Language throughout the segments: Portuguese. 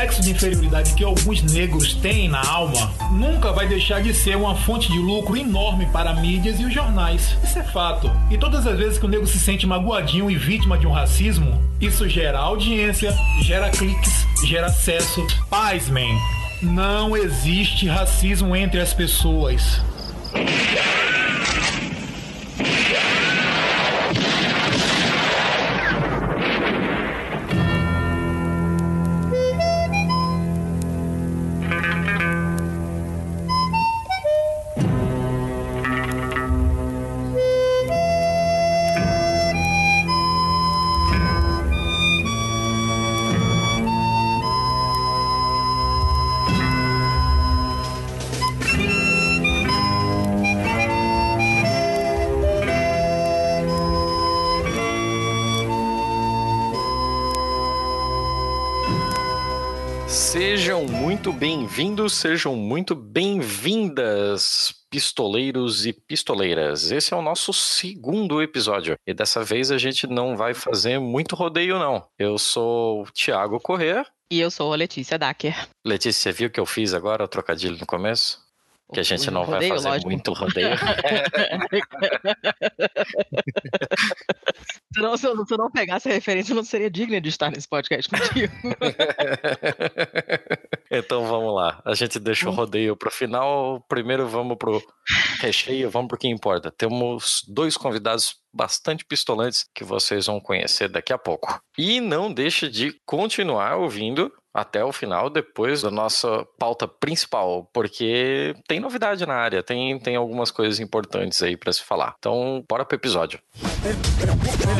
complexo de inferioridade que alguns negros têm na alma nunca vai deixar de ser uma fonte de lucro enorme para mídias e os jornais. Isso é fato. E todas as vezes que o negro se sente magoadinho e vítima de um racismo, isso gera audiência, gera cliques, gera acesso. Paz, man. Não existe racismo entre as pessoas. Bem-vindos, sejam muito bem-vindas, pistoleiros e pistoleiras. Esse é o nosso segundo episódio e dessa vez a gente não vai fazer muito rodeio, não. Eu sou o Thiago Corrêa. E eu sou a Letícia Dacker. Letícia, viu o que eu fiz agora, o trocadilho no começo? Que a gente não rodeio, vai fazer lógico. muito rodeio. se, não, se eu não pegasse a referência, eu não seria digna de estar nesse podcast contigo. então vamos lá. A gente deixa o rodeio pro final. Primeiro vamos pro recheio, vamos pro que importa. Temos dois convidados bastante pistolantes que vocês vão conhecer daqui a pouco. E não deixe de continuar ouvindo até o final, depois da nossa pauta principal, porque tem novidade na área, tem, tem algumas coisas importantes aí para se falar. Então, bora pro episódio.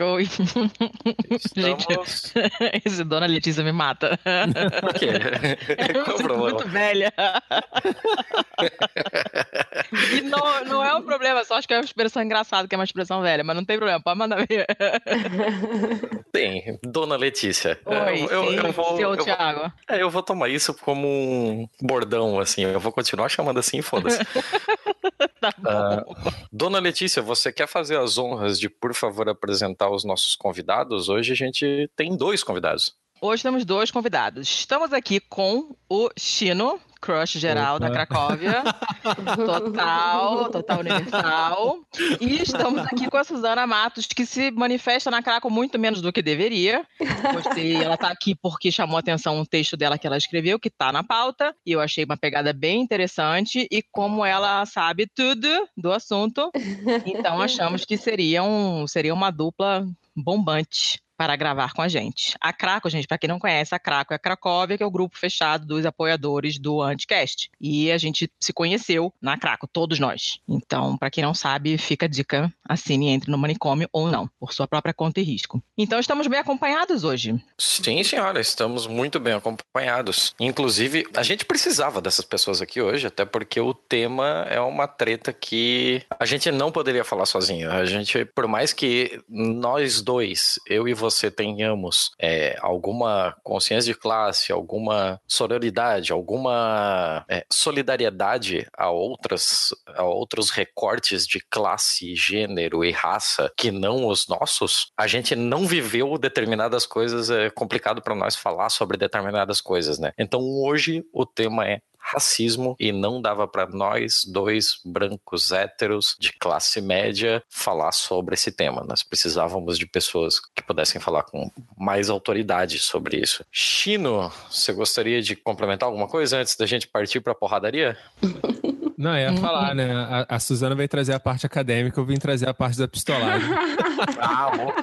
Oi. Estamos... Gente, esse Dona Letícia me mata. Por quê? Qual o problema? muito velha. e não, não é um problema, só acho que é uma expressão engraçada, que é uma expressão velha, mas não tem problema, pode mandar ver. Tem, Dona Letícia. Oi, eu, sim, eu vou, seu eu Thiago. Vou, é, eu vou tomar isso como um bordão, assim, eu vou continuar chamando assim e foda-se. tá uh, Dona Letícia, você quer fazer as honras de, por favor, apresentar os nossos convidados? Hoje a gente tem dois convidados. Hoje temos dois convidados. Estamos aqui com o Chino, crush geral Opa. da Cracóvia. total, total universal. E estamos aqui com a Suzana Matos, que se manifesta na Craco muito menos do que deveria. Gostei, ela está aqui porque chamou atenção um texto dela que ela escreveu, que está na pauta, e eu achei uma pegada bem interessante. E como ela sabe tudo do assunto, então achamos que seria, um, seria uma dupla bombante para gravar com a gente. A Craco, gente, para quem não conhece, a Craco é a Cracóvia, que é o grupo fechado dos apoiadores do Anticast. E a gente se conheceu na Craco, todos nós. Então, para quem não sabe, fica a dica, assine entre no manicômio ou não, por sua própria conta e risco. Então, estamos bem acompanhados hoje. Sim, senhora, estamos muito bem acompanhados. Inclusive, a gente precisava dessas pessoas aqui hoje, até porque o tema é uma treta que a gente não poderia falar sozinho. A gente, por mais que nós dois, eu e você, você tenhamos é, alguma consciência de classe, alguma sororidade, alguma é, solidariedade a outras a outros recortes de classe, gênero e raça que não os nossos, a gente não viveu determinadas coisas, é complicado para nós falar sobre determinadas coisas, né? Então hoje o tema é racismo e não dava para nós, dois brancos héteros de classe média, falar sobre esse tema. Nós precisávamos de pessoas que pudessem falar com mais autoridade sobre isso. Chino, você gostaria de complementar alguma coisa antes da gente partir para a porradaria? Não, ia falar, né? A, a Suzana veio trazer a parte acadêmica, eu vim trazer a parte da pistolagem. ah, louco.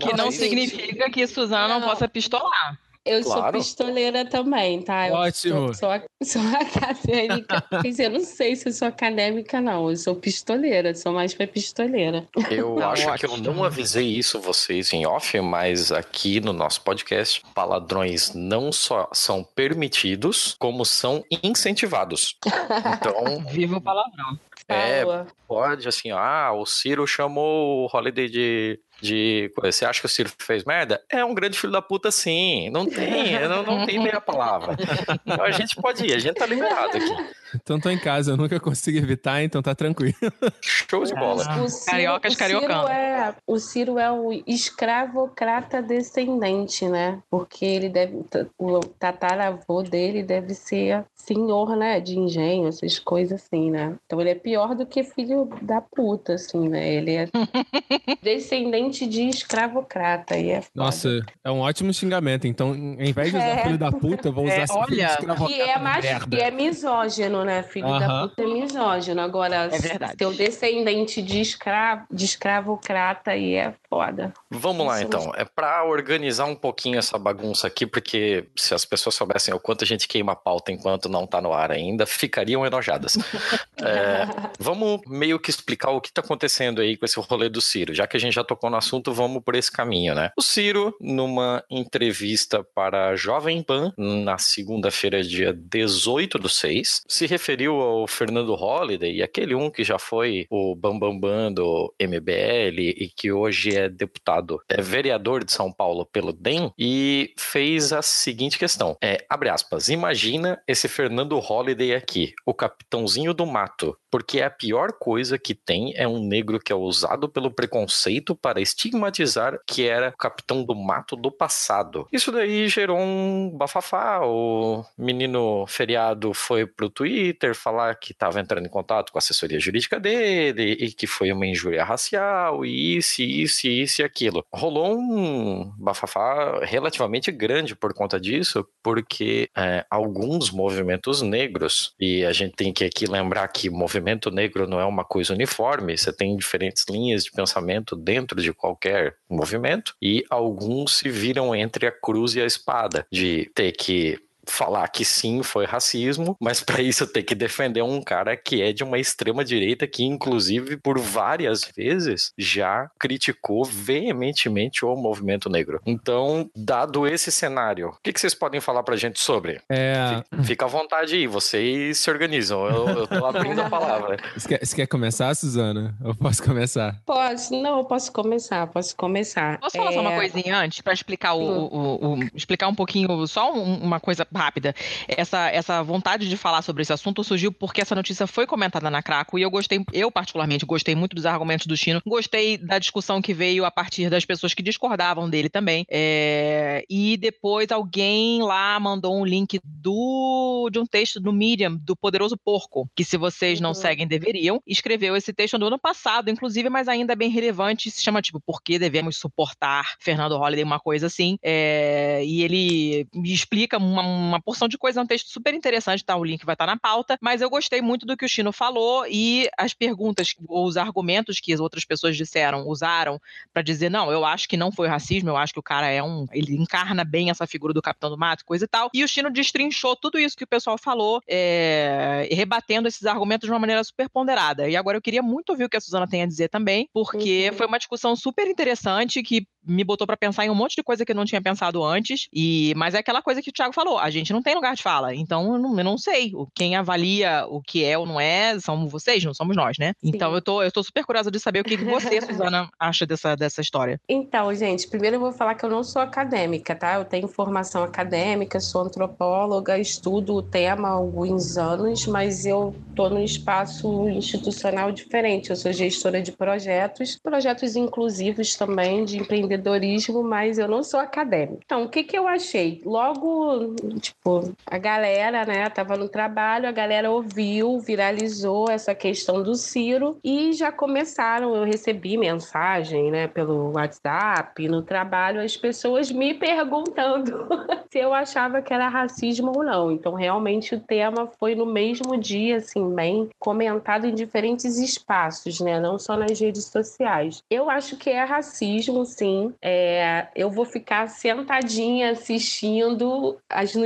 que não significa que Suzana não, não possa pistolar. Eu claro. sou pistoleira também, tá? Ótimo. Eu sou, sou, sou acadêmica. Quer dizer, eu não sei se eu sou acadêmica, não. Eu sou pistoleira, sou mais pra pistoleira. Eu não, acho ótimo. que eu não avisei isso vocês em off, mas aqui no nosso podcast, palavrões não só são permitidos, como são incentivados. Então. Viva o palavrão. É, pode, assim, ah, o Ciro chamou o Holiday de de você acha que o Ciro fez merda? É um grande filho da puta, sim. Não tem, não, não tem meia palavra. Então a gente pode ir, a gente tá liberado aqui. Então tô em casa, eu nunca consigo evitar, então tá tranquilo. Show de bola. O Ciro, Cariocas o Ciro é, o Ciro é o escravocrata descendente, né? Porque ele deve. O tataravô dele deve ser senhor, né? De engenho, essas coisas assim, né? Então ele é pior do que filho da puta, assim, né? Ele é descendente de escravocrata. E é Nossa, é um ótimo xingamento. Então, ao invés de usar é. filho da puta, eu vou usar é, olha, filho de escravocrata. Que é, mais, que é misógino, né? Filho uh -huh. da puta é misógino. Agora, é verdade. seu descendente de, escravo, de escravocrata aí é foda. Vamos lá, então. É para organizar um pouquinho essa bagunça aqui, porque se as pessoas soubessem o quanto a gente queima a pauta enquanto não tá no ar ainda, ficariam enojadas. é, vamos meio que explicar o que tá acontecendo aí com esse rolê do Ciro. Já que a gente já tocou no assunto, vamos por esse caminho, né? O Ciro, numa entrevista para a Jovem Pan, na segunda-feira, dia 18 do 6, se referiu ao Fernando Holliday, aquele um que já foi o Bambambam Bam Bam do MBL e que hoje é deputado, é vereador de São Paulo pelo DEM, e fez a seguinte questão: é, abre aspas, imagina esse Fernando Holliday aqui, o capitãozinho do mato, porque a pior coisa que tem é um negro que é usado pelo preconceito para estigmatizar que era o capitão do mato do passado. Isso daí gerou um bafafá. O menino feriado foi pro Twitter falar que estava entrando em contato com a assessoria jurídica dele e que foi uma injúria racial e isso, isso, isso e aquilo. Rolou um bafafá relativamente grande por conta disso, porque é, alguns movimentos negros, e a gente tem que aqui lembrar que movimento negro não é uma coisa uniforme, você tem diferentes linhas de pensamento dentro de qualquer movimento, e alguns se viram entre a cruz e a espada, de ter que falar que sim, foi racismo, mas para isso tem que defender um cara que é de uma extrema direita que inclusive por várias vezes já criticou veementemente o movimento negro. Então, dado esse cenário, o que, que vocês podem falar pra gente sobre? É... Fica à vontade aí, vocês se organizam. Eu, eu tô abrindo a palavra. Você quer, você quer começar, Suzana? Eu posso começar? Posso, não, eu posso começar, posso começar. Posso falar é... só uma é, coisinha antes, para explicar o, o, o, explicar um pouquinho, só uma coisa rápida. Essa, essa vontade de falar sobre esse assunto surgiu porque essa notícia foi comentada na Craco e eu gostei, eu particularmente gostei muito dos argumentos do Chino, gostei da discussão que veio a partir das pessoas que discordavam dele também. É, e depois alguém lá mandou um link do de um texto do Medium do Poderoso Porco, que se vocês não uhum. seguem deveriam, escreveu esse texto no ano passado, inclusive, mas ainda é bem relevante, se chama tipo Por que devemos suportar Fernando Holliday, uma coisa assim. É, e ele explica uma, uma porção de coisa, é um texto super interessante, tá? O link vai estar tá na pauta, mas eu gostei muito do que o Chino falou e as perguntas ou os argumentos que as outras pessoas disseram, usaram para dizer, não, eu acho que não foi racismo, eu acho que o cara é um. Ele encarna bem essa figura do Capitão do Mato, coisa e tal. E o Chino destrinchou tudo isso que o pessoal falou, é, rebatendo esses argumentos de uma maneira super ponderada. E agora eu queria muito ouvir o que a Suzana tem a dizer também, porque uhum. foi uma discussão super interessante que me botou para pensar em um monte de coisa que eu não tinha pensado antes. E mas é aquela coisa que o Thiago falou, a gente não tem lugar de fala. Então eu não, eu não sei. Quem avalia o que é ou não é são vocês, não somos nós, né? Sim. Então eu tô, eu tô super curiosa de saber o que, que você, Suzana, acha dessa, dessa história. Então, gente, primeiro eu vou falar que eu não sou acadêmica, tá? Eu tenho formação acadêmica, sou antropóloga, estudo o tema há alguns anos, mas eu tô num espaço institucional diferente. Eu sou gestora de projetos, projetos inclusivos também de empreendedorismo, mas eu não sou acadêmica. Então, o que que eu achei? Logo, tipo, a galera, né, tava no trabalho, a galera ouviu, viralizou essa questão do Ciro e já começaram, eu recebi mensagem, né, pelo WhatsApp, no trabalho, as pessoas me perguntando se eu achava que era racismo ou não. Então, realmente o tema foi no mesmo dia, assim, bem comentado em diferentes espaços, né, não só nas redes sociais. Eu acho que é racismo, sim. É, eu vou ficar sentadinha assistindo as notícias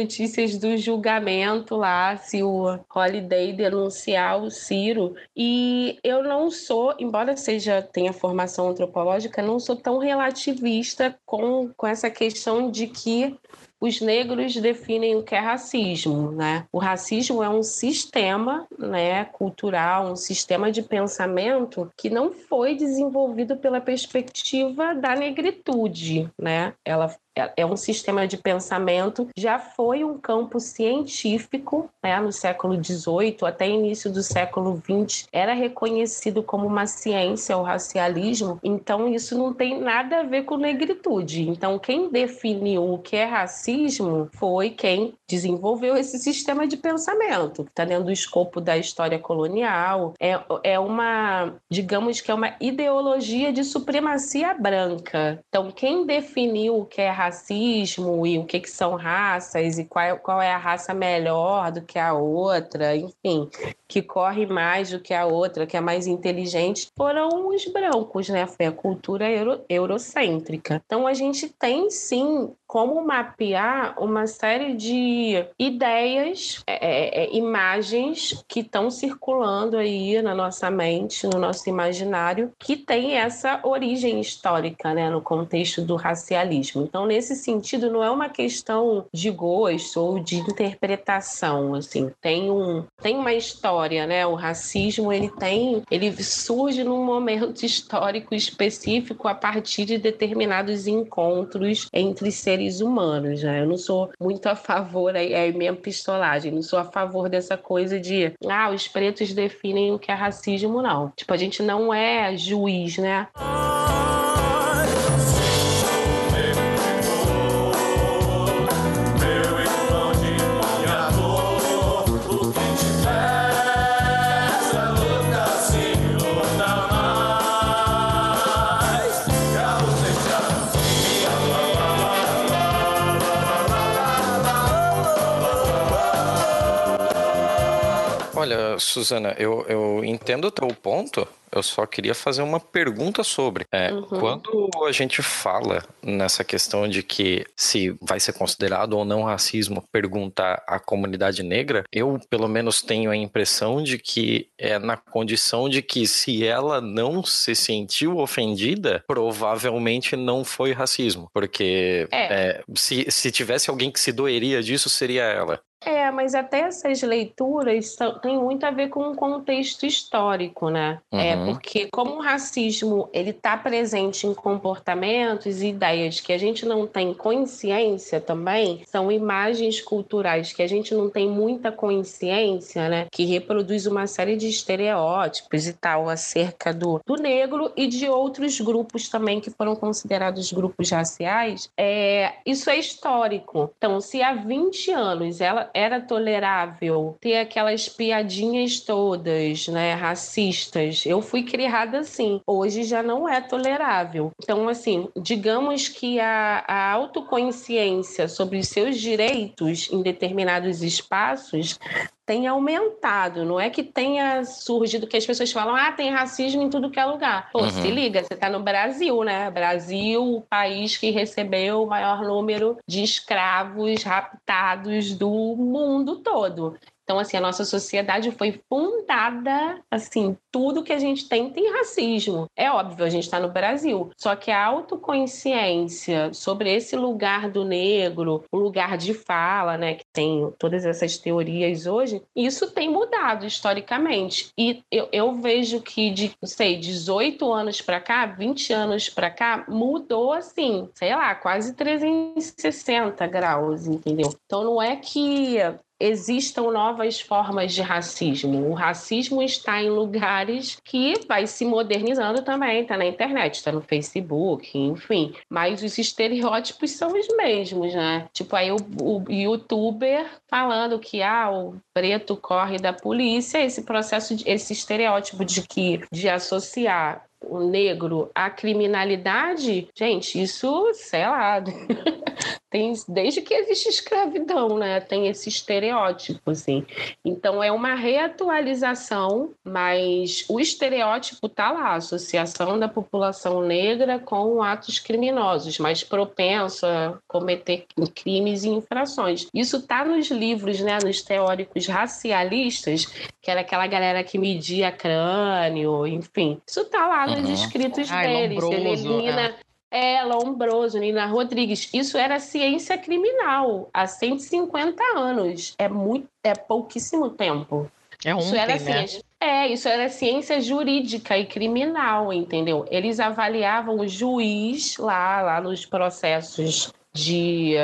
do julgamento lá, se o Holiday denunciar o Ciro. E eu não sou, embora seja tenha formação antropológica, não sou tão relativista com, com essa questão de que os negros definem o que é racismo, né? O racismo é um sistema, né, cultural, um sistema de pensamento que não foi desenvolvido pela perspectiva da negritude, né? Ela é, um sistema de pensamento, já foi um campo científico né, no século XVIII, até início do século XX, era reconhecido como uma ciência, o racialismo, então isso não tem nada a ver com negritude. Então, quem definiu o que é racismo foi quem desenvolveu esse sistema de pensamento, que está dentro do escopo da história colonial. É, é uma, digamos que é uma ideologia de supremacia branca. Então, quem definiu o que é racismo e o que, que são raças e qual, qual é a raça melhor do que a outra, enfim, que corre mais do que a outra, que é mais inteligente, foram os brancos, né? Foi a cultura euro, eurocêntrica. Então a gente tem sim como mapear uma série de ideias, é, é, é imagens que estão circulando aí na nossa mente, no nosso imaginário, que tem essa origem histórica, né, no contexto do racialismo. Então, nesse sentido, não é uma questão de gosto ou de interpretação, assim, tem um tem uma história, né? O racismo ele tem, ele surge num momento histórico específico a partir de determinados encontros entre seres humanos, né? Eu não sou muito a favor, é, é minha pistolagem, não sou a favor dessa coisa de, ah, os pretos definem o que é racismo, não. Tipo, a gente não é juiz, né? Olha, Suzana, eu, eu entendo o teu ponto, eu só queria fazer uma pergunta sobre. É, uhum. Quando a gente fala nessa questão de que se vai ser considerado ou não racismo perguntar à comunidade negra, eu pelo menos tenho a impressão de que é na condição de que se ela não se sentiu ofendida, provavelmente não foi racismo. Porque é. É, se, se tivesse alguém que se doeria disso, seria ela. É, mas até essas leituras têm muito a ver com o contexto histórico, né? É, uhum. É, porque como o racismo ele está presente em comportamentos e ideias que a gente não tem consciência também, são imagens culturais que a gente não tem muita consciência, né? Que reproduz uma série de estereótipos e tal acerca do, do negro e de outros grupos também que foram considerados grupos raciais. É, isso é histórico. Então, se há 20 anos ela era tolerável ter aquelas piadinhas todas, né, racistas. Eu fui criada assim. Hoje já não é tolerável. Então, assim, digamos que a, a autoconsciência sobre os seus direitos em determinados espaços tem aumentado. Não é que tenha surgido que as pessoas falam, ah, tem racismo em tudo que é lugar. Pô, uhum. se liga, você está no Brasil, né? Brasil, o país que recebeu o maior número de escravos raptados do mundo todo. Então, assim, a nossa sociedade foi fundada, assim, tudo que a gente tem tem racismo. É óbvio, a gente está no Brasil. Só que a autoconsciência sobre esse lugar do negro, o lugar de fala, né, que tem todas essas teorias hoje, isso tem mudado historicamente. E eu, eu vejo que de, não sei, 18 anos para cá, 20 anos para cá, mudou assim, sei lá, quase 360 graus, entendeu? Então não é que existam novas formas de racismo. O racismo está em lugares que vai se modernizando também, está na internet, está no Facebook, enfim. Mas os estereótipos são os mesmos, né? Tipo, aí o, o youtuber falando que ah, o preto corre da polícia, esse processo, esse estereótipo de que de associar o negro à criminalidade, gente, isso, sei lá, tem desde que existe escravidão, né? Tem esse estereótipo, assim. Então é uma reatualização, mas o estereótipo tá lá, a associação da população negra com atos criminosos, mais propenso a cometer crimes e infrações. Isso tá nos livros, né? Nos teóricos racialistas, que era aquela galera que media crânio, enfim. Isso tá lá nos uhum. escritos Ai, deles. Lombroso, Ele elimina. É. é, Lombroso, Nina Rodrigues. Isso era ciência criminal há 150 anos. É muito, é pouquíssimo tempo. É ontem, isso era né? É, isso era ciência jurídica e criminal, entendeu? Eles avaliavam o juiz lá, lá nos processos de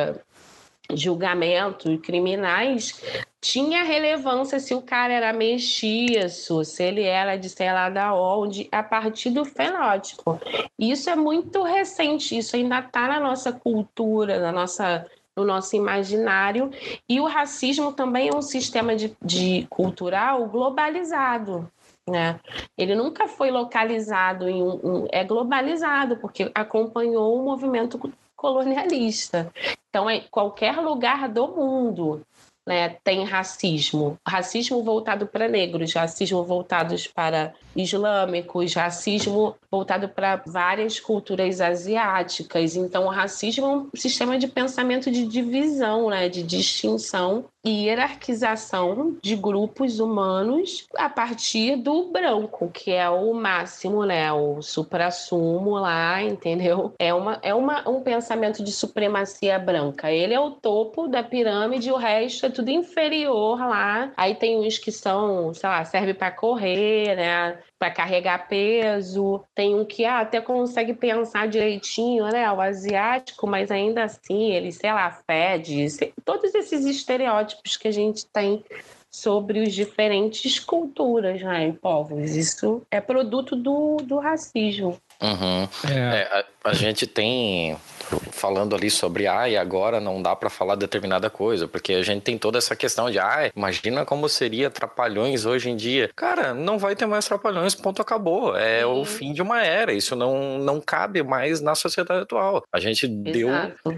julgamento criminais tinha relevância se o cara era mestiço, se ele era de sei lá da onde, a partir do fenótipo. Isso é muito recente, isso ainda está na nossa cultura, na nossa no nosso imaginário. E o racismo também é um sistema de, de cultural globalizado. Né? Ele nunca foi localizado em um, um, é globalizado porque acompanhou o movimento colonialista. Então, em qualquer lugar do mundo né, tem racismo. Racismo voltado para negros, racismo voltados para islâmicos, racismo voltado para várias culturas asiáticas. Então, o racismo é um sistema de pensamento de divisão, né, de distinção e hierarquização de grupos humanos a partir do branco, que é o máximo, né, o suprassumo lá, entendeu? É, uma, é uma, um pensamento de supremacia branca. Ele é o topo da pirâmide, o resto é tudo inferior lá. Aí tem uns que são, sei lá, serve para correr, né? para carregar peso. Tem um que ah, até consegue pensar direitinho, né? O asiático, mas ainda assim ele, sei lá, fede. Todos esses estereótipos que a gente tem sobre os diferentes culturas né, e povos. Isso é produto do, do racismo. Uhum. É. É, a, a gente tem falando ali sobre, ah, e agora não dá para falar determinada coisa, porque a gente tem toda essa questão de, ah, imagina como seria Trapalhões hoje em dia. Cara, não vai ter mais Trapalhões, ponto, acabou. É Sim. o fim de uma era, isso não, não cabe mais na sociedade atual. A gente deu,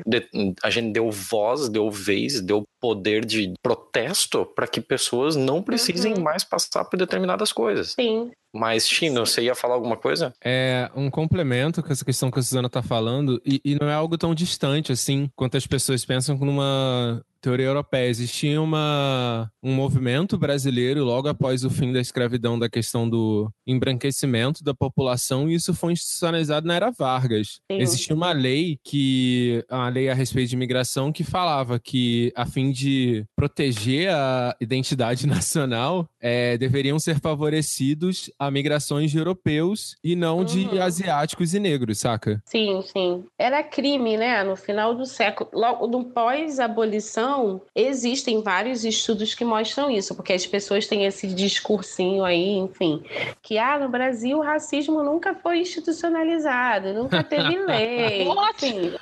de, a gente deu voz, deu vez, deu poder de protesto para que pessoas não precisem uhum. mais passar por determinadas coisas. Sim. Mas, Chino, você ia falar alguma coisa? É um complemento com essa questão que a Suzana tá falando, e, e não é algo tão distante assim quanto as pessoas pensam numa teoria europeia. Existia uma, um movimento brasileiro logo após o fim da escravidão da questão do embranquecimento da população e isso foi institucionalizado na era Vargas. Sim. Existia uma lei que a lei a respeito de imigração que falava que a fim de proteger a identidade nacional é, deveriam ser favorecidos a migrações de europeus e não uhum. de asiáticos e negros, saca? Sim, sim. Era crime, né? No final do século, logo no pós-abolição não, existem vários estudos que mostram isso, porque as pessoas têm esse discursinho aí, enfim, que ah, no Brasil o racismo nunca foi institucionalizado, nunca teve lei, enfim.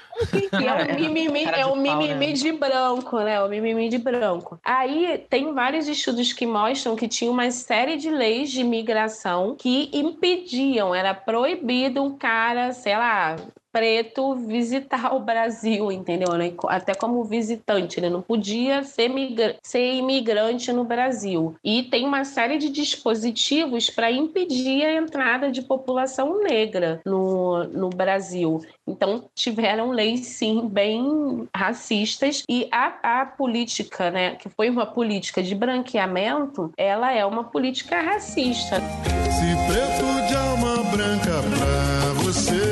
é o mimimi, é o mimimi de branco, né? O mimimi de branco. Aí tem vários estudos que mostram que tinha uma série de leis de imigração que impediam, era proibido um cara, sei lá, preto visitar o Brasil, entendeu? Né? Até como visitante, ele não podia ser, migra ser imigrante no Brasil. E tem uma série de dispositivos para impedir a entrada de população negra no, no Brasil. Então, tiveram leis, sim, bem racistas. E a, a política, né, que foi uma política de branqueamento, ela é uma política racista. Se preto de alma branca pra você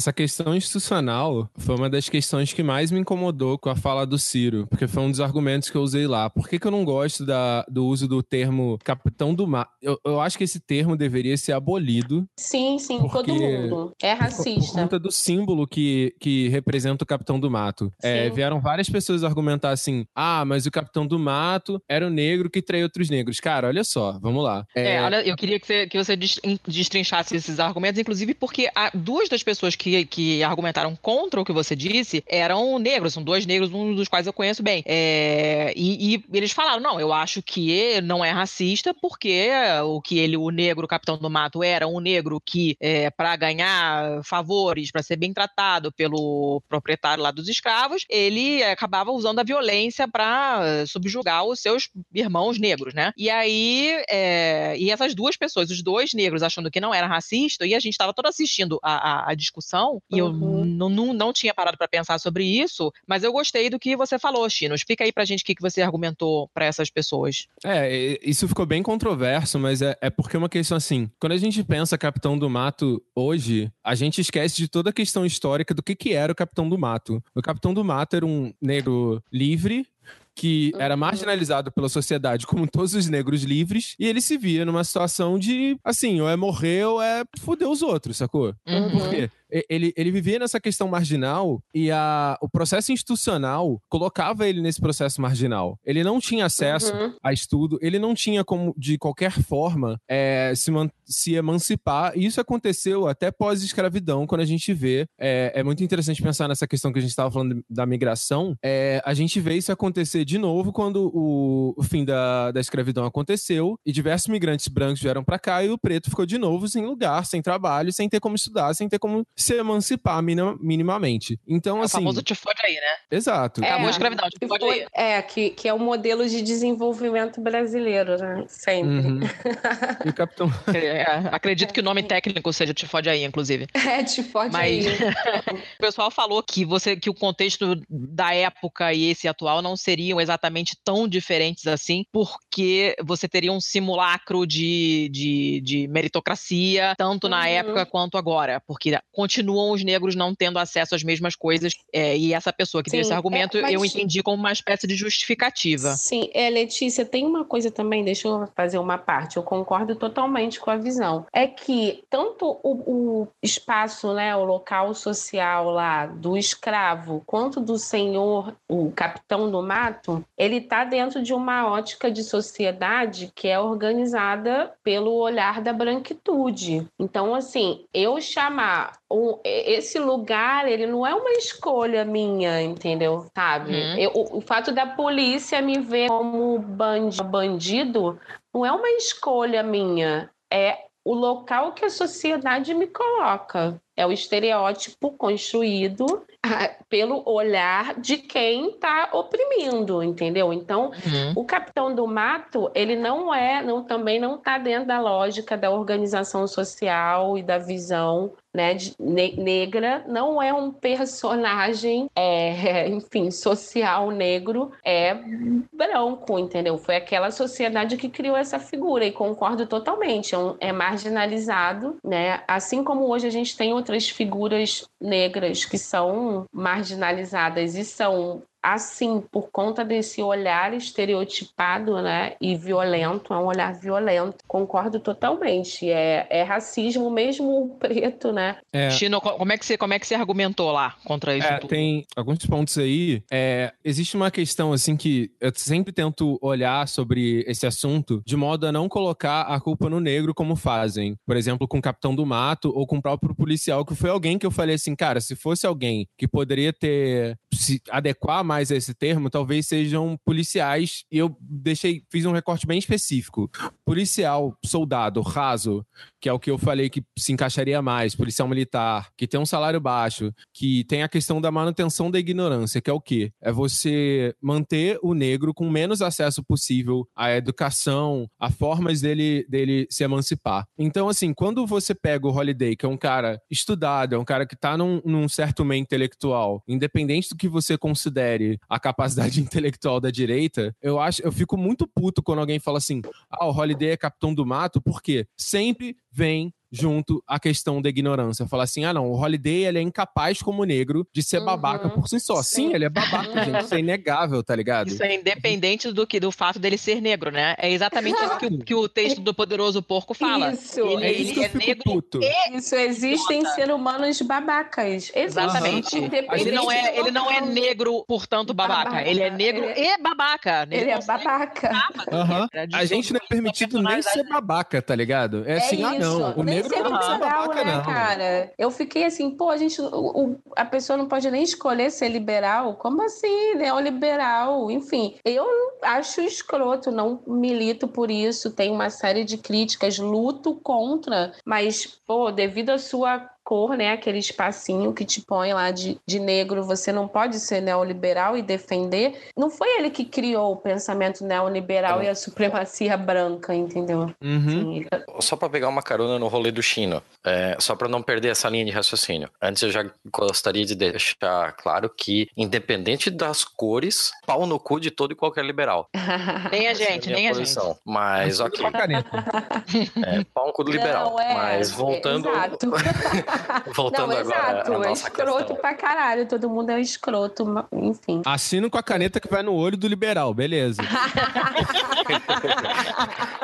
essa questão institucional foi uma das questões que mais me incomodou com a fala do Ciro, porque foi um dos argumentos que eu usei lá. Por que, que eu não gosto da, do uso do termo capitão do mar? Eu, eu acho que esse termo deveria ser abolido. Sim, sim, todo mundo. É racista. Por, por conta do símbolo que, que representa o capitão do mato. É, vieram várias pessoas argumentar assim: ah, mas o capitão do mato era o negro que traiu outros negros. Cara, olha só, vamos lá. É, é olha, eu queria que você, que você destrinchasse esses argumentos, inclusive porque duas das pessoas que, que argumentaram contra o que você disse eram negros, são dois negros, um dos quais eu conheço bem. É, e, e, eles falaram: não, eu acho que não é racista, porque o que ele, o negro, o capitão do mato, era um negro que, é, para ganhar favores, para ser bem tratado pelo proprietário lá dos escravos, ele acabava usando a violência para subjugar os seus irmãos negros, né? E aí, é, e essas duas pessoas, os dois negros, achando que não era racista, e a gente estava todo assistindo a, a, a discussão, e eu uhum. não, não tinha parado para pensar sobre isso, mas eu gostei do que você falou, Chino. Explica aí pra gente o que, que você argumentou para essas pessoas. É, isso ficou bem controverso, mas é, é porque é uma questão assim, quando a gente pensa Capitão do Mato hoje, a gente esquece de toda a questão histórica do que, que era o Capitão do Mato. O Capitão do Mato era um negro livre, que era uhum. marginalizado pela sociedade como todos os negros livres, e ele se via numa situação de, assim, ou é morrer ou é foder os outros, sacou? Uhum. Por quê? Ele, ele vivia nessa questão marginal e a, o processo institucional colocava ele nesse processo marginal. Ele não tinha acesso uhum. a estudo, ele não tinha como, de qualquer forma, é, se, se emancipar. E isso aconteceu até pós-escravidão, quando a gente vê. É, é, muito interessante pensar nessa questão que a gente estava falando da migração. É, a gente vê isso acontecer de novo quando o, o fim da, da escravidão aconteceu e diversos migrantes brancos vieram para cá e o preto ficou de novo sem lugar, sem trabalho, sem ter como estudar, sem ter como se emancipar minimamente. Então, é assim. O famoso te fode aí, né? Exato. É, Acabou a escravidão, te fode aí. É, que, que é o modelo de desenvolvimento brasileiro, né? Sempre. Uhum. E o capitão. É, acredito que o nome técnico seja te fode aí, inclusive. É, te fode Mas... aí. o pessoal falou que, você, que o contexto da época e esse atual não seriam exatamente tão diferentes assim, porque você teria um simulacro de, de, de meritocracia, tanto na uhum. época quanto agora. Porque continuam os negros não tendo acesso às mesmas coisas. É, e essa pessoa que Sim, deu esse argumento, é, mas... eu entendi como uma espécie de justificativa. Sim, é, Letícia, tem uma coisa também, deixa eu fazer uma parte, eu concordo totalmente com a visão. É que tanto o, o espaço, né, o local social lá do escravo, quanto do senhor, o capitão do mato, ele está dentro de uma ótica de sociedade que é organizada pelo olhar da branquitude. Então, assim, eu chamar um, esse lugar, ele não é uma escolha minha, entendeu? Sabe? Uhum. Eu, o, o, fato da polícia me ver como bandido não é uma escolha minha, é o local que a sociedade me coloca. É o estereótipo construído ah, pelo olhar de quem está oprimindo, entendeu? Então, uhum. o capitão do mato, ele não é, não, também não está dentro da lógica da organização social e da visão né, de, ne, negra, não é um personagem, é, enfim, social negro, é branco, entendeu? Foi aquela sociedade que criou essa figura e concordo totalmente, é, um, é marginalizado, né? Assim como hoje a gente tem outras figuras negras que são marginalizadas e são assim, por conta desse olhar estereotipado, né, e violento, é um olhar violento. Concordo totalmente. É, é racismo mesmo o preto, né? É. Chino, como é que você, como é que você argumentou lá contra isso? É, tem alguns pontos aí. É, existe uma questão assim que eu sempre tento olhar sobre esse assunto de modo a não colocar a culpa no negro como fazem. Por exemplo, com o Capitão do Mato ou com o próprio policial, que foi alguém que eu falei assim, cara, se fosse alguém que poderia ter se adequar mais esse termo, talvez sejam policiais, e eu deixei, fiz um recorte bem específico. Policial, soldado, raso, que é o que eu falei que se encaixaria mais, policial militar, que tem um salário baixo, que tem a questão da manutenção da ignorância, que é o quê? É você manter o negro com menos acesso possível à educação, a formas dele, dele se emancipar. Então, assim, quando você pega o Holiday, que é um cara estudado, é um cara que tá num, num certo meio intelectual, independente do que você considere a capacidade intelectual da direita, eu acho, eu fico muito puto quando alguém fala assim: ah, o Holiday é capitão do mato, porque sempre vem junto à questão da ignorância. Falar assim, ah não, o Holiday ele é incapaz como negro de ser Uhum. babaca por si só. Sim, Sim. ele é babaca, gente. Isso é inegável, tá ligado? Isso é independente do que do fato dele ser negro, né? É exatamente isso que, o- que o texto do Poderoso Porco fala. Isso. Ele, É isso ele que eu é fico negro puto. Isso, existem ser humanos babacas. Exatamente. Independente Ele não é, ele não é negro, portanto, babaca. Babaca. Ele é negro Ele e babaca. Ele é consegue babaca. É, de A gente não é sua permitido nem ser babaca, tá ligado? É assim, ah não, o Nem negro ser não liberal, babaca, né, não. cara? Eu fiquei assim, pô, a gente, o- o- a pessoa não pode nem escolher ser liberal? Como assim, neoliberal? Enfim, eu acho escroto, não milito por isso, tenho uma série de críticas, luto contra, mas, pô, devido à sua cor, né, aquele espacinho que te põe lá de, de negro, você não pode ser neoliberal e defender. Não foi ele que criou o pensamento neoliberal É. e a supremacia branca, entendeu? Uhum. Assim, ele- Só pra pegar uma carona no rolê do Chino, é, só pra não perder essa linha de raciocínio. Antes eu já gostaria de deixar claro que, independente das cores, pau no cu de todo e qualquer liberal. Nem a Essa é gente, minha nem a gente. posição. Mas ok, a é, pau no cu do liberal. Não, é, Mas voltando, Exato. voltando não, agora exato. É escroto questão. pra caralho. Todo mundo é escroto, ma- enfim. Assino com a caneta que vai no olho do liberal, beleza.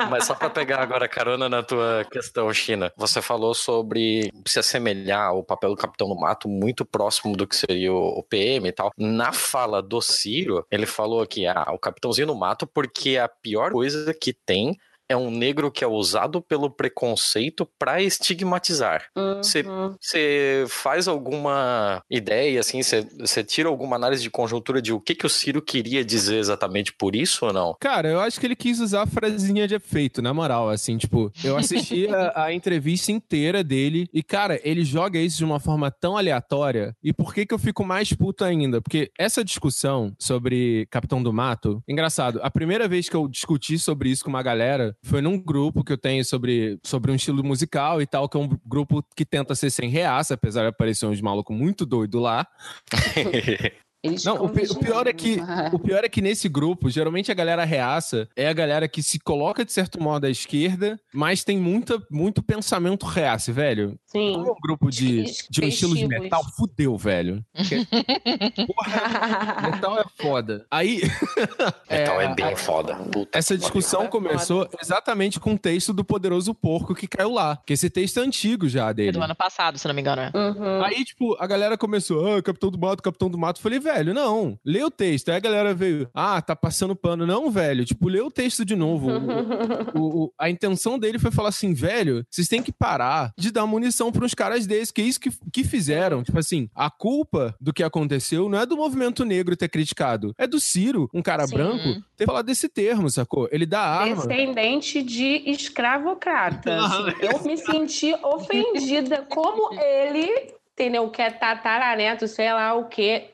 Mas só pra pegar agora carona na tua questão, China, você falou sobre se assemelhar ao papel do Capitão do Mato muito próximo do que seria o o PM e tal. Na fala do Ciro, ele falou aqui, ah, o Capitãozinho no Mato porque a pior coisa que tem é um negro que é usado pelo preconceito pra estigmatizar. Você Uhum. faz alguma ideia, assim, você você tira alguma análise de conjuntura de o que, que o Ciro queria dizer exatamente por isso ou não? Cara, eu acho que ele quis usar a frasinha de efeito, na moral, assim, tipo, eu assisti a, a entrevista inteira dele e, cara, ele joga isso de uma forma tão aleatória. E por que que eu fico mais puto ainda? Porque essa discussão sobre Capitão do Mato, engraçado, a primeira vez que eu discuti sobre isso com uma galera foi num grupo que eu tenho sobre, sobre um estilo musical e tal, que é um grupo que tenta ser sem reaça, apesar de aparecer uns malucos muito doido lá. Eles Não, o, pi- o pior é que o pior é que nesse grupo, geralmente a galera reaça é a galera que se coloca de certo modo à esquerda, mas tem muita, muito pensamento reaça, velho. Sim. Como é um grupo de, de um estilo de metal, fudeu, velho. Porque, porra, metal é foda. Aí. Então é, a- bem foda. Puta Essa discussão É começou exatamente com o texto do Poderoso Porco que caiu lá. Que esse texto é antigo já É dele. do ano passado, se não me engano. é. Uhum. Aí, tipo, a galera começou, ah, Capitão do Mato, Capitão do Mato. Eu Falei, velho, não, lê o texto. Aí a galera veio, ah, tá passando pano. Não, velho, tipo, lê o texto de novo. O- o- a intenção dele foi falar assim, velho, vocês têm que parar de dar munição pra uns caras desses, que é isso que, que fizeram. Tipo assim, a culpa do que aconteceu não é do movimento negro ter criticado, é do Ciro, um cara Sim. branco, ter falado desse termo, sacou? Ele dá arma. Descendente de escravocrata. Assim. Eu me senti ofendida como ele, entendeu? Que é tataraneto, sei lá o quê.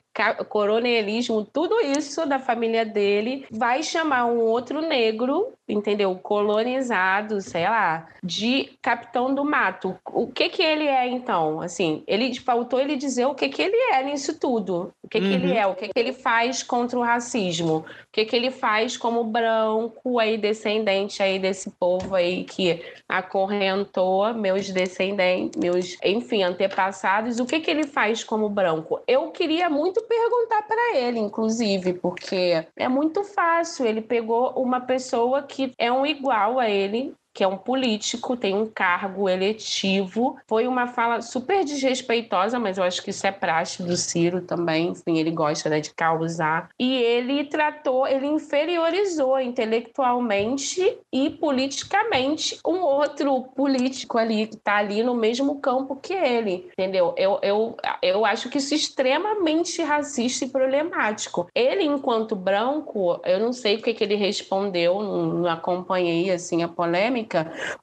Coronelismo, tudo isso da família dele vai chamar um outro negro, entendeu? Colonizado, sei lá, de capitão do mato. O que que ele é então? Assim, ele faltou ele dizer o que que ele é nisso tudo. O que que Uhum. ele é? O que que ele faz contra o racismo? O que que ele faz como branco aí descendente aí desse povo aí que acorrentou meus descendentes, meus, enfim, antepassados? O que que ele faz como branco? Eu queria muito perguntar para ele, inclusive, porque é muito fácil. Ele pegou uma pessoa que é um igual a ele, que é um político, tem um cargo eletivo. Foi uma fala super desrespeitosa, mas eu acho que isso é praxe do Ciro também. Enfim, ele gosta né, de causar. E ele tratou, ele inferiorizou intelectualmente e politicamente um outro político ali, que está ali no mesmo campo que ele, entendeu? Eu, eu, eu acho que isso é extremamente racista e problemático. Ele, enquanto branco, eu não sei o que, que ele respondeu, não, não acompanhei assim a polêmica,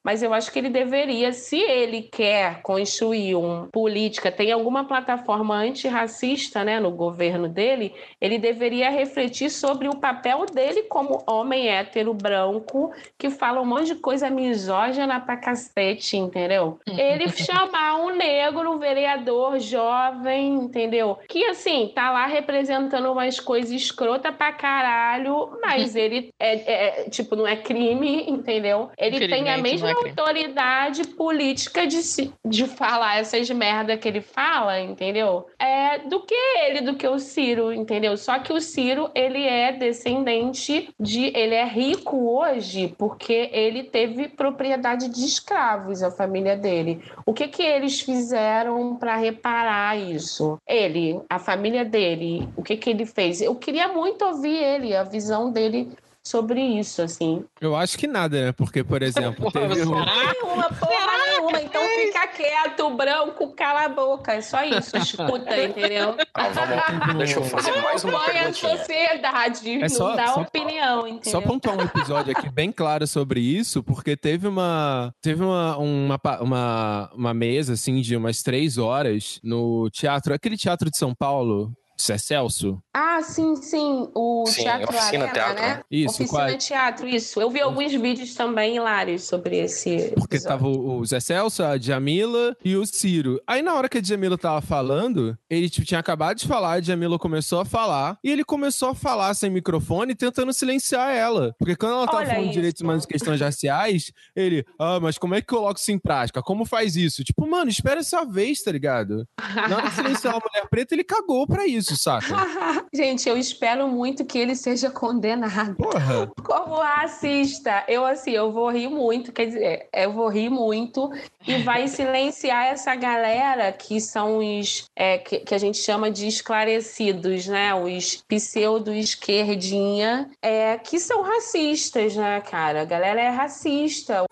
mas eu acho que ele deveria, se ele quer construir uma política, tem alguma plataforma antirracista né, no governo dele, ele deveria refletir sobre o papel dele como homem hétero branco que fala um monte de coisa misógina pra cacete, entendeu? Ele chamar um negro, um vereador jovem, entendeu? Que assim, tá lá representando umas coisas escrota pra caralho, mas ele é, é, tipo, não é crime, entendeu? Ele tem a mesma é autoridade política de, se, de falar essas merda que ele fala, entendeu? É do que ele, do que o Ciro, entendeu? Só que o Ciro, ele é descendente de. Ele é rico hoje porque ele teve propriedade de escravos, a família dele. O que que eles fizeram para reparar isso? Ele, a família dele, o que que ele fez? Eu queria muito ouvir ele, a visão dele sobre isso, assim. Eu acho que nada, né? Porque, por exemplo, teve um... Nenhuma, porra nenhuma. Então fica quieto, branco, cala a boca. É só isso, escuta, entendeu? Ah, deixa eu fazer mais uma Acompanha a sociedade, É não só- dá só- opinião, entendeu? Só pontuar um episódio aqui bem claro sobre isso, porque teve uma teve uma, uma, uma, uma mesa assim de umas três horas no teatro, aquele teatro de São Paulo, é Celso? Ah, sim, sim. O Sim, Teatro Oficina Arena, Teatro, né? né? Isso, Oficina qual é? Teatro, isso. Eu vi alguns vídeos também hilários sobre esse Porque episódio. tava o Zé Celso, a Djamila e o Ciro. Aí na hora que a Djamila tava falando, ele tipo, tinha acabado de falar, a Djamila começou a falar, e ele começou a falar sem microfone, tentando silenciar ela. Porque quando ela tava Olha falando de isso. direitos humanos e questões raciais, ele, ah, mas como é que coloca isso em prática? Como faz isso? Tipo, mano, espera essa vez, tá ligado? Na hora de silenciar uma mulher preta, ele cagou pra isso, saca? Gente, eu espero muito que ele seja condenado. Porra. Como racista, eu assim, eu vou rir muito, quer dizer, eu vou rir muito e vai silenciar essa galera que são os é, que, que a gente chama de esclarecidos, né? Os pseudo-esquerdinha, é, que são racistas, né, cara? A galera é racista.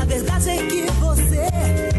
A verdade é que você,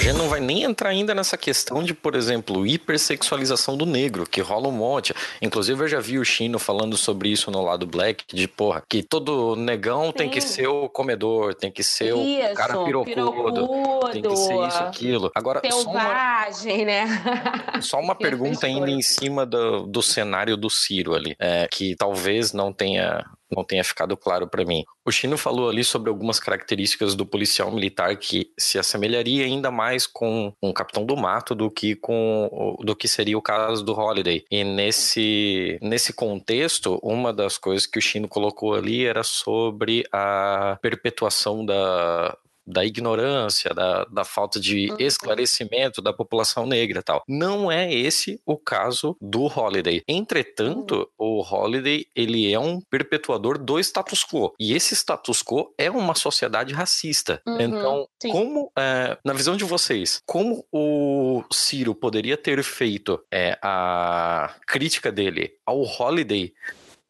A gente não vai nem entrar ainda nessa questão de, por exemplo, hipersexualização do negro, que rola um monte. Inclusive, eu já vi o Chino falando sobre isso no lado black, de porra, que todo negão tem que Sim. ser o comedor, tem que ser o Isso, cara pirocudo, tem que ser isso, aquilo. Agora, só uma, Selvagem, né? só uma pergunta ainda em cima do, do cenário do Ciro ali, é, que talvez não tenha não tenha ficado claro para mim. O Chino falou ali sobre algumas características do policial militar que se assemelharia ainda mais com um capitão do mato do que com do que seria o caso do Holiday. E nesse nesse contexto, uma das coisas que o Chino colocou ali era sobre a perpetuação da da ignorância, da, da falta de Uhum. esclarecimento da população negra e tal. Não é esse o caso do Holiday. Entretanto, o Holiday, ele é um perpetuador do status quo. E esse status quo é uma sociedade racista. Uhum, então, sim. como, é, na visão de vocês, como o Ciro poderia ter feito é, a crítica dele ao Holiday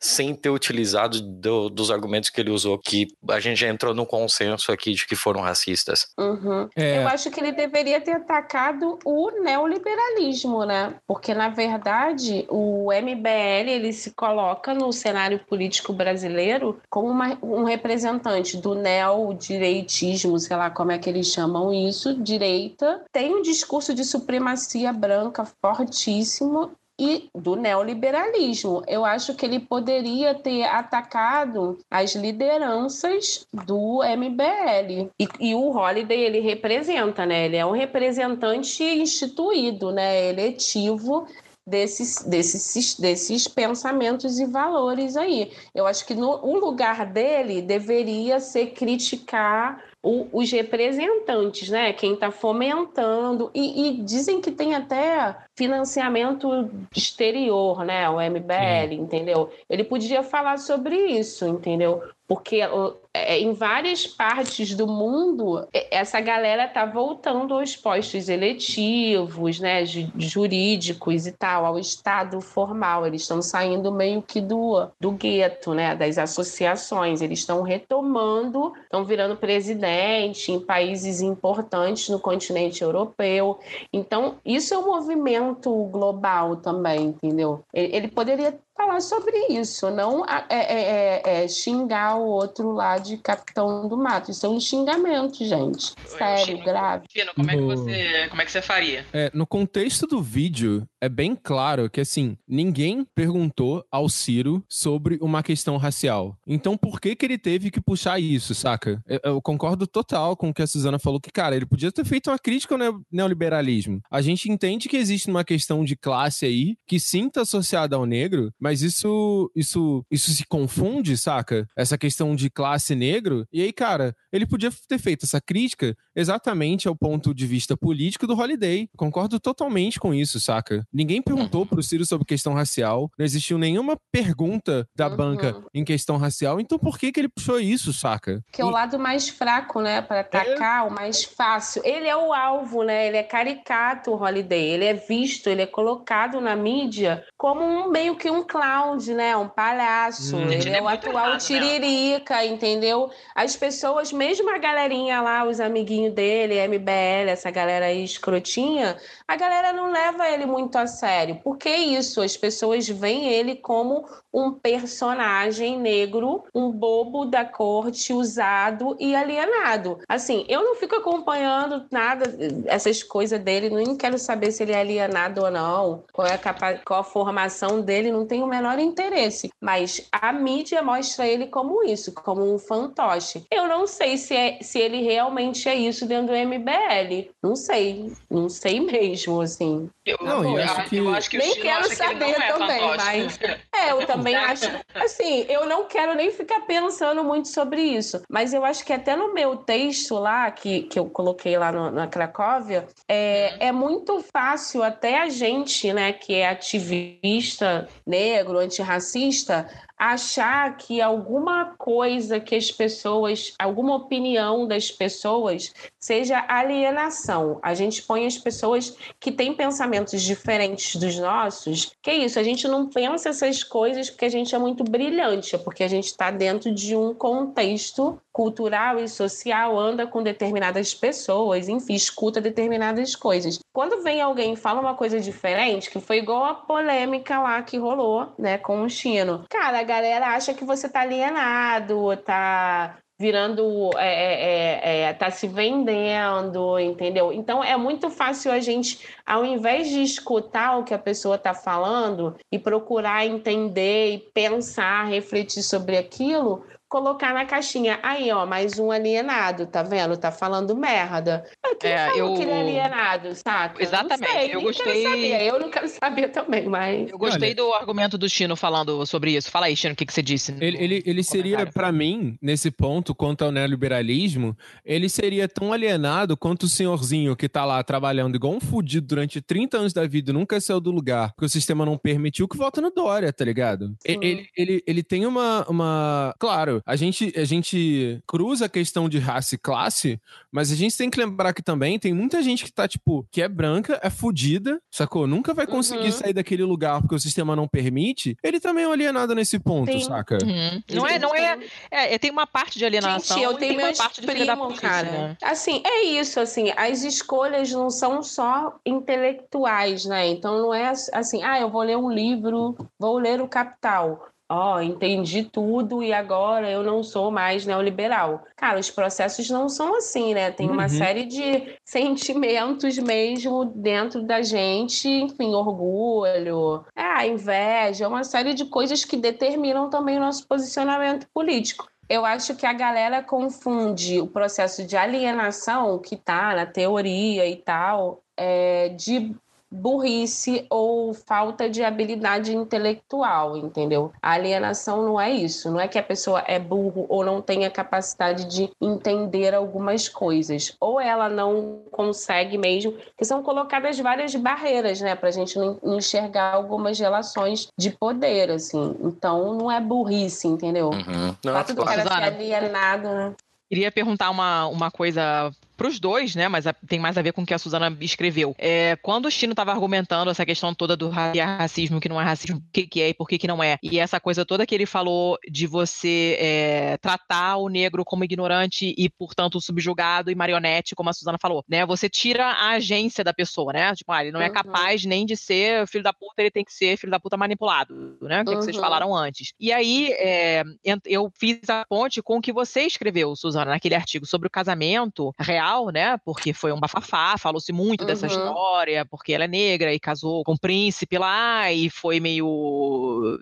sem ter utilizado do- dos argumentos que ele usou, que a gente já entrou no consenso aqui de que foram racistas. Uhum. É, Eu acho que ele deveria ter atacado o neoliberalismo, né? Porque, na verdade, o MBL ele se coloca no cenário político brasileiro como uma- um representante do neodireitismo, sei lá como é que eles chamam isso, direita, tem um discurso de supremacia branca fortíssimo e do neoliberalismo. Eu acho que ele poderia ter atacado as lideranças do MBL. E, e o Holiday, ele representa, né? Ele é um representante instituído, né? Eletivo desses, desses, desses pensamentos e valores aí. Eu acho que no, o lugar dele deveria ser criticar o- os representantes, né? Quem está fomentando. E, e dizem que tem até financiamento exterior, né? O MBL, entendeu? Ele podia falar sobre isso, entendeu? Porque ó, é, em várias partes do mundo, é, essa galera tá voltando aos postos eletivos, né, ju- jurídicos e tal, ao estado formal. Eles estão saindo meio que do, do gueto, né, das associações. Eles estão retomando, estão virando presidente em países importantes no continente europeu. Então, isso é um movimento global também, entendeu? Ele poderia falar sobre isso, não é, é- é- é xingar o outro lá de capitão do mato. Isso é um xingamento, gente. Sério, Chino. grave. Chino, como é que No- você, como é que você faria? É, no contexto do vídeo, é bem claro que, assim, ninguém perguntou ao Ciro sobre uma questão racial. Então, por que que ele teve que puxar isso, saca? Eu, eu concordo total com o que a Suzana falou, que, cara, ele podia ter feito uma crítica ao neo- neoliberalismo. A gente entende que existe uma questão de classe aí, que sim tá associada ao negro, mas isso, isso, isso se confunde, saca? Essa questão de classe negro. E aí, cara, ele podia ter feito essa crítica exatamente ao ponto de vista político do Holiday. Concordo totalmente com isso, saca? Ninguém perguntou pro Ciro sobre questão racial, não existiu nenhuma pergunta da Uhum. banca em questão racial, então por que que ele puxou isso, saca? Que é o E- lado mais fraco, né? Para atacar, o mais fácil. Ele é o alvo, né? Ele é caricato, o Holiday. Ele é visto, ele é colocado na mídia como um meio que um clown, né? Um palhaço. Hum. Ele é é o muito atual né? tiririca, entendeu? As pessoas, mesmo a galerinha lá, os amiguinhos dele, MBL, essa galera aí escrotinha, a galera não leva ele muito a sério. Por que isso? As pessoas veem ele como um personagem negro, um bobo da corte, usado e alienado. Assim, eu não fico acompanhando nada, essas coisas dele, nem quero saber se ele é alienado ou não, qual é a, capa- qual a formação dele, não tenho o menor interesse. Mas a mídia mostra ele como isso, como um fantoche. Eu não sei se, é, se ele realmente é isso dentro do MBL. Não sei, não sei mesmo, assim. Eu, Não, eu, e acho que- eu acho que Nem quero acha que saber é também, fantoche. É, eu também acho. Assim, eu não quero nem ficar pensando muito sobre isso. Mas eu acho que até no meu texto lá, que, que eu coloquei lá no- na Cracóvia, é, é muito fácil até a gente, né, que é ativista negro, antirracista, achar que alguma coisa que as pessoas, alguma opinião das pessoas seja alienação. A gente põe as pessoas que têm pensamentos diferentes dos nossos. Que é isso, a gente não pensa essas coisas porque a gente é muito brilhante, é porque a gente está dentro de um contexto cultural e social, anda com determinadas pessoas, enfim, escuta determinadas coisas. Quando vem alguém e fala uma coisa diferente, que foi igual a polêmica lá que rolou, né, com o Chino. Cara, galera acha que você tá alienado, tá virando, é, é, é, é, tá se vendendo, entendeu? Então é muito fácil a gente, ao invés de escutar o que a pessoa tá falando e procurar entender e pensar, refletir sobre aquilo, colocar na caixinha. Aí, ó, mais um alienado, tá vendo? Tá falando merda. Quem É, falou eu- que ele é alienado, saca? Exatamente, Não sei, eu gostei- Quero saber. Eu não quero saber também, mas. Eu gostei Olha- do argumento do Chino falando sobre isso. Fala aí, Chino, o que, que você disse? Ele, ele, ele seria, pra mim, nesse ponto, quanto ao neoliberalismo, ele seria tão alienado quanto o senhorzinho que tá lá trabalhando igual um fudido durante 30 anos da vida e nunca saiu do lugar, porque o sistema não permitiu que volta no Dória, tá ligado? Ele, ele, ele tem uma, uma. Claro, a gente, a gente cruza a questão de raça e classe, mas a gente tem que lembrar que também tem muita gente que tá, tipo, que é branca, é fudida, sacou? Nunca vai conseguir Uhum. sair daquele lugar porque o sistema não permite. Ele também é um alienado nesse ponto, Sim. saca? Uhum. Não é, não é, é, é, Tem uma parte de alienação Gente, eu e tenho tem uma parte de da puta, cara. né? Assim, é isso, assim, as escolhas não são só intelectuais, né? Então não é assim, ah, eu vou ler um livro, vou ler o Capital. Ó, entendi tudo e agora eu não sou mais neoliberal. Cara, os processos não são assim, né? Tem uma Uhum. série de sentimentos mesmo dentro da gente, enfim, orgulho, ah, inveja, uma série de coisas que determinam também o nosso posicionamento político. Eu acho que a galera confunde o processo de alienação, que tá na teoria e tal, é, de burrice ou falta de habilidade intelectual, entendeu? A alienação não é isso, não é que a pessoa é burro ou não tem a capacidade de entender algumas coisas, ou ela não consegue mesmo, que são colocadas várias barreiras, né, pra gente não enxergar algumas relações de poder, assim. Então não é burrice, entendeu? Uhum. O Não, fato do cara ser alienado, né? Queria perguntar uma, uma coisa pros dois, né? Mas a- tem mais a ver com o que a Suzana escreveu. É, quando o Chino estava argumentando essa questão toda do é racismo, que não é racismo, o que, que é e por que, que não é, e essa coisa toda que ele falou de você é, tratar o negro como ignorante e, portanto, subjugado e marionete, como a Suzana falou, né? Você tira a agência da pessoa, né? Tipo, ah, ele não é Uhum. capaz nem de ser filho da puta, ele tem que ser filho da puta manipulado, né? O que, que vocês Uhum. falaram antes. E aí, é, eu fiz a ponte com o que você escreveu, Suzana, naquele artigo sobre o casamento real né? Porque foi um bafafá, falou-se muito dessa Uhum. história, porque ela é negra e casou com um príncipe lá e foi meio.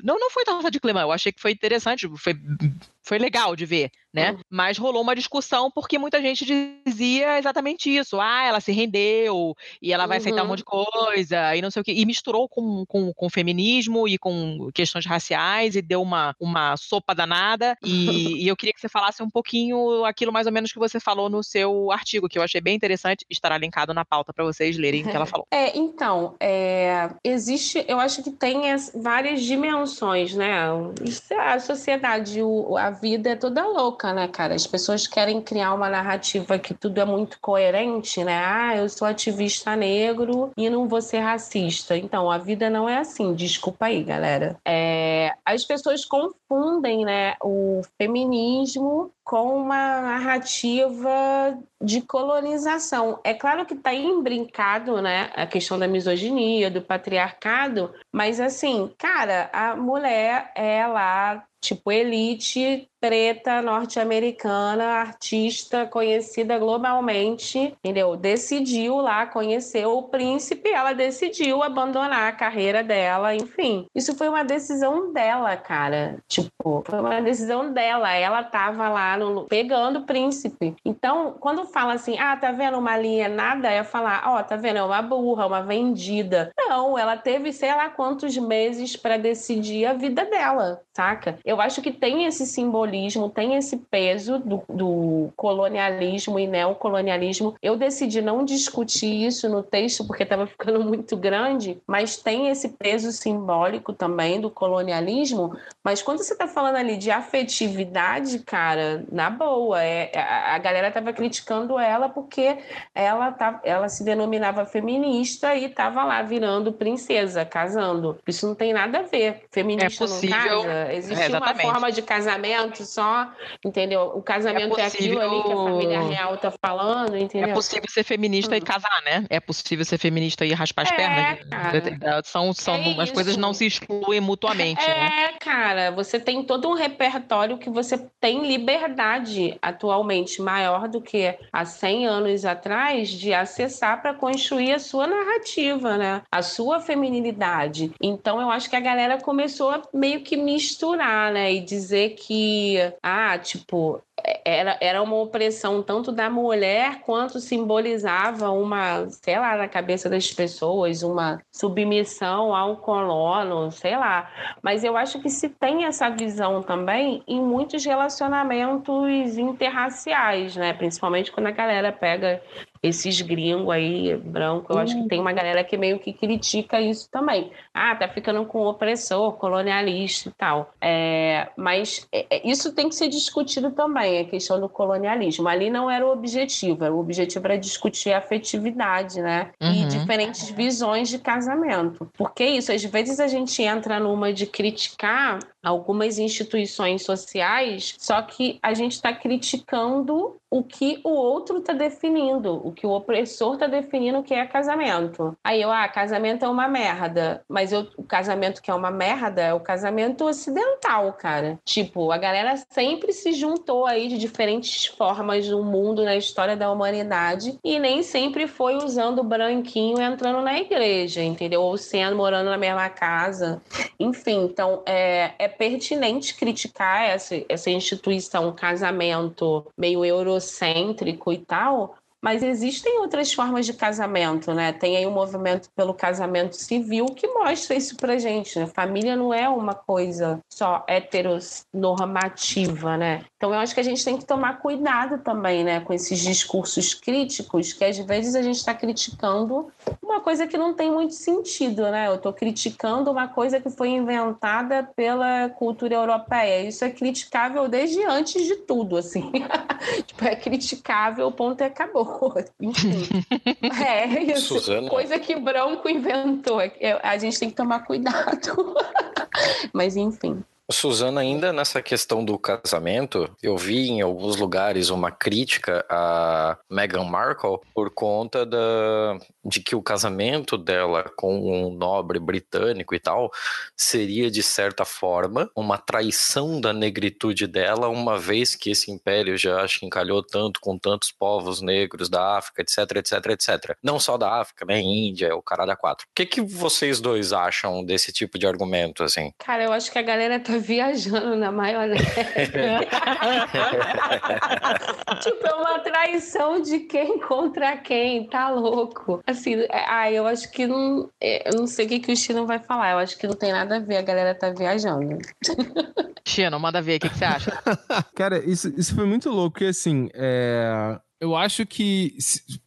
Não, não foi torta de clima, eu achei que foi interessante, foi, foi legal de ver, né? Uhum. Mas rolou uma discussão porque muita gente dizia exatamente isso. Ah, ela se rendeu e ela vai aceitar um Uhum. monte de coisa e não sei o quê. E misturou com, com, com feminismo e com questões raciais e deu uma, uma sopa danada. E, e eu queria que você falasse um pouquinho aquilo mais ou menos que você falou no seu artigo, que eu achei bem interessante. Estará linkado na pauta para vocês lerem o que ela falou. É, então, é, existe, eu acho que tem as- várias dimensões, né? É A sociedade, o- a vida é toda louca, né, cara? As pessoas querem criar uma narrativa que tudo é muito coerente, né? Ah, eu sou ativista negro e não vou ser racista. Então, a vida não é assim, desculpa aí, galera. É, as pessoas confundem, né, o feminismo com uma narrativa de colonização. É claro que está imbrincado, né, a questão da misoginia, do patriarcado, mas assim, cara, a mulher é lá, tipo, elite, preta, norte-americana, artista conhecida globalmente, entendeu? Decidiu lá conhecer o príncipe, ela decidiu abandonar a carreira dela, enfim. Isso foi uma decisão dela, cara. Tipo, foi uma decisão dela. Ela tava lá no, pegando o príncipe. Então, quando fala assim, ah, tá vendo uma alienada, é falar, ó, tá vendo, é uma burra, uma vendida. Não, ela teve sei lá quantos meses para decidir a vida dela, saca? Eu acho que tem esse simbolismo, tem esse peso do, do colonialismo e neocolonialismo. Eu decidi não discutir isso no texto porque estava ficando muito grande, mas tem esse peso simbólico também do colonialismo. Mas quando você está falando ali de afetividade, cara, na boa, é, a, a galera tava criticando ela porque ela, tá, ela se denominava feminista e tava lá virando princesa, casando. Isso não tem nada a ver. Feminista É possível. não casa. Existe É, uma forma de casamento só, entendeu? O casamento é, aquilo ali que a família real tá falando, entendeu? É possível ser feminista e casar, né? É possível ser feminista e raspar as É, pernas. cara. São, são, É as coisas isso. não se excluem mutuamente, né? É, cara, você tem todo um repertório que você tem liberdade atualmente maior do que há 100 anos atrás de acessar para construir a sua narrativa, né? A sua feminilidade. Então eu acho que a galera começou a meio que misturar, né? E dizer que, ah, tipo, era, era uma opressão tanto da mulher quanto simbolizava uma, sei lá, na cabeça das pessoas, uma submissão ao colono, sei lá. Mas eu acho que se tem essa visão também em muitos relacionamentos interraciais, né? Principalmente quando a galera pega esses gringos aí, branco, eu acho que tem uma galera que meio que critica isso também. Ah, tá ficando com opressor, colonialista e tal. É, mas é, é, isso tem que ser discutido também, a questão do colonialismo. Ali não era o objetivo, o objetivo era discutir a afetividade, né? E Uhum. diferentes visões de casamento. Porque isso, às vezes a gente entra numa de criticar algumas instituições sociais, só que a gente está criticando o que o outro está definindo, o que o opressor está definindo que é casamento. Aí eu, ah, casamento é uma merda, mas eu, o casamento que é uma merda é o casamento ocidental, cara. Tipo, a galera sempre se juntou aí de diferentes formas no mundo, na história da humanidade, e nem sempre foi usando branquinho entrando na igreja, entendeu? Ou sendo morando na mesma casa. Enfim, então é, é pertinente criticar essa, essa instituição, casamento meio eurocêntrico e tal, mas existem outras formas de casamento, né? Tem aí o movimento pelo casamento civil que mostra isso pra gente, né? Família não é uma coisa só heteronormativa, né? Então eu acho que a gente tem que tomar cuidado também, né? Com esses discursos críticos, que às vezes a gente está criticando uma coisa que não tem muito sentido, né? Eu estou criticando uma coisa que foi inventada pela cultura europeia. Isso é criticável desde antes de tudo, assim. tipo, é criticável, ponto e acabou. Enfim. É isso. Suzana. Coisa que branco inventou. É- A gente tem que tomar cuidado. Mas enfim. Suzana, ainda nessa questão do casamento, eu vi em alguns lugares uma crítica a Meghan Markle por conta da, de que o casamento dela com um nobre britânico e tal seria, de certa forma, uma traição da negritude dela, uma vez que esse império já encalhou tanto com tantos povos negros da África, etc, etc, etc. Não só da África, né? Índia, o cara da quatro. O que, que vocês dois acham desse tipo de argumento, assim? Cara, eu acho que a galera tá viajando na maionese. tipo, é uma traição de quem contra quem, tá louco. Assim, é, ah, eu acho que não. é, Eu não sei o que, que o Chino vai falar. Eu acho que não tem nada a ver, a galera tá viajando. Chino, manda ver, o que, que você acha? Cara, isso, isso foi muito louco, porque assim, é, eu acho que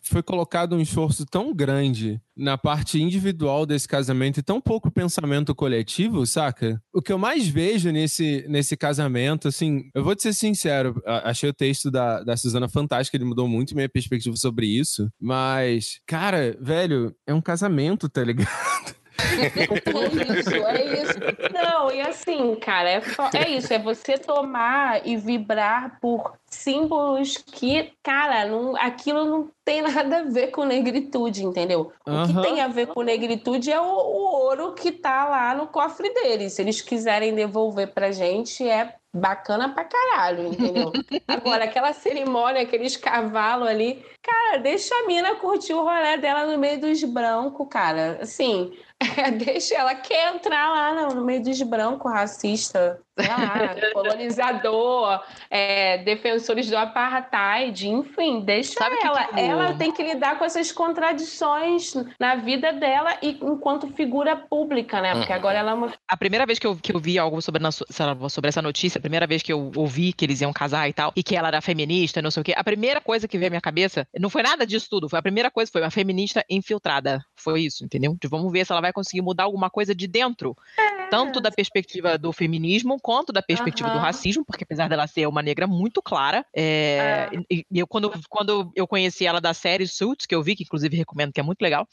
foi colocado um esforço tão grande na parte individual desse casamento e tão pouco pensamento coletivo, saca? O que eu mais vejo nesse, nesse casamento, assim, eu vou te ser sincero, achei o texto da, da Suzana fantástico, ele mudou muito minha perspectiva sobre isso, mas, cara, velho, é um casamento, tá ligado? É isso, é isso. Não, e assim, cara, é, é isso, é você tomar e vibrar por símbolos que, cara, não, aquilo não tem nada a ver com negritude, entendeu? O que tem a ver com negritude é o, o ouro que tá lá no cofre deles. Se eles quiserem devolver pra gente, é bacana pra caralho, entendeu? Agora, aquela cerimônia, aqueles cavalos ali, cara, deixa a mina curtir o rolê dela no meio dos brancos, cara. Assim, deixa ela quer entrar lá no, meio dos brancos, racista, lá, colonizador, é, defensores do apartheid, enfim, deixa Sabe o que ela. que Ela tem que lidar com essas contradições na vida dela e enquanto figura pública, né? Porque Uhum. agora ela é uma A primeira vez que eu, que eu vi algo sobre, na- sobre essa notícia, a primeira vez que eu ouvi que eles iam casar e tal, e que ela era feminista, não sei o quê, a primeira coisa que veio à minha cabeça, não foi nada disso tudo, foi a primeira coisa, foi uma feminista infiltrada. Foi isso, entendeu? De vamos ver se ela vai conseguir mudar alguma coisa de dentro. Tanto da perspectiva do feminismo, quanto da perspectiva do racismo, porque apesar dela ser uma negra muito clara, é, e, e eu, quando, quando eu conheci ela da série Suits, que eu vi, que inclusive recomendo, que é muito legal,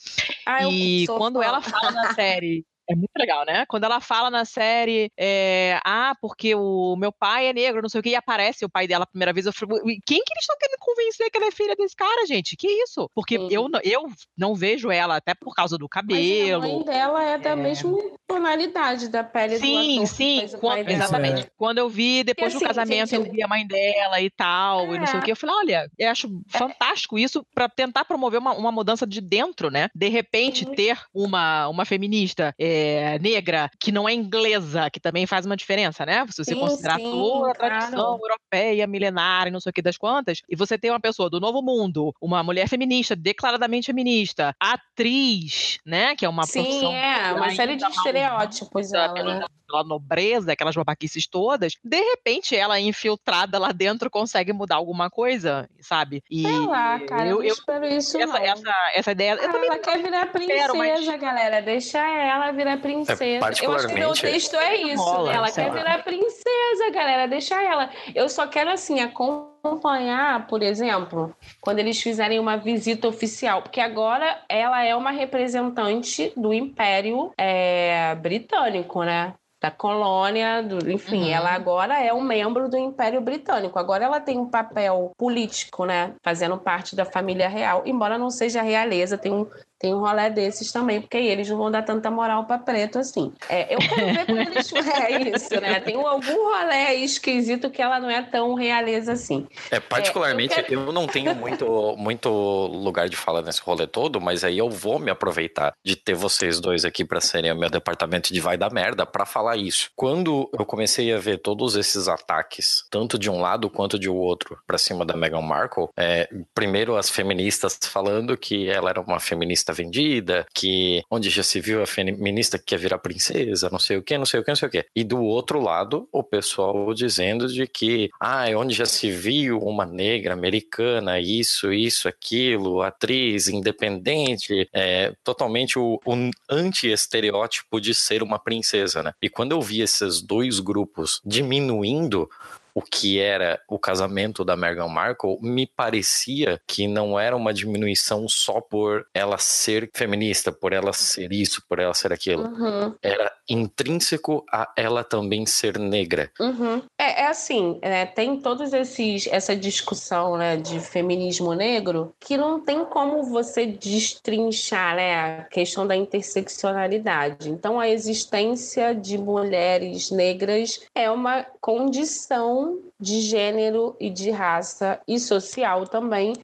Ah, eu e quando fã. ela fala na série. É muito legal, né? Quando ela fala na série, é, ah, porque o meu pai é negro, não sei o que, e aparece o pai dela a primeira vez, eu falei, "Ui, quem que eles estão querendo convencer que ela é filha desse cara, gente? Que isso? Porque Sim. eu, não- eu não vejo ela, até por causa do Mas a mãe cabelo. dela é da É. mesma tonalidade da pele do Sim, ator que sim, dela. exatamente. Quando eu vi, depois assim, do casamento, gente, eu vi a mãe dela e tal, e não sei o É. que, eu falei, olha, eu acho fantástico isso pra tentar promover uma, uma mudança de dentro, né? De repente, Sim. ter uma, uma feminista é, negra que não é inglesa, que também faz uma diferença, né? Se você Sim, considerar sim, toda a tradição claro. europeia, milenária, e não sei o que das quantas, e você tem uma pessoa do Novo Mundo, uma mulher feminista, declaradamente feminista, atriz, né? Que é uma Sim, profissão é, uma série de estereótipos ela, pela, né? pela nobreza, aquelas babaquices todas, de repente ela infiltrada lá dentro consegue mudar alguma coisa, sabe? E Sei lá, cara, eu, eu, espero isso essa, essa, essa ideia. Eu Ah, também ela quer virar princesa, mas- galera. Deixa ela virar princesa. Eu acho que o particularmente- texto é isso, Rola, né? Ela quer lá. virar princesa, galera. Deixa ela. Eu só quero, assim, acompanhar, por exemplo, quando eles fizerem uma visita oficial. Porque agora ela é uma representante do Império é, Britânico, né? Da colônia, do, enfim, Uhum. ela agora é um membro do Império Britânico. Agora ela tem um papel político, né? Fazendo parte da família real, embora não seja realeza, tem um, tem um rolê desses também, porque eles não vão dar tanta moral pra preto assim. É, eu quero ver quando eles. É isso, né? Tem algum rolê esquisito que ela não é tão realeza assim. É, particularmente, eu eu, quero- não tenho muito, muito lugar de fala nesse rolê todo, mas aí eu vou me aproveitar de ter vocês dois aqui pra serem o meu departamento de vai dar merda pra falar isso. Quando eu comecei a ver todos esses ataques, tanto de um lado quanto de outro, pra cima da Meghan Markle, é, primeiro as feministas falando que ela era uma feminista vendida, que onde já se viu a feminista que quer virar princesa, não sei o que, não sei o que, não sei o que. E do outro lado, o pessoal dizendo de que, ah, é onde já se viu uma negra americana, isso, isso, aquilo, atriz, independente, é, totalmente o, o anti-estereótipo de ser uma princesa, né? E quando eu vi esses dois grupos diminuindo o que era o casamento da Meghan Markle, me parecia que não era uma diminuição só por ela ser feminista, por ela ser isso, por ela ser aquilo. Uhum, Era intrínseco a ela também ser negra. uhum. É, é assim, né, tem todos esses essa discussão né, de feminismo negro que não tem como você destrinchar né, a questão da interseccionalidade. Então, a existência de mulheres negras é uma condição de gênero e de raça e social também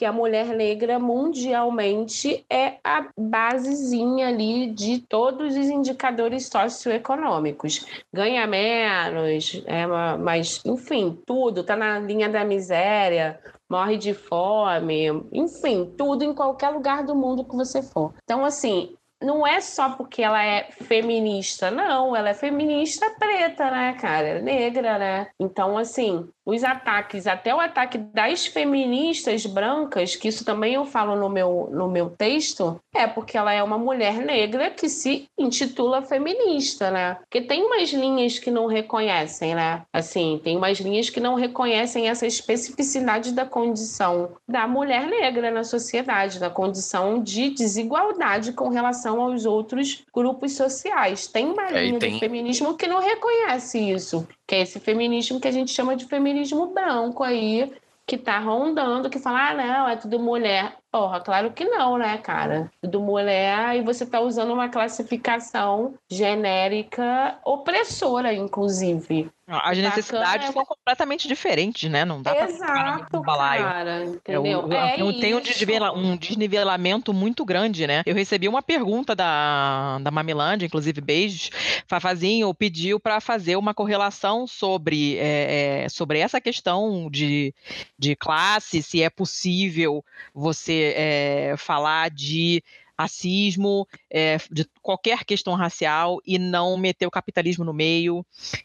que a mulher negra mundialmente é a basezinha ali de todos os indicadores socioeconômicos. Ganha menos, é mas enfim, tudo tá na linha da miséria, morre de fome, enfim, tudo em qualquer lugar do mundo que você for. Então assim, não é só porque ela é feminista, não, ela é feminista preta, né, cara? Negra, né? Então, assim, os ataques, até o ataque das feministas brancas, que isso também eu falo no meu, no meu texto, é porque ela é uma mulher negra que se intitula feminista, né? Porque tem umas linhas que não reconhecem, né? Assim, tem umas linhas que não reconhecem essa especificidade da condição da mulher negra na sociedade, da condição de desigualdade com relação aos outros grupos sociais. Tem uma É, linha tem- do feminismo que não reconhece isso, que é esse feminismo que a gente chama de feminismo branco aí, que tá rondando, que fala, ah, não, é tudo mulher. Porra, claro que não, né, cara? Tudo mulher e você tá usando uma classificação genérica opressora, inclusive. As necessidades é. são completamente diferentes, né? Não dá pra Exato, mesmo balaio. cara, É, entendeu? o- É um, um desnivelamento muito grande, né? Eu recebi uma pergunta da, da Mamilândia, inclusive beijos. Fafazinho pediu para fazer uma correlação sobre, é, é, sobre essa questão de, de classe, se é possível você é, falar de racismo, é, de qualquer questão racial e não meter o capitalismo no meio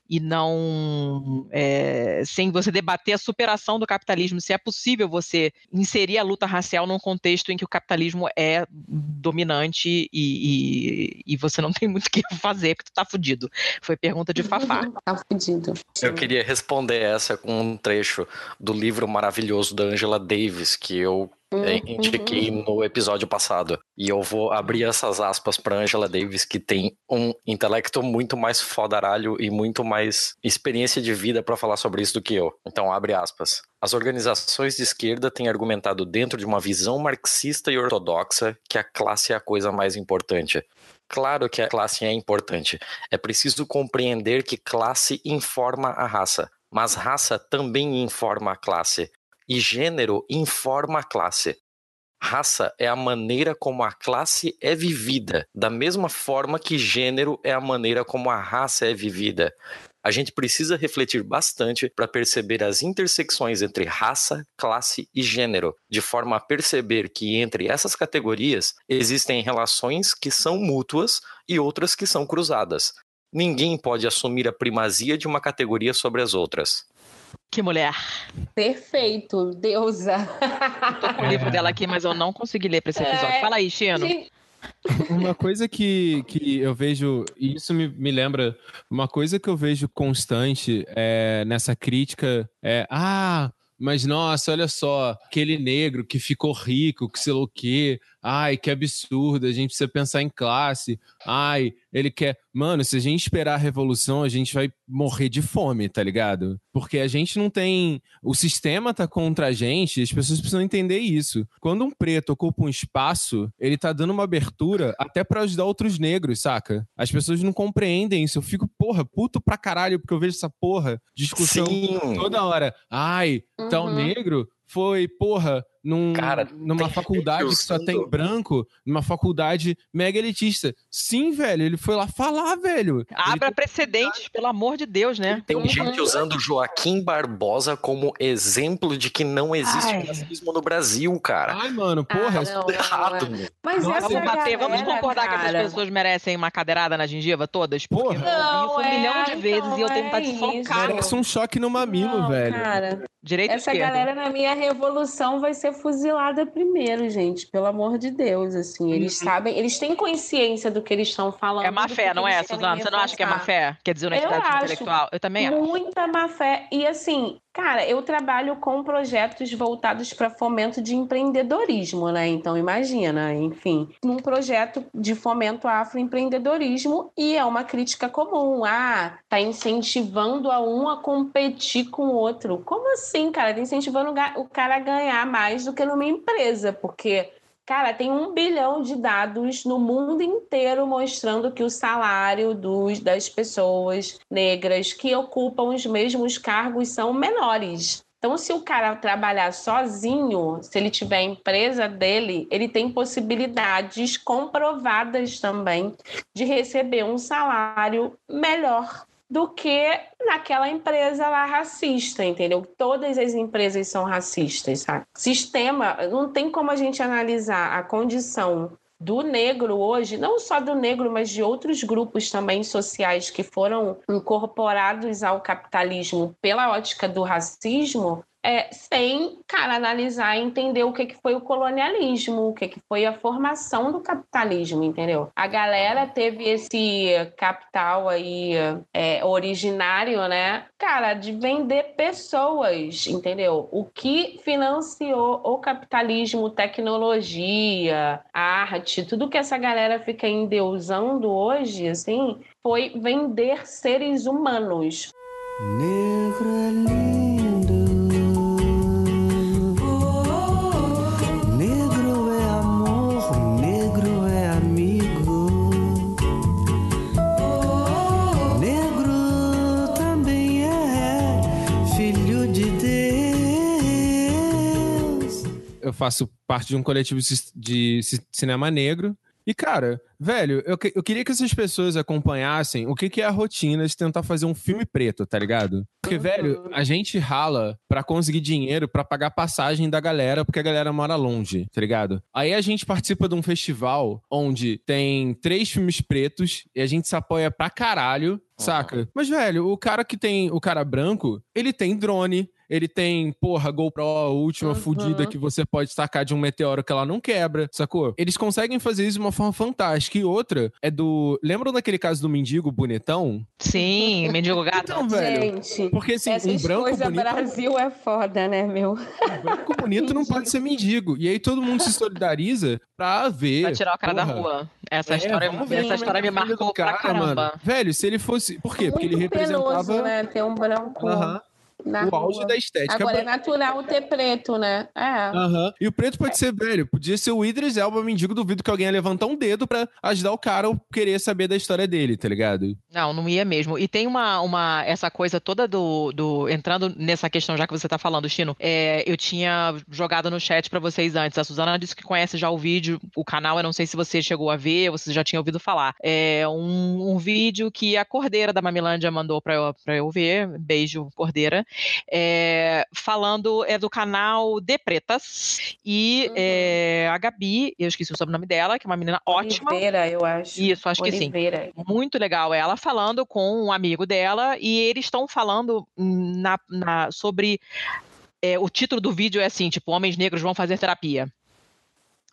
e não é, sem você debater a superação do capitalismo, se é possível você inserir a luta racial num contexto em que o capitalismo é dominante e, e, e você não tem muito o que fazer porque tu tá fudido. Foi pergunta de Fafá. Tá fudido. Eu queria responder essa com um trecho do livro maravilhoso da Angela Davis, que eu é, indiquei no episódio passado. E eu vou abrir essas aspas para Angela Davis, que tem um intelecto muito mais fodaralho e muito mais experiência de vida para falar sobre isso do que eu. Então, abre aspas. As organizações de esquerda têm argumentado dentro de uma visão marxista e ortodoxa que a classe é a coisa mais importante. Claro que a classe é importante. É preciso compreender que classe informa a raça, mas raça também informa a classe. E gênero informa a classe. Raça é a maneira como a classe é vivida, da mesma forma que gênero é a maneira como a raça é vivida. A gente precisa refletir bastante para perceber as intersecções entre raça, classe e gênero, de forma a perceber que entre essas categorias existem relações que são mútuas e outras que são cruzadas. Ninguém pode assumir a primazia de uma categoria sobre as outras. Que mulher. Perfeito, deusa. Tô com o livro dela aqui, mas eu não consegui ler pra esse episódio. É, Fala aí, Chino. Uma coisa que, que eu vejo, e isso me, me lembra, uma coisa que eu vejo constante é, nessa crítica é: ah, mas nossa, olha só, aquele negro que ficou rico, que sei lá o quê, ai, que absurdo, a gente precisa pensar em classe, ai, ele quer. Mano, se a gente esperar a revolução, a gente vai morrer de fome, tá ligado? Porque a gente não tem. O sistema tá contra a gente, as pessoas precisam entender isso. Quando um preto ocupa um espaço, ele tá dando uma abertura até pra ajudar outros negros, saca? As pessoas não compreendem isso. Eu fico, porra, puto pra caralho, porque eu vejo essa porra, discussão Sim, toda hora. Ai, tal Uhum. negro foi, porra, num, Cara, numa tem faculdade que só tem branco, numa faculdade mega elitista. Sim, velho, ele foi lá falar, velho. Abra Ele precedentes, pelo amor de Deus, né? Tem Uhum. gente usando Joaquim Barbosa como exemplo de que não existe Ai. racismo no Brasil, cara. Ai, mano, porra, Ah, é errado, não é. meu. Mas Nossa, essa Vamos bater, vamos concordar que cara, essas pessoas merecem uma cadeirada na gengiva, todas? Porra. Não, isso um é, milhão de vezes e eu então, tenho vontade de é isso. merece um choque no mamilo, não, velho. Cara, Direito essa esquerdo. galera na minha revolução vai ser fuzilada primeiro, gente. Pelo amor de Deus, assim. Eles Uhum. sabem, eles têm consciência do que eles estão falando. É má fé, não é, Suzana? Você não acha que é má fé? Quer dizer, honestidade acho. intelectual? Eu também acho. Muita má fé. E assim, cara, eu trabalho com projetos voltados para fomento de empreendedorismo, né? Então, imagina, enfim, num projeto de fomento afroempreendedorismo e é uma crítica comum. Ah, tá incentivando a um a competir com o outro. Como assim, cara? Tá incentivando o cara a ganhar mais do que numa empresa, porque. Cara, tem um bilhão de dados no mundo inteiro mostrando que o salário dos, das pessoas negras que ocupam os mesmos cargos são menores. Então, se o cara trabalhar sozinho, se ele tiver a empresa dele, ele tem possibilidades comprovadas também de receber um salário melhor do que naquela empresa lá racista, entendeu? Todas as empresas são racistas, sabe? Sistema, não tem como a gente analisar a condição do negro hoje, não só do negro, mas de outros grupos também sociais que foram incorporados ao capitalismo pela ótica do racismo, é, sem, cara, analisar e entender o que, que foi o colonialismo, o que, que foi a formação do capitalismo, entendeu? A galera teve esse capital aí é, originário, né? Cara, de vender pessoas, entendeu? O que financiou o capitalismo, tecnologia, arte, tudo que essa galera fica endeusando hoje, assim, foi vender seres humanos. Negro faço parte de um coletivo de ci- cinema negro. E, cara, velho, eu, que- eu queria que essas pessoas acompanhassem o que, que é a rotina de tentar fazer um filme preto, tá ligado? Porque, velho, a gente rala pra conseguir dinheiro pra pagar passagem da galera, porque a galera mora longe, tá ligado? Aí a gente participa de um festival onde tem três filmes pretos e a gente se apoia pra caralho, saca? Mas, velho, o cara que tem, o cara branco, ele tem drone, ele tem, porra, GoPro, a última Uhum. fudida que você pode sacar de um meteoro que ela não quebra, sacou? Eles conseguem fazer isso de uma forma fantástica. E outra é do. Lembram daquele caso do mendigo bonitão? Sim, mendigo gato. Então, velho. Gente, Porque assim, um essas branco coisas bonito. Brasil é foda, né, meu? Um branco bonito não pode ser mendigo. E aí todo mundo se solidariza pra ver. Pra tirar o cara da porra. rua. Essa É, história, ver essa é história me marcou pra cara, caramba. mano. Velho, se ele fosse. Por quê? Porque ele Muito representava penoso, né? Ter um branco Aham, na o auge rua. da estética. Agora é natural ter preto, né? É. Aham. E o preto pode ser, velho, podia ser o Idris Elba mendigo. Duvido que alguém ia levantar um dedo pra ajudar o cara a querer saber da história dele, tá ligado? Não, não ia mesmo. E tem uma, uma essa coisa toda do, do entrando nessa questão já que você tá falando, Chino. É, eu tinha jogado no chat pra vocês antes. A Suzana disse que conhece já o vídeo, o canal. Eu não sei se você chegou a ver, ou se já tinha ouvido falar. É um, um vídeo que a Cordeira da Mamilândia mandou pra eu, pra eu ver. Beijo, Cordeira. É, falando é do canal De Pretas e Uhum. é, a Gabi, eu esqueci o sobrenome dela, que é uma menina ótima. Oliveira, eu acho. Isso, acho que sim Oliveira. muito legal ela falando com um amigo dela e eles estão falando na, na- sobre é, o título do vídeo é assim tipo homens negros vão fazer terapia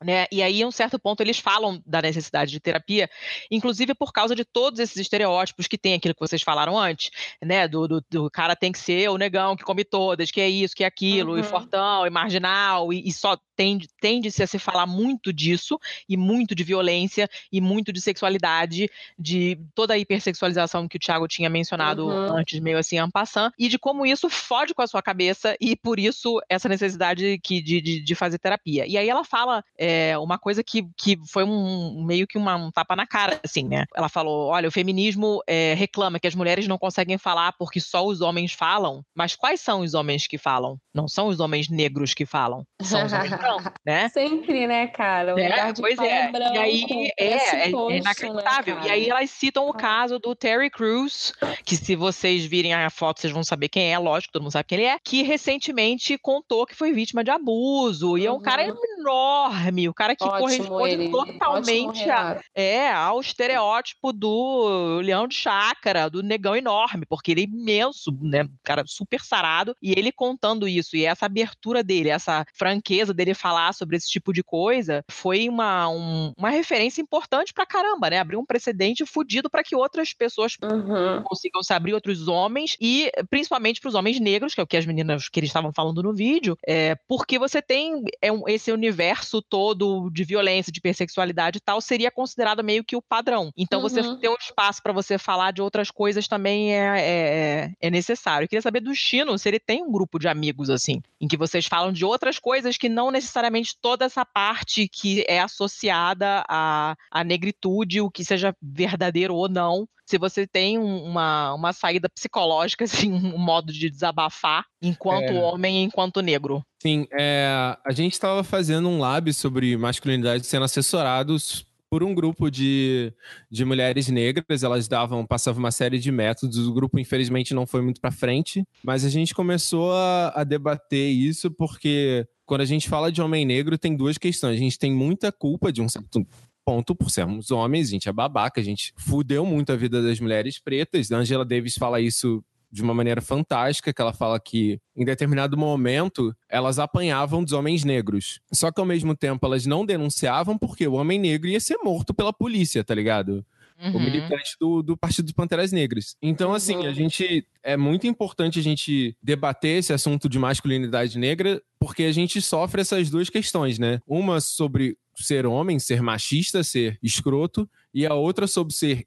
né? E aí, em um certo ponto, eles falam da necessidade de terapia, inclusive por causa de todos esses estereótipos que tem aquilo que vocês falaram antes, né? Do, do, do cara tem que ser o negão que come todas, que é isso, que é aquilo, e Uhum. fortão, e marginal, e, e só tende, tende-se a se falar muito disso, e muito de violência, e muito de sexualidade, de toda a hipersexualização que o Thiago tinha mencionado Uhum. antes, meio assim, en passant, e de como isso fode com a sua cabeça, e por isso essa necessidade que, de, de, de fazer terapia. E aí ela fala é, uma coisa que, que foi um meio que uma, um tapa na cara, assim, né? Ela falou: olha, o feminismo é, reclama que as mulheres não conseguem falar porque só os homens falam, mas quais são os homens que falam? Não são os homens negros que falam, são os homens né? Sempre, né, cara? É, de pois é. branco, E aí é, é- é inacreditável. né, e aí elas citam o Ah. caso do Terry Crews, que se vocês virem a foto, vocês vão saber quem é, lógico, todo mundo sabe quem ele é, que recentemente contou que foi vítima de abuso. E é um cara Uhum. enorme, o cara que Ótimo corresponde ele. totalmente a, é, ao estereótipo do leão de chácara, do negão enorme, porque ele é imenso, né? Um cara super sarado, e ele contando isso, e essa abertura dele, essa franqueza dele poder falar sobre esse tipo de coisa foi uma, um, uma referência importante pra caramba, né? Abriu um precedente fudido para que outras pessoas Uhum. consigam se abrir, outros homens, e principalmente para os homens negros, que é o que as meninas que eles estavam falando no vídeo, é, porque você tem é um- esse universo todo de violência, de hipersexualidade e tal, seria considerado meio que o padrão. Então você Uhum. ter um espaço para você falar de outras coisas também é, é, é necessário. Eu queria saber do Chino se ele tem um grupo de amigos, assim, em que vocês falam de outras coisas que não necessariamente toda essa parte que é associada à, à negritude, o que seja verdadeiro ou não, se você tem um- uma, uma saída psicológica, assim, um modo de desabafar enquanto É. homem e enquanto negro. Sim, é, a gente estava fazendo um lab sobre masculinidade sendo assessorados por um grupo de, de mulheres negras. Elas davam, passavam uma série de métodos. O grupo, infelizmente, não foi muito para frente, mas a gente começou a, a debater isso porque quando a gente fala de homem negro, tem duas questões. A gente tem muita culpa de um certo ponto por sermos homens, a gente é babaca, a gente fudeu muito a vida das mulheres pretas. A Angela Davis fala isso de uma maneira fantástica, que ela fala que em determinado momento elas apanhavam dos homens negros. Só que ao mesmo tempo elas não denunciavam porque o homem negro ia ser morto pela polícia, tá ligado? o Uhum. militante do, do Partido dos Panteras Negras. Então, assim, Uhum. a gente. É muito importante a gente debater esse assunto de masculinidade negra, porque a gente sofre essas duas questões, né? Uma sobre ser homem, ser machista, ser escroto, e a outra sobre ser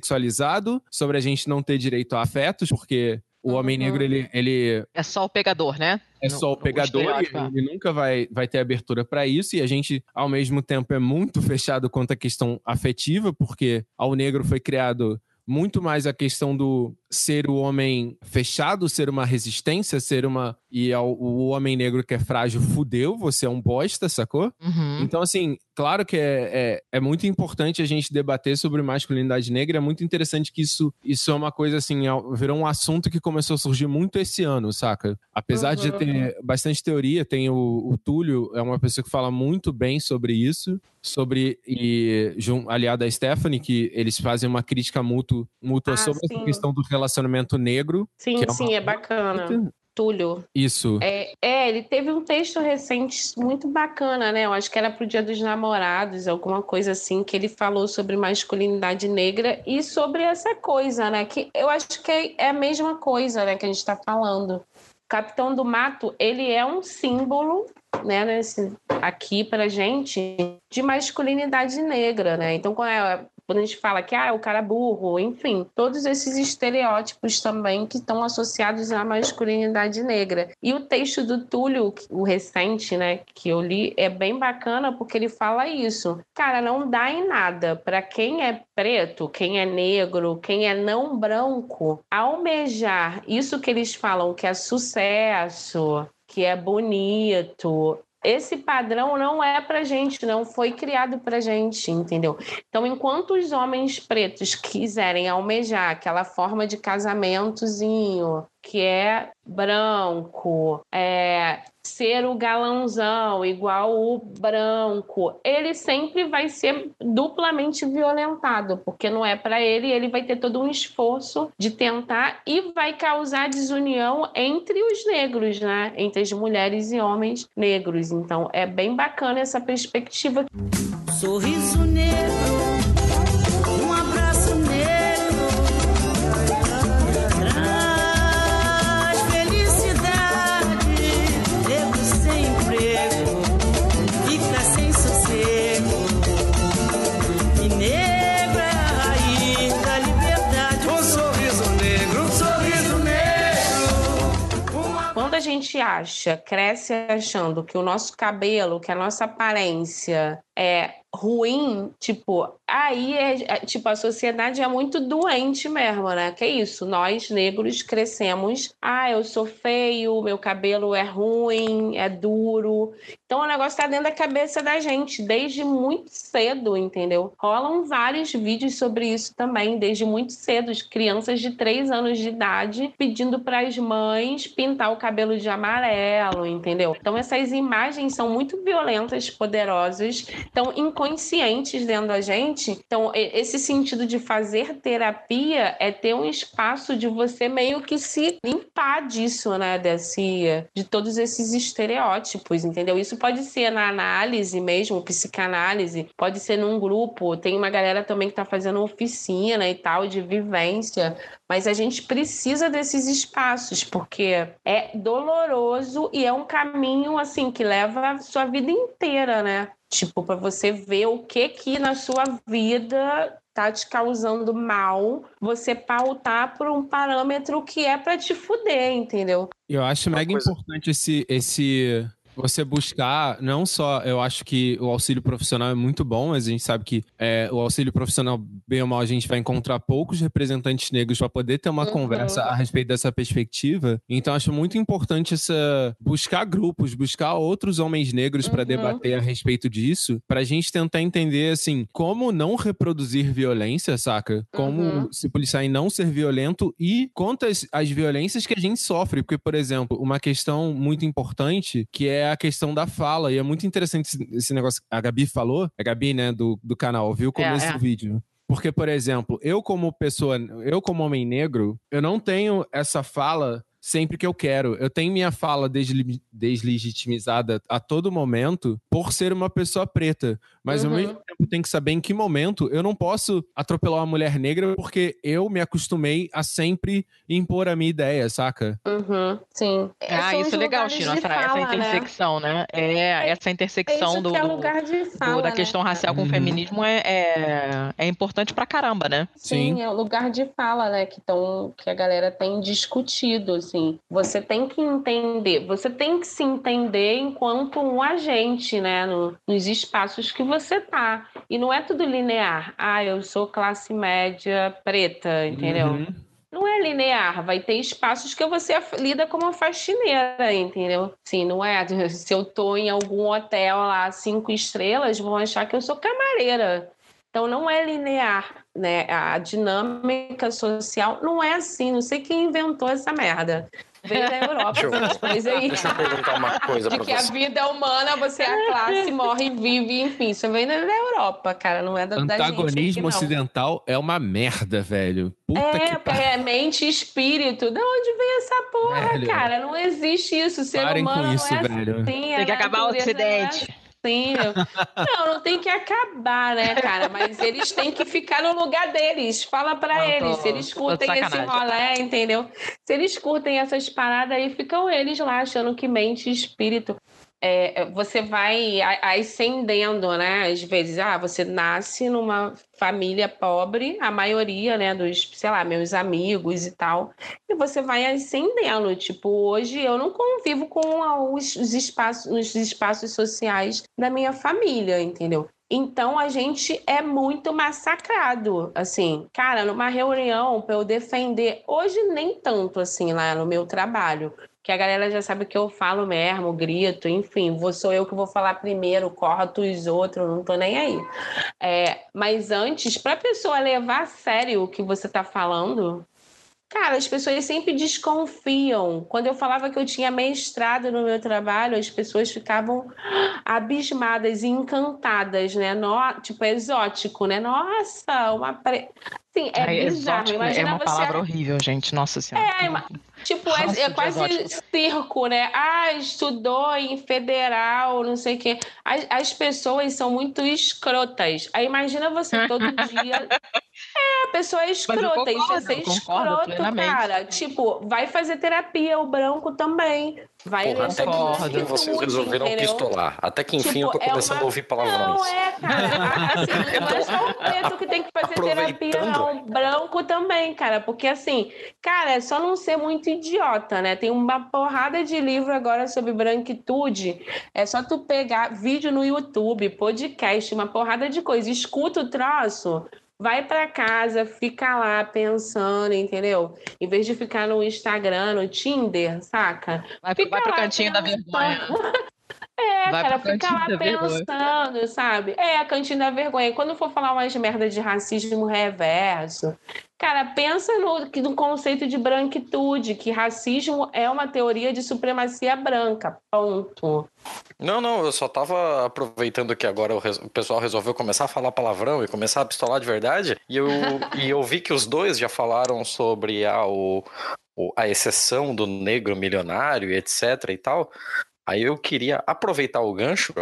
hipersexualizado, sobre a gente não ter direito a afetos, porque o homem Uhum. negro, ele, ele É só o pegador, né? é No- só o pegador e estereótipo, é. ele nunca vai, vai ter abertura para isso. E a gente, ao mesmo tempo, é muito fechado quanto à questão afetiva, porque ao negro foi criado muito mais a questão do ser o homem fechado, ser uma resistência, ser uma. E ao, o homem negro que é frágil fudeu, você é um bosta, sacou? Uhum. Então, assim, claro que é, é, é muito importante a gente debater sobre masculinidade negra. É muito interessante que isso, isso é uma coisa, assim, é- virou um assunto que começou a surgir muito esse ano, saca? Apesar de Uhum. ter bastante teoria, tem o, o Túlio, é uma pessoa que fala muito bem sobre isso, sobre, e aliado a Stephanie, que eles fazem uma crítica mútua, mútua Ah, sobre essa sim. questão do relacionamento negro. Sim, é sim, é bacana. Túlio. Isso. É, é, ele teve um texto recente muito bacana, né? Eu acho que era pro Dia dos Namorados, alguma coisa assim, que ele falou sobre masculinidade negra e sobre essa coisa, né? Que eu acho que é a mesma coisa, né, que a gente está falando. Capitão do Mato, ele é um símbolo, né, nesse, aqui pra gente, de masculinidade negra, né? Então, quando, é- quando a gente fala que ah, é o cara burro, enfim, todos esses estereótipos também que estão associados à masculinidade negra. E o texto do Túlio, o recente, né, que eu li, é bem bacana porque ele fala isso. Cara, não dá em nada para quem é preto, quem é negro, quem é não branco, almejar isso que eles falam que é sucesso, que é bonito. Esse padrão não é pra gente, não foi criado pra gente, entendeu? Então, enquanto os homens pretos quiserem almejar aquela forma de casamentozinho, que é branco, é ser o galãozão igual o branco, ele sempre vai ser duplamente violentado, porque não é para ele, ele vai ter todo um esforço de tentar e vai causar desunião entre os negros, né? Entre as mulheres e homens negros. Então, é bem bacana essa perspectiva. Sorriso negro, gente acha, cresce achando que o nosso cabelo, que a nossa aparência é ruim, tipo, aí é, é- tipo a sociedade é muito doente mesmo, né? Que é isso, nós negros crescemos, ah, eu sou feio, meu cabelo é ruim, é duro. Então o negócio tá dentro da cabeça da gente desde muito cedo, entendeu? Rolam vários vídeos sobre isso também, desde muito cedo, as crianças de 3 anos de idade pedindo para as mães pintar o cabelo de amarelo, entendeu? Então essas imagens são muito violentas, poderosas. Enquanto inconscientes dentro da gente. Então, esse sentido de fazer terapia é ter um espaço de você meio que se limpar disso, né? Desse, de todos esses estereótipos, entendeu? Isso pode ser na análise mesmo, psicanálise, pode ser num grupo. Tem uma galera também que está fazendo oficina e tal, de vivência. Mas a gente precisa desses espaços, porque é doloroso e é um caminho, assim, que leva a sua vida inteira, né? Tipo, para você ver o que que na sua vida tá te causando mal, você pautar por um parâmetro que é para te fuder, entendeu? Eu acho mega coisa... importante esse, esse você buscar, não só, eu acho que o auxílio profissional é muito bom, mas a gente sabe que é, o auxílio profissional, bem ou mal, a gente vai encontrar poucos representantes negros para poder ter uma uhum. conversa a respeito dessa perspectiva. Então, acho muito importante essa buscar grupos, buscar outros homens negros uhum. para debater a respeito disso, para a gente tentar entender, assim, como não reproduzir violência, saca? Como uhum. se policiar e não ser violento e quantas as violências que a gente sofre. Porque, por exemplo, uma questão muito importante que é a questão da fala. E é muito interessante esse, negócio a Gabi falou. A Gabi, né, do, do canal, viu o começo é, é. do vídeo. Porque, por exemplo, eu como pessoa, eu como homem negro, eu não tenho essa fala sempre que eu quero. Eu tenho minha fala deslegitimizada a todo momento por ser uma pessoa preta. Mas uhum. ao mesmo tempo tem que saber em que momento eu não posso atropelar uma mulher negra porque eu me acostumei a sempre impor a minha ideia, saca? Uhum. Sim. Ah, isso é legal, Chino, essa, fala, essa, né? intersecção, né? né? É, essa intersecção é do, é fala, do, da questão né? racial com o uhum. feminismo é, é, é, importante pra caramba, né? Sim, Sim, é o lugar de fala, né? Que, tão, que a galera tem discutido, assim. Você tem que entender, você tem que se entender enquanto um agente, né? No, nos espaços que você tá. E não é tudo linear. Ah, eu sou classe média preta, entendeu? Uhum. Não é linear, vai ter espaços que você lida como uma faxineira, entendeu? Sim, não é. Se eu tô em algum hotel lá, cinco estrelas, vão achar que eu sou camareira. Então não é linear, né? A dinâmica social não é assim. Não sei quem inventou essa merda. Veio da Europa deixa eu, aí. Deixa eu perguntar uma coisa De que você. a vida humana, você é a classe, morre e vive, enfim. Isso vem da Europa, cara, não é da, Antagonismo da gente ocidental é uma merda, velho. Puta é, que é mente e espírito. De onde vem essa porra, velho. cara? Não existe isso. O ser Parem humano com isso, não é velho. assim. Tem que acabar o Ocidente. Sim, não, não tem que acabar, né, cara? Mas eles têm que ficar no lugar deles. Fala para eles. Tô, se eles curtem esse rolê, entendeu? Se eles curtem essas paradas aí, ficam eles lá achando que mente e espírito é, você vai ascendendo, né? Às vezes, ah, você nasce numa família pobre, a maioria, né, dos, sei lá, meus amigos e tal, e você vai ascendendo. Tipo, hoje eu não convivo com os, os espaços, os espaços sociais da minha família, entendeu? Então a gente é muito massacrado, assim, cara, numa reunião para eu defender, hoje nem tanto assim lá no meu trabalho, que a galera já sabe que eu falo mesmo, grito, enfim, vou, sou eu que vou falar primeiro, corto os outros, não tô nem aí. É, mas antes, para a pessoa levar a sério o que você tá falando, Cara, as pessoas sempre desconfiam. Quando eu falava que eu tinha mestrado no meu trabalho, as pessoas ficavam abismadas e encantadas, né? No, tipo, exótico, né? Nossa, uma. Pre... Sim, é Ai, bizarro. Exótico é uma palavra horrível, gente. Nossa Senhora. É, tipo, é, é quase exótico. circo, né? Ah, estudou em federal, não sei o quê. As, as pessoas são muito escrotas. Aí imagina você todo dia. É, a pessoa é escrota. Isso é ser escroto, cara. Tipo, vai fazer terapia, o branco também. Vai Porra, até que enfim vocês resolveram entendeu? pistolar. Até que enfim tipo, eu tô tipo, começando é uma... a ouvir palavrões. Não, é, cara. Assim, não é só o preto que tem que fazer terapia, não. O branco também, cara. Porque assim, cara, é só não ser muito idiota, né? Tem uma porrada de livro agora sobre branquitude. É só tu pegar vídeo no YouTube, podcast, uma porrada de coisa. Escuta o troço vai para casa, fica lá pensando, entendeu? Em vez de ficar no Instagram, no Tinder, saca? Vai, vai pro cantinho pensando. da vergonha. É, Vai cara, fica lá pensando, sabe? É, a cantina da vergonha. Quando for falar umas merda de racismo reverso, cara, pensa no, que- no conceito de branquitude, que racismo é uma teoria de supremacia branca. Ponto. Não, não, eu só tava aproveitando que agora o, pessoal resolveu começar a falar palavrão e começar a pistolar de verdade. E eu, e eu vi que os dois já falaram sobre a, o, o- a exceção do negro milionário e etc e tal. Aí eu queria aproveitar o gancho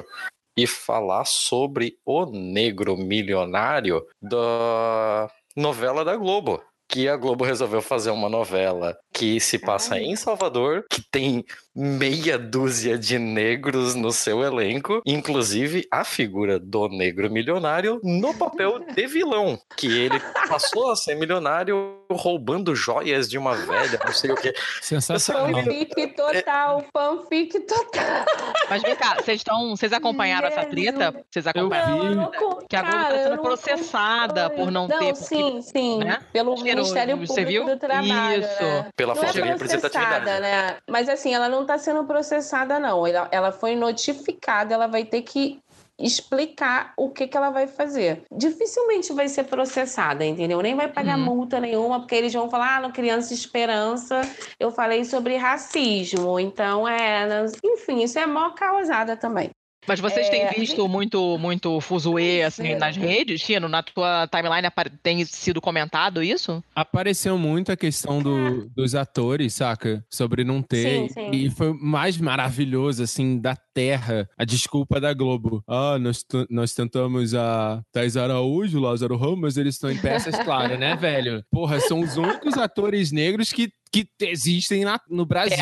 e falar sobre o negro milionário da novela da Globo. Que a Globo resolveu fazer uma novela que se passa Ai. em Salvador, que tem meia dúzia de negros no seu elenco, inclusive a figura do negro milionário no papel de vilão, que ele passou a ser milionário roubando joias de uma velha, não sei o que. Sensacional. Fanfic total, fanfic total. Mas vem cá, vocês estão. Vocês acompanharam essa treta? Vocês acompanharam? não Que a Globo tá eu sendo não processada por não ter, porque- sim, sim. né? Pelo Ministério você Público viu? do Trabalho. Isso. né? Pela Não é falta de processada, representatividade. né? Mas assim, ela não está sendo processada, não. Ela, ela foi notificada, ela vai ter que explicar o que, que ela vai fazer. Dificilmente vai ser processada, entendeu? Nem vai pagar Uhum. multa nenhuma, porque eles vão falar, ah, no Criança Esperança eu falei sobre racismo. Então, é... Enfim, isso é mó causada também. Mas vocês têm É, visto muito, muito fuzuê assim, é. nas redes, Tino? Na tua timeline tem sido comentado isso? Apareceu muito a questão do- dos atores, saca? Sobre não ter. Sim, sim. E foi o mais maravilhoso, assim, da Terra. A desculpa da Globo. Ah, nós, nós tentamos a Thais Araújo, Lázaro Ramos, eles estão em peças, claro, né, velho? Porra, são os únicos atores negros que, que existem na- no Brasil.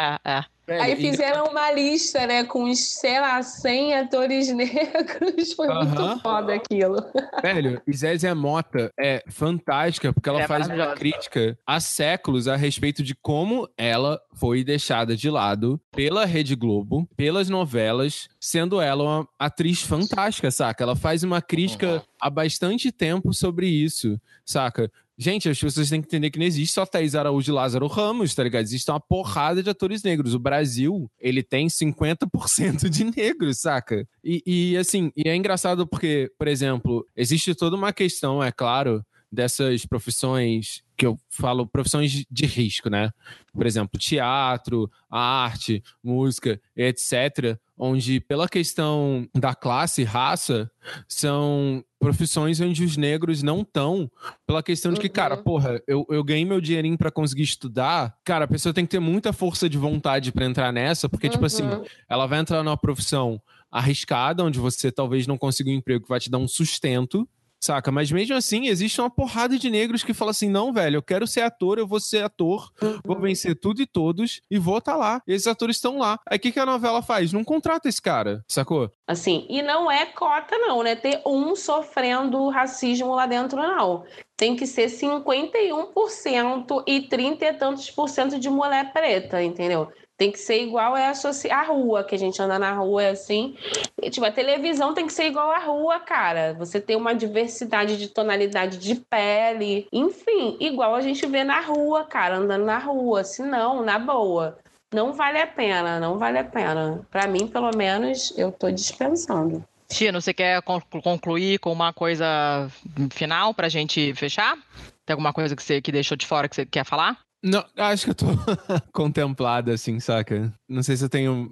É, é. Velho. Aí E- fizeram uma lista, né, com, sei lá, 100 atores negros. Foi muito foda aquilo. Velho, e Zézia Mota é fantástica porque ela É faz uma crítica há séculos a respeito de como ela foi deixada de lado pela Rede Globo, pelas novelas, sendo ela uma atriz fantástica, saca? Ela faz uma crítica há bastante tempo sobre isso, saca? Gente, as pessoas têm que entender que não existe só Thaís Araújo e Lázaro Ramos, tá ligado? Existe uma porrada de atores negros. O Brasil, ele tem 50% de negros, saca? E, e, assim, e é engraçado porque, por exemplo, existe toda uma questão, é claro, dessas profissões que eu falo, profissões de- risco, né? Por exemplo, teatro, arte, música, etc., onde pela questão da classe e raça, são profissões onde os negros não estão, pela questão de que, Uhum. cara, porra, eu, eu ganhei meu dinheirinho pra conseguir estudar, cara, a pessoa tem que ter muita força de vontade pra entrar nessa, porque, tipo assim, Uhum. ela vai entrar numa profissão arriscada, onde você talvez não consiga um emprego que vai te dar um sustento, saca? Mas mesmo assim, existe uma porrada de negros que falam assim: não, velho, eu quero ser ator, eu vou ser ator, vou vencer tudo e todos e vou estar lá. E esses atores estão lá. Aí o que, que a novela faz? Não contrata esse cara, sacou? Assim, e não é cota, não, né? Ter um sofrendo racismo lá dentro, não. Tem que ser 51% e 30 e tantos por cento de mulher preta, entendeu? Tem que ser igual é a, rua, que a gente anda na rua é assim. E, tipo, a televisão tem que ser igual à rua, cara. Você tem uma diversidade de tonalidade de pele. Enfim, igual a gente vê na rua, cara, andando na rua. Se não, na boa. Não vale a pena, não vale a pena. Pra mim, pelo menos, eu tô dispensando. Tino, você quer conclu- concluir com uma coisa final pra gente fechar? Tem alguma coisa que você que deixou de fora que você quer falar? Não, acho que eu tô contemplada, assim, saca? Não sei se eu tenho.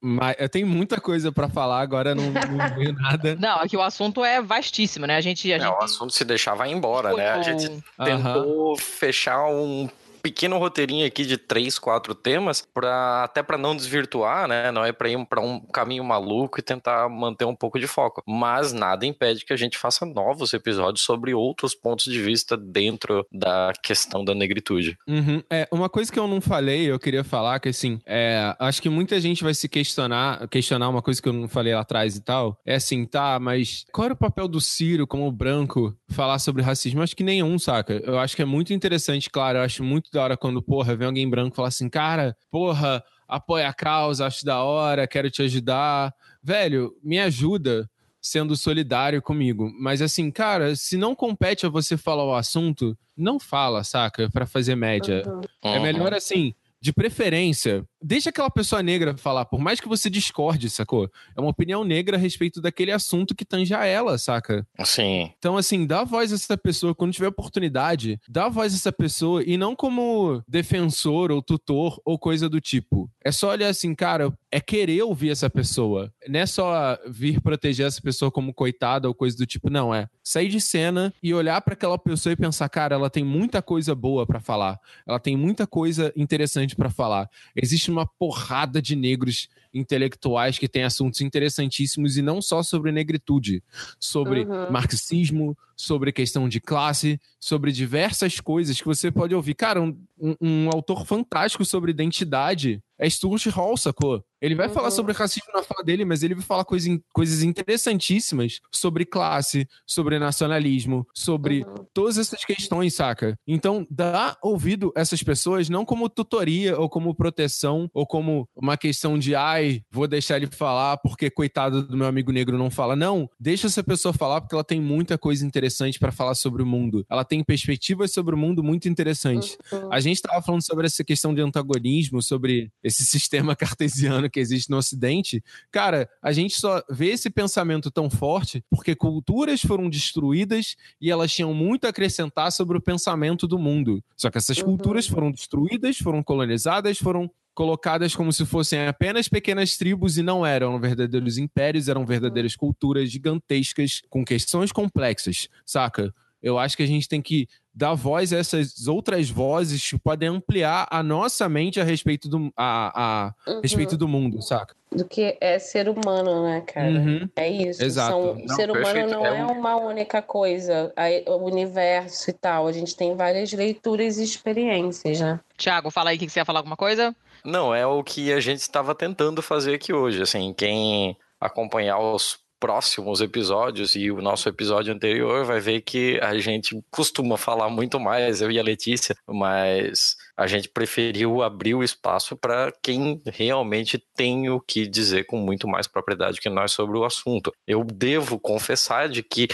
mais- Eu tenho muita coisa pra falar, agora não, não veio nada. Não, aqui o assunto é vastíssimo, né? A gente. A É, gente o assunto se deixar vai embora, né? A gente tentou fechar um pequeno roteirinho aqui de três, quatro temas, pra, até para não desvirtuar, né? Não é para ir para um caminho maluco e tentar manter um pouco de foco. Mas nada impede que a gente faça novos episódios sobre outros pontos de vista dentro da questão da negritude. Uhum. É, uma coisa que eu não falei, eu queria falar, que assim, é, acho que muita gente vai se questionar, questionar uma coisa que eu não falei lá atrás e tal. É assim, tá, mas qual era o papel do Ciro como branco falar sobre racismo? Acho que nenhum, saca? Eu acho que é muito interessante, claro, eu acho muito da hora quando, porra, vem alguém branco falar assim, cara, porra, apoia a causa, acho da hora, quero te ajudar. Velho, me ajuda sendo solidário comigo. Mas assim, cara, se não compete a você falar o assunto, não fala, saca? Pra fazer média. É Uhum. melhor assim, de preferência, deixa aquela pessoa negra falar, por mais que você discorde, sacou? É uma opinião negra a respeito daquele assunto que tange a ela, saca? Sim. Então, assim, dá voz a essa pessoa quando tiver oportunidade, dá voz a essa pessoa e não como defensor ou tutor ou coisa do tipo. É só olhar assim, cara, é querer ouvir essa pessoa. Não é só vir proteger essa pessoa como coitada ou coisa do tipo, não. É sair de cena e olhar para aquela pessoa e pensar, cara, ela tem muita coisa boa para falar. Ela tem muita coisa interessante para falar. Existe uma porrada de negros intelectuais que têm assuntos interessantíssimos e não só sobre negritude, sobre Uhum. marxismo, sobre questão de classe, sobre diversas coisas que você pode ouvir. Cara, um, um- um autor fantástico sobre identidade é Stuart Hall, sacou? Ele vai falar Uhum. sobre racismo na fala dele, mas ele vai falar coisa, coisas interessantíssimas sobre classe, sobre nacionalismo, sobre Uhum. todas essas questões, saca? Então, dá ouvido a essas pessoas não como tutoria ou como proteção ou como uma questão de ai, vou deixar ele falar porque coitado do meu amigo negro não fala. Não, deixa essa pessoa falar porque ela tem muita coisa interessante pra falar sobre o mundo. Ela tem perspectivas sobre o mundo muito interessantes. Uhum. A gente estava falando sobre essa questão de antagonismo, sobre esse sistema cartesiano que existe no Ocidente. Cara, a gente só vê esse pensamento tão forte porque culturas foram destruídas e elas tinham muito a acrescentar sobre o pensamento do mundo. Só que essas Uhum. culturas foram destruídas, foram colonizadas, foram colocadas como se fossem apenas pequenas tribos e não eram verdadeiros impérios, eram verdadeiras culturas gigantescas com questões complexas, saca? Eu acho que a gente tem que dar voz a essas outras vozes que podem ampliar a nossa mente a respeito do, a, a Uhum. respeito do mundo, saca? Do que é ser humano, né, cara? Uhum. É isso. Exato. São- Não, ser humano perfeito. não É é um- uma única coisa, aí, o universo e tal. A gente tem várias leituras e experiências, né? Tiago, fala aí que você ia falar alguma coisa? Não, é o que a gente estava tentando fazer aqui hoje. Assim, quem acompanhar os próximos episódios e o nosso episódio anterior vai ver que a gente costuma falar muito mais, eu e a Letícia, mas a gente preferiu abrir o espaço para quem realmente tem o que dizer com muito mais propriedade que nós sobre o assunto. Eu devo confessar de que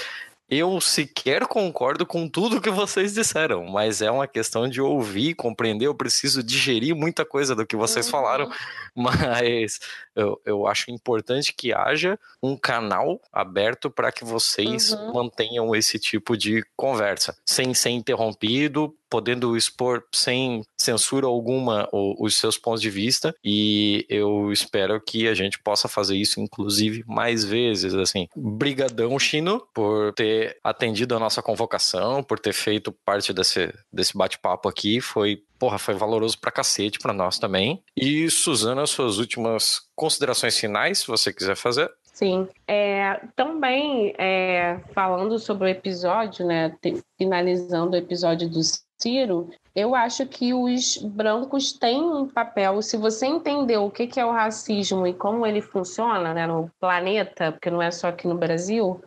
eu sequer concordo com tudo que vocês disseram, mas é uma questão de ouvir, compreender. Eu preciso digerir muita coisa do que vocês Uhum. falaram, mas eu, eu acho importante que haja um canal aberto para que vocês Uhum. mantenham esse tipo de conversa, sem ser interrompido, podendo expor sem censura alguma os seus pontos de vista. E eu espero que a gente possa fazer isso, inclusive, mais vezes. Assim, brigadão, Chino, por ter atendido a nossa convocação, por ter feito parte desse, desse bate-papo aqui. Foi porra, foi valoroso pra cacete pra nós também. E Suzana, suas últimas considerações finais, se você quiser fazer. Sim. É, também, é, falando sobre o episódio, né, finalizando o episódio do Ciro, eu acho que os brancos têm um papel. Se você entender o que é o racismo e como ele funciona, né, no planeta, porque não é só aqui no Brasil,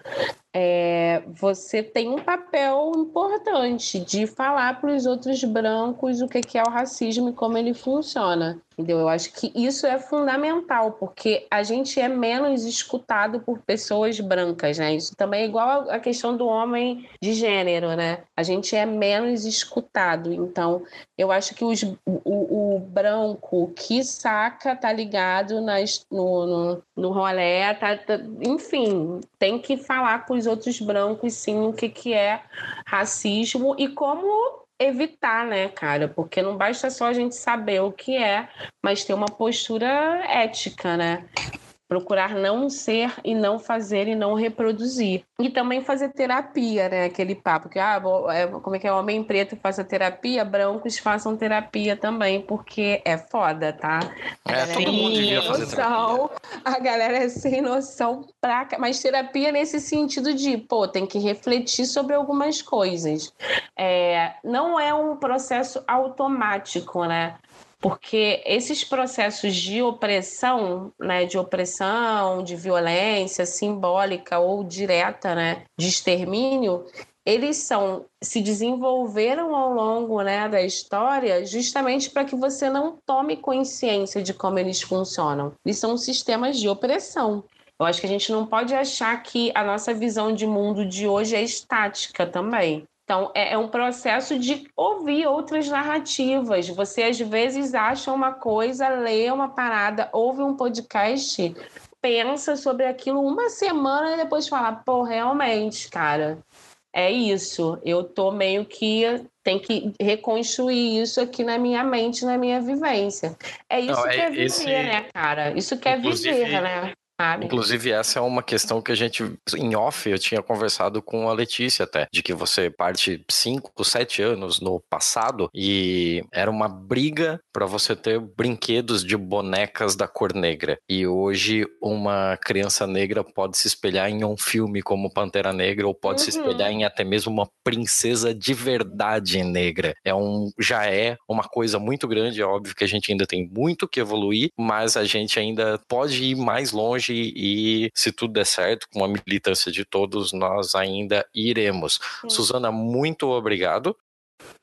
é, você tem um papel importante de falar para os outros brancos o que é o racismo e como ele funciona. Entendeu? Eu acho que isso é fundamental, porque a gente é menos escutado por pessoas brancas, né? Isso também é igual a questão do homem de gênero, né? A gente é menos escutado. Então, eu acho que os, o, o branco que saca tá ligado nas, no, no, no tá, tá- enfim, tem que falar com os outros brancos, sim, o que, que é racismo e como evitar, né, cara? Porque não basta só a gente saber o que é, mas ter uma postura ética, né? Procurar não ser e não fazer e não reproduzir. E também fazer terapia, né? Aquele papo que, ah, é, como é que é? Homem preto faça terapia, brancos façam terapia também, porque é foda, tá? A É, todo é mundo devia fazer terapia. noção, A galera é sem noção pra... Mas terapia nesse sentido de, pô, tem que refletir sobre algumas coisas. É, não é um processo automático, né? Porque esses processos de opressão, né, de opressão, de violência simbólica ou direta, né, de extermínio, eles são se desenvolveram ao longo né, da história justamente para que você não tome consciência de como eles funcionam. Eles são sistemas de opressão. Eu acho que a gente não pode achar que a nossa visão de mundo de hoje é estática também. Então, é, é um processo de ouvir outras narrativas. Você, às vezes, acha uma coisa, lê uma parada, ouve um podcast, pensa sobre aquilo uma semana e depois fala, pô, realmente, cara, é isso. Eu tô meio que tem que reconstruir isso aqui na minha mente, na minha vivência. É isso Não, que é é viver, esse- né, cara? Isso que é Inclusive- viver, né? Sabe? Inclusive, essa é uma questão que a gente, em off, eu tinha conversado com a Letícia até, de que você parte 5, 7 anos no passado e era uma briga para você ter brinquedos de bonecas da cor negra. E hoje, uma criança negra pode se espelhar em um filme como Pantera Negra ou pode se Uhum. espelhar em até mesmo uma princesa de verdade negra. É um, já é uma coisa muito grande, é óbvio que a gente ainda tem muito que evoluir, mas a gente ainda pode ir mais longe e, se tudo der certo, com a militância de todos, nós ainda iremos. Sim. Suzana, muito obrigado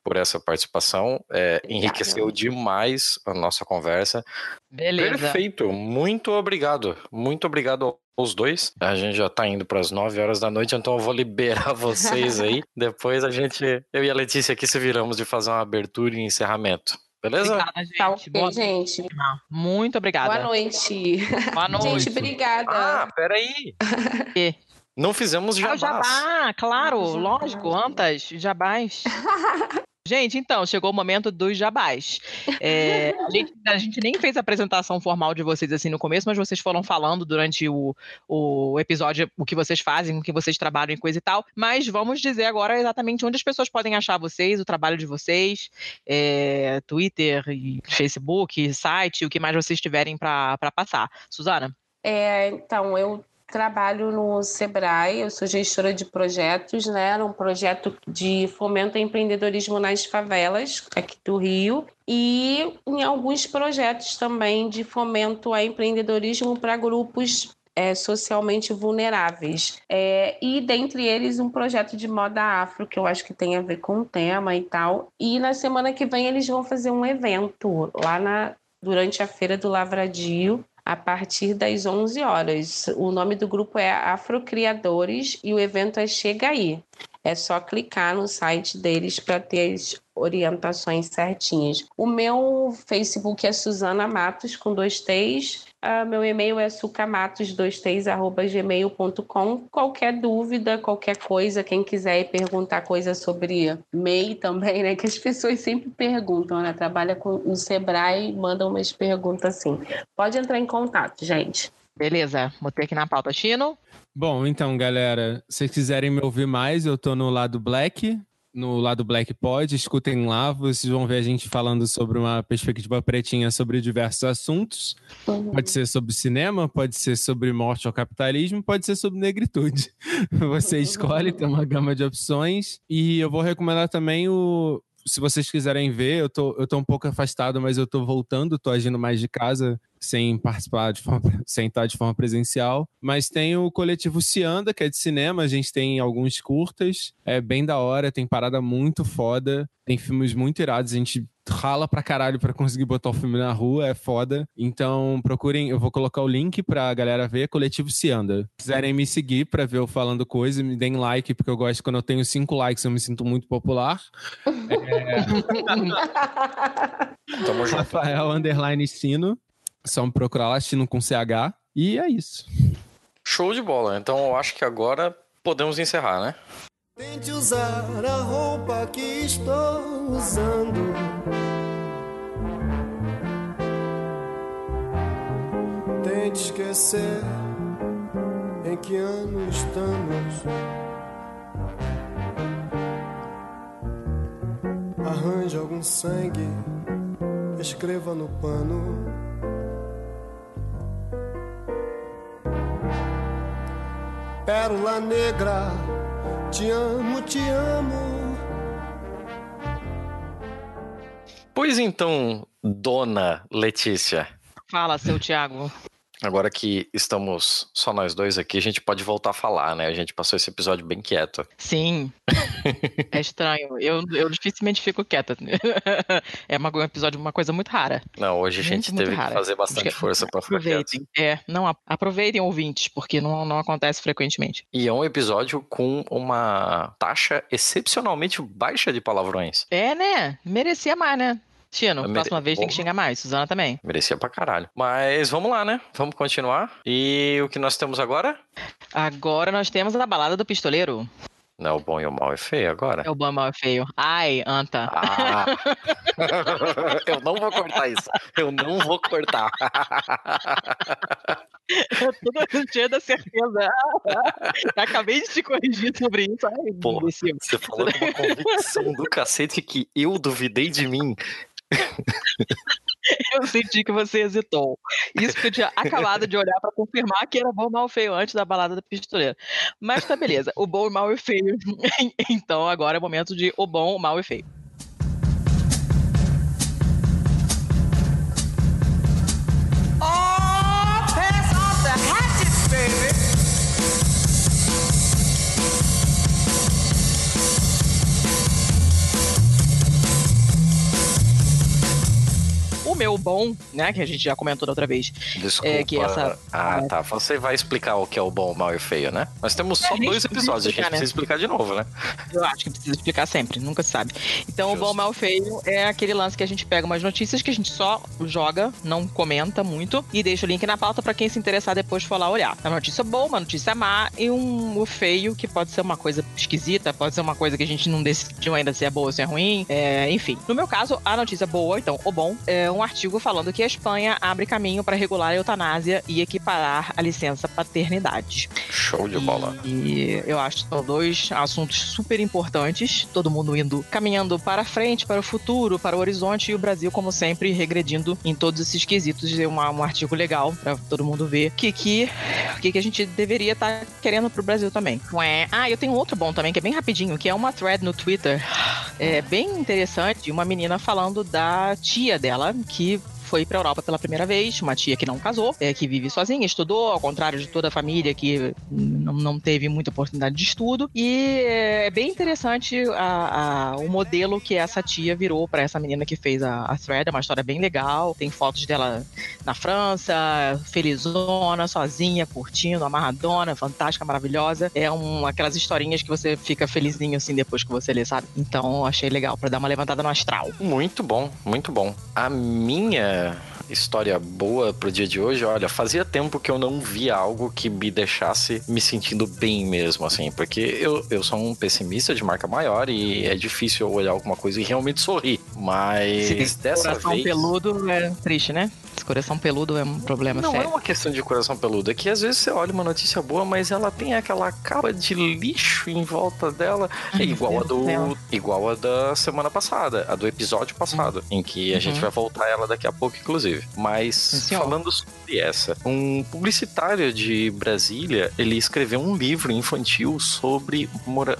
por essa participação. É, enriqueceu demais a nossa conversa. Beleza. Perfeito, muito obrigado. Muito obrigado aos dois. A gente já tá indo para as 9 horas da noite, então eu vou liberar vocês aí. Depois a gente, eu e a Letícia aqui se viramos de fazer uma abertura e encerramento. Beleza? Obrigada, gente. Tá ok, Boa- gente. Muito obrigada. Boa noite. Boa noite. Gente, obrigada. Ah, peraí. Não fizemos Ah, o jabás. jabá, claro, lógico, antas, jabás. Gente, então, chegou o momento dos jabás. É, a, gente, a gente nem fez a apresentação formal de vocês assim no começo, mas vocês foram falando durante o, o episódio o que vocês fazem, o que vocês trabalham e coisa e tal. Mas vamos dizer agora exatamente onde as pessoas podem achar vocês, o trabalho de vocês, é, Twitter, Facebook, site, o que mais vocês tiverem para passar. Suzana? É, então, eu trabalho no Sebrae, eu sou gestora de projetos, né? Um projeto de fomento ao empreendedorismo nas favelas aqui do Rio e em alguns projetos também de fomento ao empreendedorismo para grupos é, socialmente vulneráveis. É, e dentre eles um projeto de moda afro, que eu acho que tem a ver com o tema e tal. E na semana que vem eles vão fazer um evento lá na, durante a Feira do Lavradio, a partir das 11 horas. O nome do grupo é Afrocriadores e o evento é Chega Aí. É só clicar no site deles para ter as orientações certinhas. O meu Facebook é Suzana Matos, com dois T's. Ah, meu e-mail é sucamatos23@gmail.com. Qualquer dúvida, qualquer coisa, quem quiser perguntar coisa sobre MEI também, né? Que as pessoas sempre perguntam, né? Trabalha com, no Sebrae, mandam umas perguntas assim. Pode entrar em contato, gente. Beleza, botei aqui na pauta. Chino? Bom, então, galera, se vocês quiserem me ouvir mais, eu tô no lado Black, no lado Black Pod, escutem lá, vocês vão ver a gente falando sobre uma perspectiva pretinha sobre diversos assuntos. Pode ser sobre cinema, pode ser sobre morte ao capitalismo, pode ser sobre negritude. Você escolhe, tem uma gama de opções. E eu vou recomendar também o. Se vocês quiserem ver, eu tô, eu tô um pouco afastado, mas eu tô voltando, tô agindo mais de casa, sem participar de forma, sem estar de forma presencial. Mas tem o coletivo Cianda, que é de cinema, a gente tem alguns curtas, é bem da hora, tem parada muito foda, tem filmes muito irados, a gente rala pra caralho pra conseguir botar o filme na rua, é foda. Então procurem, eu vou colocar o link pra galera ver, coletivo Cianda. Se quiserem me seguir pra ver eu falando coisa, me deem like, porque eu gosto quando eu tenho cinco likes, eu me sinto muito popular. Tamo junto. Rafael Underline Sino. Só me procurar lá, Sino com CH. E é isso. Show de bola. Então eu acho que agora podemos encerrar, né? Tente usar a roupa que estou usando. Tente esquecer em que ano estamos. Arranje algum sangue, escreva no pano. Pérola negra, te amo, te amo. Pois então, dona Letícia, Fala, seu Tiago. Agora que estamos só nós dois aqui, a gente pode voltar a falar, né? A gente passou esse episódio bem quieto. Sim. é estranho. Eu, eu dificilmente fico quieta. é uma, um episódio, uma coisa muito rara. Não, hoje a gente Muito, muito teve que rara. fazer bastante força pra ficar. Aproveitem. É, não, aproveitem ouvintes, porque não, não acontece frequentemente. E é um episódio com uma taxa excepcionalmente baixa de palavrões. É, né? Merecia mais, né? Tino, Eu mere- próxima vez tem que xingar mais. Suzana também. Merecia pra caralho. Mas vamos lá, né? Vamos continuar. E o que nós temos agora? Agora nós temos a balada do pistoleiro. Não, o bom e o mal é feio agora. É o bom, mal e feio. Ai, Anta. Ah! eu não vou cortar isso. Eu não vou cortar. Eu tô cheia da certeza. Acabei de te corrigir sobre isso. Ai, imbecil. Você falou com uma convicção do cacete que eu duvidei de mim. Eu senti que você hesitou. Isso porque eu tinha acabado de olhar pra confirmar que era bom, mal feio antes da balada do pistoleiro. Mas tá beleza. O bom, o mal e feio. Então agora é o momento de o bom, o mal e feio. Bom, né, que a gente já comentou da outra vez. Desculpa. É que essa- Ah, tá. Você vai explicar o que é o bom, o mal e o feio, né? Nós temos só É, gente dois episódios, a gente né? precisa explicar de novo, né? Eu acho que precisa explicar sempre, nunca se sabe. Então, Justo. o bom, mal, feio é aquele lance que a gente pega umas notícias que a gente só joga, não comenta muito, e deixa o link na pauta pra quem se interessar depois for lá olhar. Uma notícia boa, uma notícia má, e um o feio, que pode ser uma coisa esquisita, pode ser uma coisa que a gente não decidiu ainda se é boa ou se é ruim, é, enfim. No meu caso, a notícia boa, então, o bom, é um artigo falando que a Espanha abre caminho para regular a eutanásia e equiparar a licença paternidade. Show de bola. E eu acho que são dois assuntos super importantes. Todo mundo indo caminhando para frente, para o futuro, para o horizonte, e o Brasil, como sempre, regredindo em todos esses quesitos. É um artigo legal para todo mundo ver o que, que, o que, que a gente deveria estar querendo pro Brasil também. Ué. Ah, eu tenho outro bom também, que é bem rapidinho, que é uma thread no Twitter. É bem interessante, uma menina falando da tia dela, que foi pra Europa pela primeira vez, uma tia que não casou, é, que vive sozinha, estudou, ao contrário de toda a família que não, não teve muita oportunidade de estudo. E é bem interessante a- a- o modelo que essa tia virou pra essa menina que fez a, a thread. É uma história bem legal. Tem fotos dela na França, felizona, sozinha, curtindo, amarradona, fantástica, maravilhosa. É um, aquelas historinhas que você fica felizinho assim depois que você lê, sabe? Então achei legal pra dar uma levantada no astral. Muito bom, muito bom. A minha história boa pro dia de hoje, olha, fazia tempo que eu não via algo que me deixasse me sentindo bem mesmo, assim, porque eu, eu sou um pessimista de marca maior e é difícil eu olhar alguma coisa e realmente sorrir. Mas Esse dessa coração vez. peludo é triste, né? Coração peludo é um problema Não é sério. uma questão de coração peludo, é que às vezes você olha uma notícia boa, mas ela tem aquela capa de lixo em volta dela. É Ai, igual a do céu. igual a da semana passada, a do episódio passado, em que a Uhum. gente vai voltar ela daqui a pouco, inclusive. Mas senhor. falando sobre essa, um publicitário de Brasília, ele escreveu um livro infantil sobre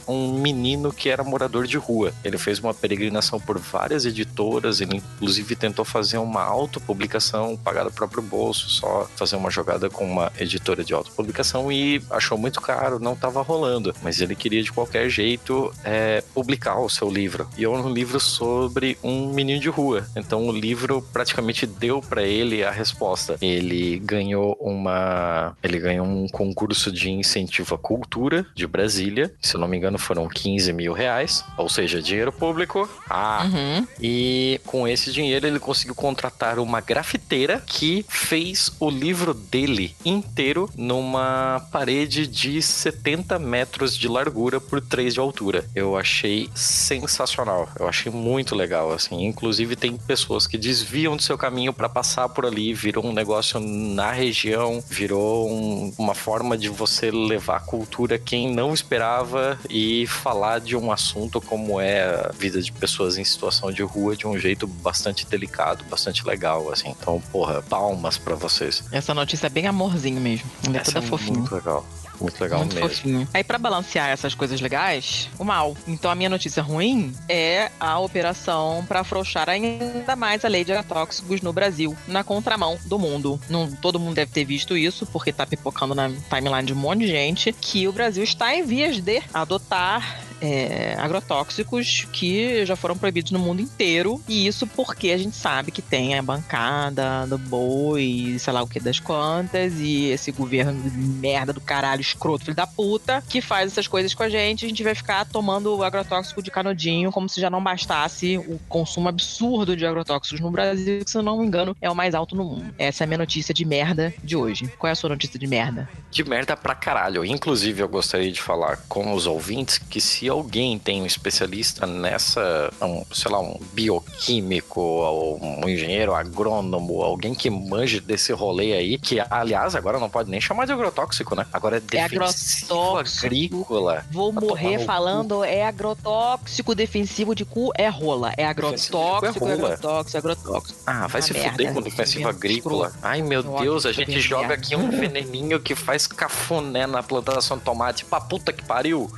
um menino que era morador de rua. Ele fez uma peregrinação por várias editoras, ele inclusive tentou fazer uma autopublicação, pagar do próprio bolso, só fazer uma jogada com uma editora de autopublicação e achou muito caro, não estava rolando. Mas ele queria de qualquer jeito é, publicar o seu livro. E é um livro sobre um menino de rua. Então o livro praticamente deu para ele a resposta. Ele ganhou uma. Ele ganhou um concurso de incentivo à cultura de Brasília. Se eu não me engano, foram 15 mil reais. Ou seja, dinheiro público. Ah, Uhum. e com esse dinheiro ele conseguiu contratar uma grafiteira que fez o livro dele inteiro numa parede de 70 metros de largura por 3 de altura. Eu achei sensacional. Eu achei muito legal, assim. Inclusive tem pessoas que desviam do seu caminho para passar por ali, virou um negócio na região, virou um- uma forma de você levar a cultura quem não esperava e falar de um assunto como é a vida de pessoas em situação de rua de um jeito bastante delicado, bastante legal, assim. Então, porra, palmas pra vocês. Essa notícia é bem amorzinho mesmo. Ela é toda é fofinha. muito legal. Muito legal Muito mesmo. fofinho. Aí, pra balancear essas coisas legais, o mal. Então, a minha notícia ruim é a operação pra afrouxar ainda mais a lei de agrotóxicos no Brasil, na contramão do mundo. Não, todo mundo deve ter visto isso, porque tá pipocando na timeline de um monte de gente, que o Brasil está em vias de adotar é, agrotóxicos que já foram proibidos no mundo inteiro. E isso porque a gente sabe que tem a bancada do boi, sei lá o que das quantas, e esse governo de merda do caralho, escroto, filho da puta, que faz essas coisas com a gente. A gente vai ficar tomando agrotóxico de canudinho, como se já não bastasse o consumo absurdo de agrotóxicos no Brasil, que se eu não me engano é o mais alto no mundo. Essa é a minha notícia de merda de hoje. Qual é a sua notícia de merda? De merda pra caralho. Inclusive, eu gostaria de falar com os ouvintes que se alguém tem um especialista nessa, um, sei lá, um bioquímico, ou um engenheiro agrônomo, alguém que manje desse rolê aí, que aliás agora não pode nem chamar de agrotóxico, né? Agora é defensivo agrotóxico. agrícola. Vou morrer falando é agrotóxico, defensivo de cu é rola. É de cu é agrotóxico, é rola. agrotóxico, agrotóxico. Ah, vai Uma se merda. fuder com defensivo agrícola. Ai, meu Eu Deus, a gente joga merda. aqui um veneninho que faz cafuné na plantação de tomate. Pra puta que pariu.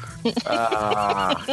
Ah,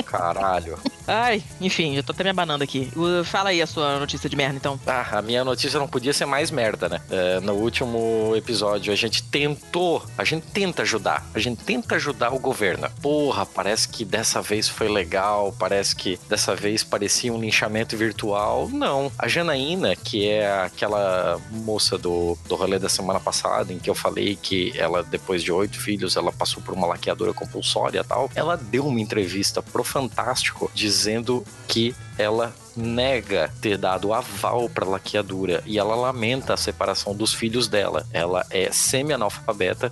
caralho. Ai, enfim, já tô até me abanando aqui. Uh, Fala aí a sua notícia de merda, então. Ah, a minha notícia não podia ser mais merda, né? É, no último episódio, a gente tentou, a gente tenta ajudar, a gente tenta ajudar o governo. Porra, parece que dessa vez foi legal, parece que dessa vez parecia um linchamento virtual. Não. A Janaína, que é aquela moça do, do rolê da semana passada, em que eu falei que ela, depois de oito filhos, ela passou por uma laqueadora compulsória e tal, ela deu uma entrevista pro Fantástico dizendo que ela nega ter dado aval para laqueadura e ela lamenta a separação dos filhos dela. Ela é semi-analfabeta.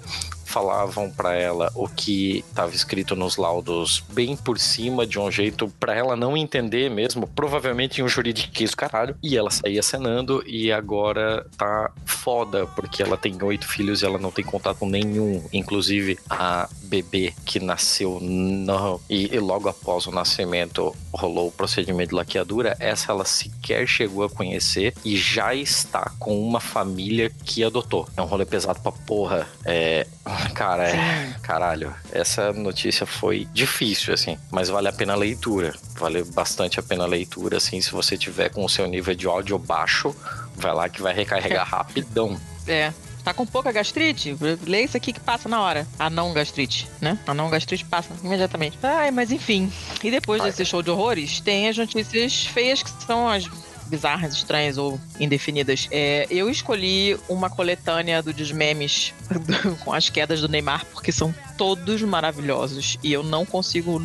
Falavam para ela o que estava escrito nos laudos bem por cima, de um jeito para ela não entender mesmo, provavelmente em um juridiquês caralho. E ela saía cenando e agora tá foda, porque ela tem oito filhos e ela não tem contato nenhum. Inclusive a bebê que nasceu não, e, e logo após o nascimento rolou o procedimento de laqueadura, essa ela sequer chegou a conhecer e já está com uma família que adotou. É um rolê pesado pra porra. É. Cara, é. Caralho. Essa notícia foi difícil, assim, mas vale a pena a leitura. Vale bastante a pena a leitura, assim, se você tiver com o seu nível de áudio baixo, vai lá que vai recarregar rapidão. É. Tá com pouca gastrite? Lê isso aqui que passa na hora. A não gastrite, né? A não gastrite passa imediatamente. Ai, mas enfim. E depois Vai. desse show de horrores, tem as notícias feias que são as bizarras, estranhas ou indefinidas. É, eu escolhi uma coletânea do dos memes com as quedas do Neymar, porque são todos maravilhosos. E eu não consigo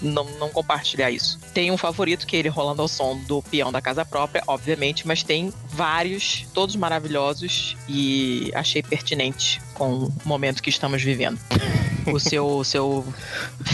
não, não compartilhar isso. Tem um favorito que é ele rolando ao som do peão da casa própria, obviamente, mas tem vários, todos maravilhosos e achei pertinente com o momento que estamos vivendo. o seu, seu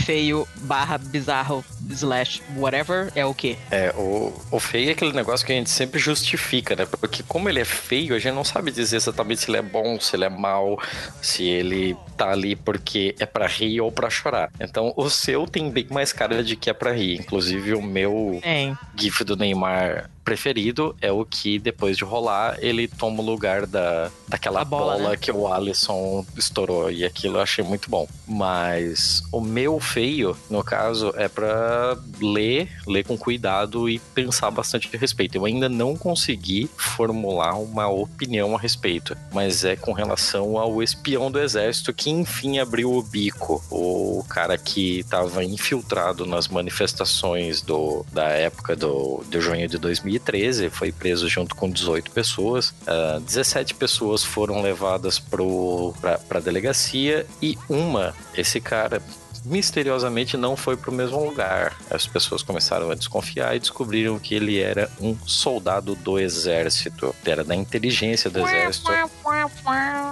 feio barra bizarro slash whatever é o quê? É, o, o feio é aquele negócio que a gente sempre justifica, né? Porque como ele é feio, a gente não sabe dizer exatamente se ele é bom, se ele é mal, se ele tá ali porque é pra rir ou pra chorar. Então, o seu tem bem mais cara de que é pra rir. Inclusive, o meu Tem. gif do Neymar preferido é o que, depois de rolar, ele toma o lugar da, daquela A bola, bola, né? que o Alisson estourou. E aquilo eu achei muito bom. Mas o meu feio, no caso, é pra ler, ler com cuidado e pensar bastante a respeito. Eu ainda não consegui formular uma opinião a respeito, mas é com relação ao espião do exército que enfim abriu o bico. O cara que estava infiltrado nas manifestações do, da época do, de junho de 2013 foi preso junto com 18 pessoas. Ah, 17 pessoas foram levadas para a delegacia e uma, esse cara misteriosamente não foi para o mesmo lugar. As pessoas começaram a desconfiar e descobriram que ele era um soldado do exército, era da inteligência do exército.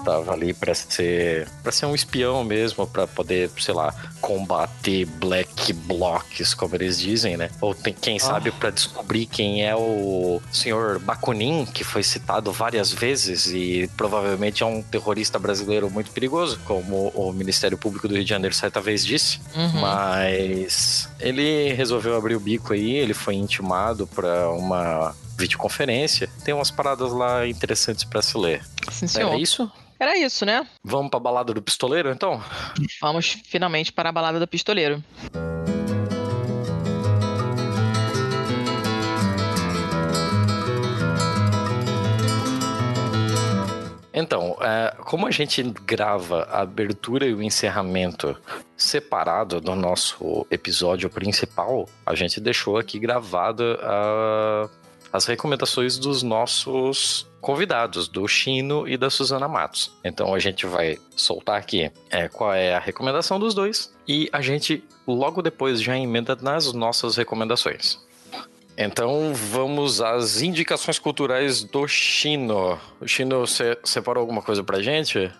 Tava ali para ser para ser um espião mesmo, para poder, sei lá, combater black blocs, como eles dizem, né? Ou tem quem sabe para descobrir quem é o senhor Bakunin, que foi citado várias vezes e provavelmente é um terrorista brasileiro muito perigoso, como o Ministério Público do Rio de Janeiro certa vez disse. Uhum. Mas ele resolveu abrir o bico aí, ele foi intimado para uma videoconferência. Tem umas paradas lá interessantes para se ler. Sim, senhor. É isso? Era isso, né? Vamos pra balada do pistoleiro, então? Vamos finalmente para a balada do pistoleiro. Então, é, como a gente grava a abertura e o encerramento separado do nosso episódio principal, a gente deixou aqui gravada as recomendações dos nossos convidados, do Chino e da Suzana Matos. Então a gente vai soltar aqui é, qual é a recomendação dos dois e a gente logo depois já emenda nas nossas recomendações. Então vamos às indicações culturais do Chino. O Chino, você separou alguma coisa pra gente?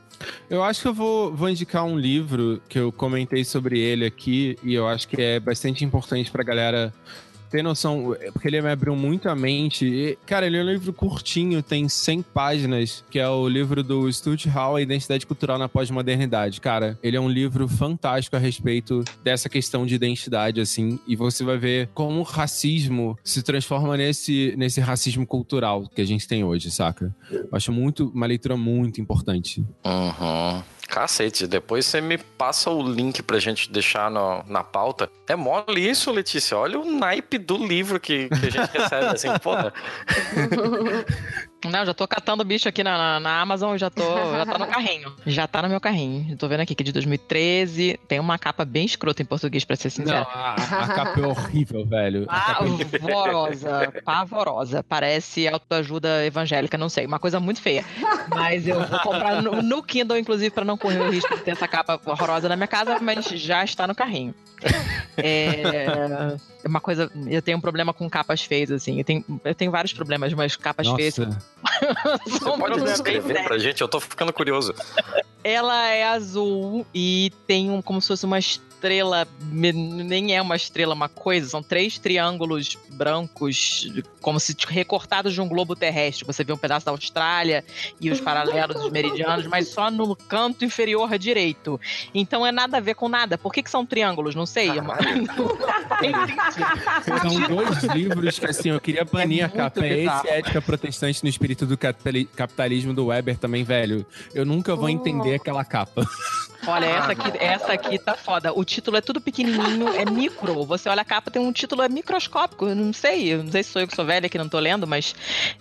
Eu acho que eu vou, vou indicar um livro que eu comentei sobre ele aqui e eu acho que é bastante importante pra galera ter noção, é, porque ele me abriu muito a mente. E, cara, ele é um livro curtinho, tem 100 páginas, que é o livro do Stuart Hall, A Identidade Cultural na Pós-Modernidade. Cara, ele é um livro fantástico a respeito dessa questão de identidade, assim, e você vai ver como o racismo se transforma nesse, nesse racismo cultural que a gente tem hoje, saca? Eu acho muito, uma leitura muito importante. Uhum. Cacete, depois você me passa o link pra gente deixar no- na pauta. É mole isso, Letícia. Olha o naipe do livro que, que a gente recebe, assim, porra. Não, já tô catando bicho aqui na, na, na Amazon, já tô, já tá no carrinho. Já tá no meu carrinho. Eu tô vendo aqui que é de 2013. Tem uma capa bem escrota em português, pra ser Não, sincero. a, a capa é horrível, velho. É Pavorosa, pavorosa. Parece autoajuda evangélica, não sei. Uma coisa muito feia. Mas eu vou comprar no, no Kindle, inclusive, pra não correr o risco de ter essa capa horrorosa na minha casa, mas já está no carrinho. É uma coisa. Eu tenho um problema com capas feias, assim. Eu tenho, eu tenho vários problemas, mas capas feias Nossa, Você são pode descrever pra gente? Eu tô ficando curioso. ela é azul e tem um, como se fosse uma estrela, nem é uma estrela, uma coisa, são três triângulos brancos, como se t- recortados de um globo terrestre. Você vê um pedaço da Austrália e os paralelos, os meridianos, mas só no canto inferior direito. Então é nada a ver com nada. Por que, que são triângulos? Não sei. É São dois livros que, assim, eu queria banir É a capa. É esse Ética Protestante no Espírito do Capitali- Capitalismo do Weber também, velho. Eu nunca vou entender aquela capa. Olha, essa aqui, essa aqui tá foda. O título é tudo pequenininho, é micro. Você olha a capa, tem um título é microscópico. Eu não sei, eu não sei se sou eu que sou velha que não tô lendo, mas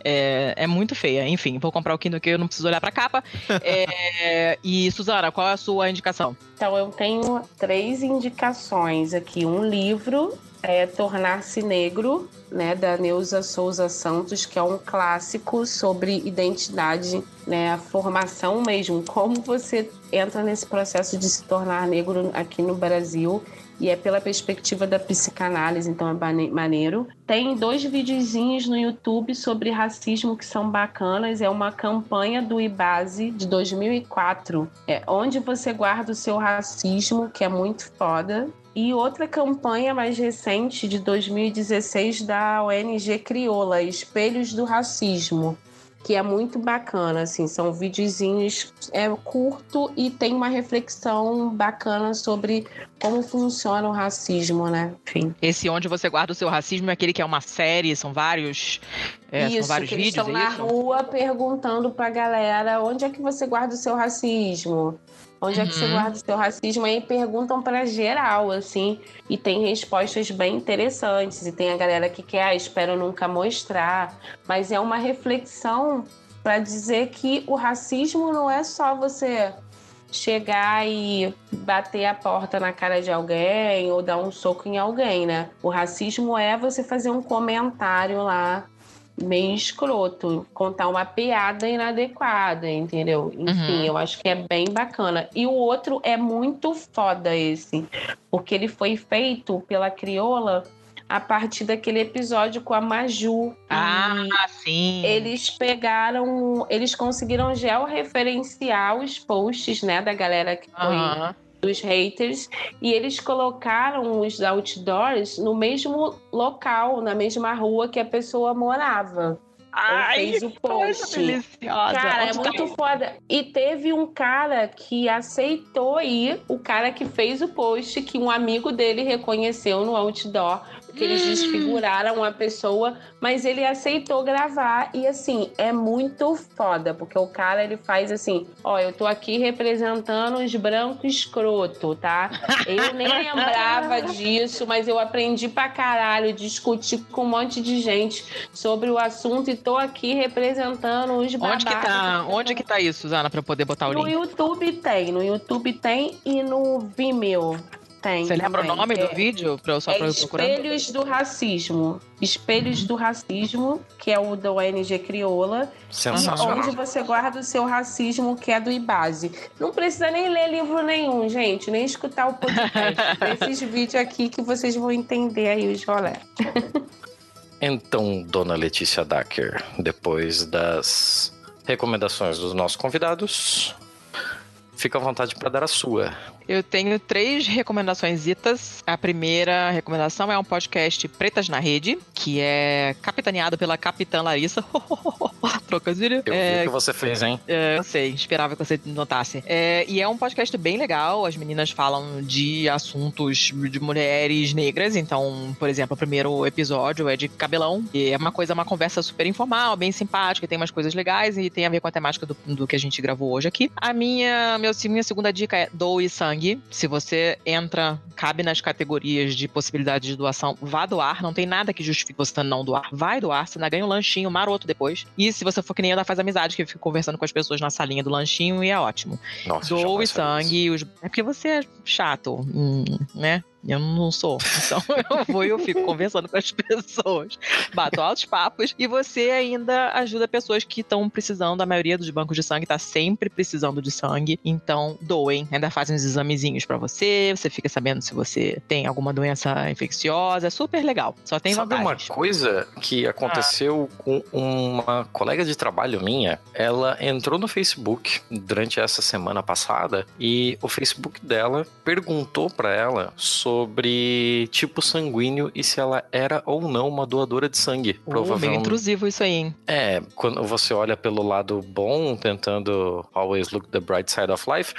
é, é muito feia. Enfim, vou comprar o Kindle que eu não preciso olhar pra capa. É, e, Suzana, qual é a sua indicação? Então, eu tenho três indicações aqui. Um livro, é Tornar-se Negro, né, da Neuza Souza Santos, que é um clássico sobre identidade, né, a formação mesmo, como você entra nesse processo de se tornar negro aqui no Brasil. E é pela perspectiva da psicanálise, então é maneiro. Tem dois videozinhos no YouTube sobre racismo que são bacanas. É uma campanha do IBASE de 2004 é onde você guarda o seu racismo, que é muito foda. E outra campanha mais recente, de 2016, da ONG Crioula, Espelhos do Racismo, que é muito bacana, assim, são videozinhos é curto e tem uma reflexão bacana sobre como funciona o racismo, né? Enfim. Esse Onde Você Guarda o Seu Racismo é aquele que é uma série, são vários, é, são isso, vários que eles vídeos, estão é na isso? rua perguntando pra galera onde é que você guarda o seu racismo? Onde é que você Uhum. guarda o seu racismo? Aí perguntam pra geral, assim, e tem respostas bem interessantes. E tem a galera que quer, ah, espero nunca mostrar. Mas é uma reflexão pra dizer que o racismo não é só você chegar e bater a porta na cara de alguém ou dar um soco em alguém, né? O racismo é você fazer um comentário lá meio escroto, contar uma piada inadequada, entendeu? Enfim, Uhum. eu acho que é bem bacana. E o outro é muito foda esse, porque ele foi feito pela Crioula a partir daquele episódio com a Maju. Ah, sim. eles pegaram, eles conseguiram georreferenciar os posts, né, da galera que foi Aham. Dos haters e eles colocaram os outdoors no mesmo local, na mesma rua que a pessoa morava. Ai, fez o post. deliciosa. Cara, é tá muito foda. E teve um cara que aceitou ir, o cara que fez o post, que um amigo dele reconheceu no outdoor, que eles desfiguraram a pessoa, mas ele aceitou gravar e assim, é muito foda, porque o cara ele faz assim, ó, eu tô aqui representando os brancos escroto, tá? Eu nem lembrava disso, mas eu aprendi pra caralho, discuti com um monte de gente sobre o assunto e tô aqui representando os babacas. Onde que tá, onde que tá isso, Suzana, pra eu poder botar o No link? YouTube tem, no YouTube tem e no Vimeo tem. Você lembra o também, nome que do é- vídeo pra eu só pra é eu? Espelhos do Racismo. Espelhos do Racismo, que é o da ONG Crioula. Sensacional. Onde você guarda o seu racismo, que é do Ibase. Não precisa nem ler livro nenhum, gente, nem escutar o podcast. Esses vídeos aqui que vocês vão entender aí os rolé. Então, dona Letícia Dacker, depois das recomendações dos nossos convidados, fica à vontade para dar a sua. Eu tenho três recomendações itas. A primeira recomendação é um podcast Pretas na Rede, que é capitaneado pela Capitã Larissa. Trocadilho. Eu vi É, o que você fez, hein? É, eu sei, esperava que você notasse. É, e é um podcast bem legal. As meninas falam de assuntos de mulheres negras. Então, por exemplo, o primeiro episódio é de cabelão. E é uma coisa, uma conversa super informal, bem simpática, tem umas coisas legais e tem a ver com a temática do, do que a gente gravou hoje aqui. A minha, meu, minha segunda dica é doe sangue. Se você entra, cabe nas categorias de possibilidade de doação, vá doar. Não tem nada que justifique você não doar. Vai doar, você ainda ganha um lanchinho maroto depois. E se você for que nem eu, ainda faz amizade, que eu fico conversando com as pessoas na salinha do lanchinho e é ótimo. Nossa, Doe sangue. Os... É porque você é chato, hum, né? Eu não sou. Então eu vou e eu fico conversando com as pessoas. Bato altos papos. E você ainda ajuda pessoas que estão precisando. A maioria dos bancos de sangue tá sempre precisando de sangue. Então, doem. Ainda fazem uns examezinhos pra você. Você fica sabendo se você tem alguma doença infecciosa. É super legal. Só tem Sabe uma coisa que aconteceu com uma colega de trabalho minha? Ela entrou no Facebook durante essa semana passada e o Facebook dela perguntou pra ela sobre tipo sanguíneo e se ela era ou não uma doadora de sangue. Uh, bem Provavelmente. intrusivo isso aí, hein? É, quando você olha pelo lado bom, tentando always look the bright side of life,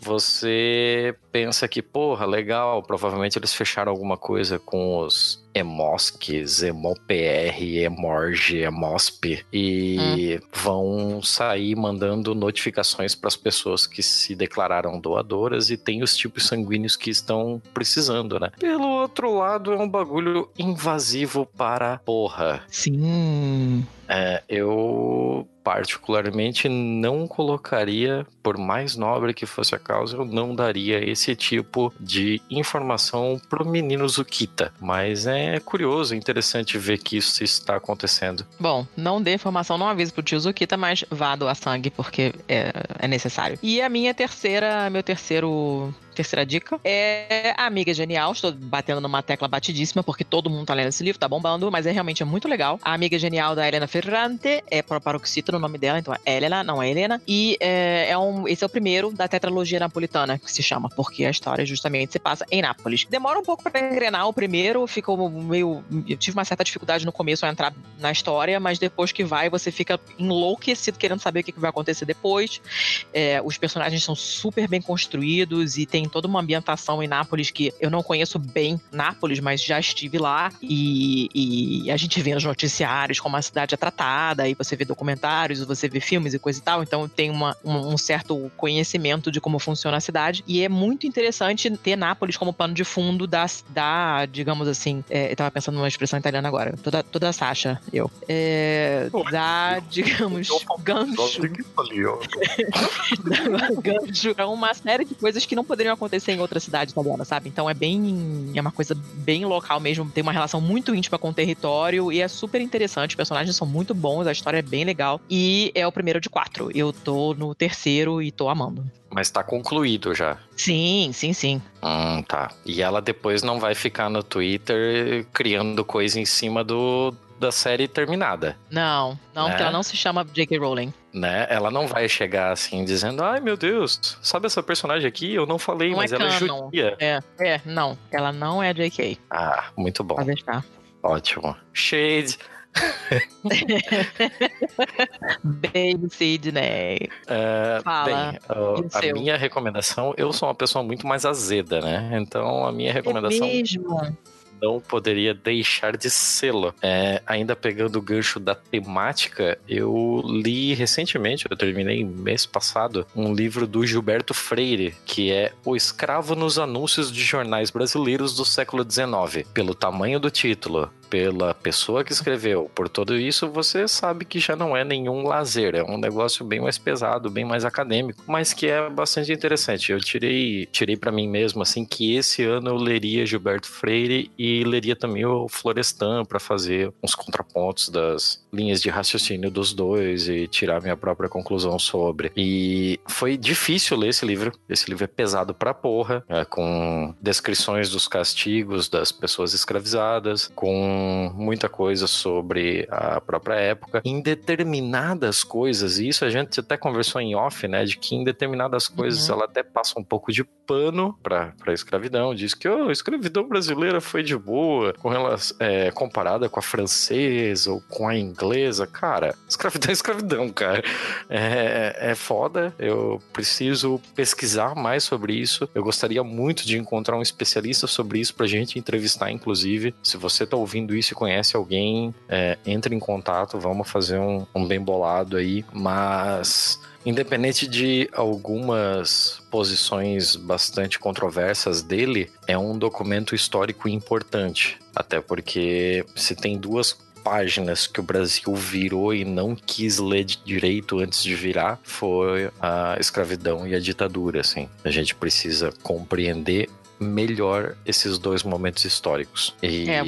você pensa que, porra, legal, provavelmente eles fecharam alguma coisa com os Emosques, EmoPR, Emorge, Emosp e vão sair mandando notificações para as pessoas que se declararam doadoras e tem os tipos sanguíneos que estão precisando, né? Pelo outro lado, é um bagulho invasivo para porra. Sim. É, eu particularmente não colocaria, por mais nobre que fosse a causa, eu não daria esse tipo de informação pro menino Zukita. Mas é curioso, interessante ver que isso está acontecendo. Bom, não dê informação, não avise pro tio Zukita, mas vá doar sangue, porque é, é necessário. E a minha terceira, meu terceiro. Terceira dica é a Amiga Genial. Estou batendo numa tecla batidíssima, porque todo mundo tá lendo esse livro, tá bombando, mas é realmente é muito legal. A Amiga Genial da Helena Ferrante é paroxítona o nome dela, então é Helena, não é Helena. E é, é um, esse é o primeiro da tetralogia napolitana, que se chama, porque a história justamente se passa em Nápoles. Demora um pouco pra engrenar o primeiro, ficou meio. Eu tive uma certa dificuldade no começo a entrar na história, mas depois que vai, você fica enlouquecido querendo saber o que que vai acontecer depois. É, os personagens são super bem construídos e tem toda uma ambientação em Nápoles que eu não conheço bem Nápoles, mas já estive lá. E, e a gente vê nos noticiários como a cidade é tratada, e você vê documentários, você vê filmes e coisa e tal, então tem uma, um, um certo conhecimento de como funciona a cidade. E é muito interessante ter Nápoles como pano de fundo da, da digamos assim, é, eu tava pensando numa expressão italiana agora, toda, toda Sasha, eu, é, da, digamos, gancho. Gancho pra uma série de coisas que não poderiam acontecer em outra cidade italiana, sabe? Então é bem. É uma coisa bem local mesmo. Tem uma relação muito íntima com o território e é super interessante. Os personagens são muito bons, a história é bem legal. E é o primeiro de quatro. Eu tô no terceiro e tô amando. Mas tá concluído já. Sim, sim, sim. Hum, tá. E ela depois não vai ficar no Twitter criando coisa em cima do da série terminada, Não, não, Né? porque ela não se chama J.K. Rowling. Né? Ela não vai chegar assim dizendo: "Ai, meu Deus, sabe essa personagem aqui? Eu não falei, Não é mas ela é canon. judia". É, é, não. Ela não é J.K. Ah, muito bom. Pode deixar. Ótimo. Shade. Baby Sidney. É, Fala. bem, o a seu? minha recomendação, eu sou uma pessoa muito mais azeda, né? Então a minha recomendação É mesmo? Não poderia deixar de sê-lo. É, ainda pegando o gancho da temática, eu li recentemente, eu terminei mês passado, um livro do Gilberto Freire, que é O Escravo nos Anúncios de Jornais Brasileiros do século XIX. Pelo tamanho do título, pela pessoa que escreveu, por tudo isso, você sabe que já não é nenhum lazer, é um negócio bem mais pesado, bem mais acadêmico, mas que é bastante interessante. Eu tirei, tirei para mim mesmo assim que esse ano eu leria Gilberto Freire e leria também o Florestan para fazer uns contrapontos das linhas de raciocínio dos dois e tirar minha própria conclusão sobre. E foi difícil ler esse livro. Esse livro é pesado pra porra, é, com descrições dos castigos das pessoas escravizadas, com muita coisa sobre a própria época. Em determinadas coisas, e isso a gente até conversou em off, né, de que em determinadas coisas Uhum. ela até passa um pouco de pano pra, pra escravidão. Diz que oh, a escravidão brasileira foi de boa, com relação, é, comparada com a francesa ou com a inglesa. Cara, escravidão é escravidão, cara. É, é foda. Eu preciso pesquisar mais sobre isso. Eu gostaria muito de encontrar um especialista sobre isso pra gente entrevistar, inclusive. Se você tá ouvindo isso e conhece alguém, é, entre em contato, vamos fazer um, um bem bolado aí. Mas. Independente de algumas posições bastante controversas dele, é um documento histórico importante. Até porque se tem duas páginas que o Brasil virou e não quis ler direito antes de virar, foi a escravidão e a ditadura, assim. A gente precisa compreender melhor esses dois momentos históricos. E... É,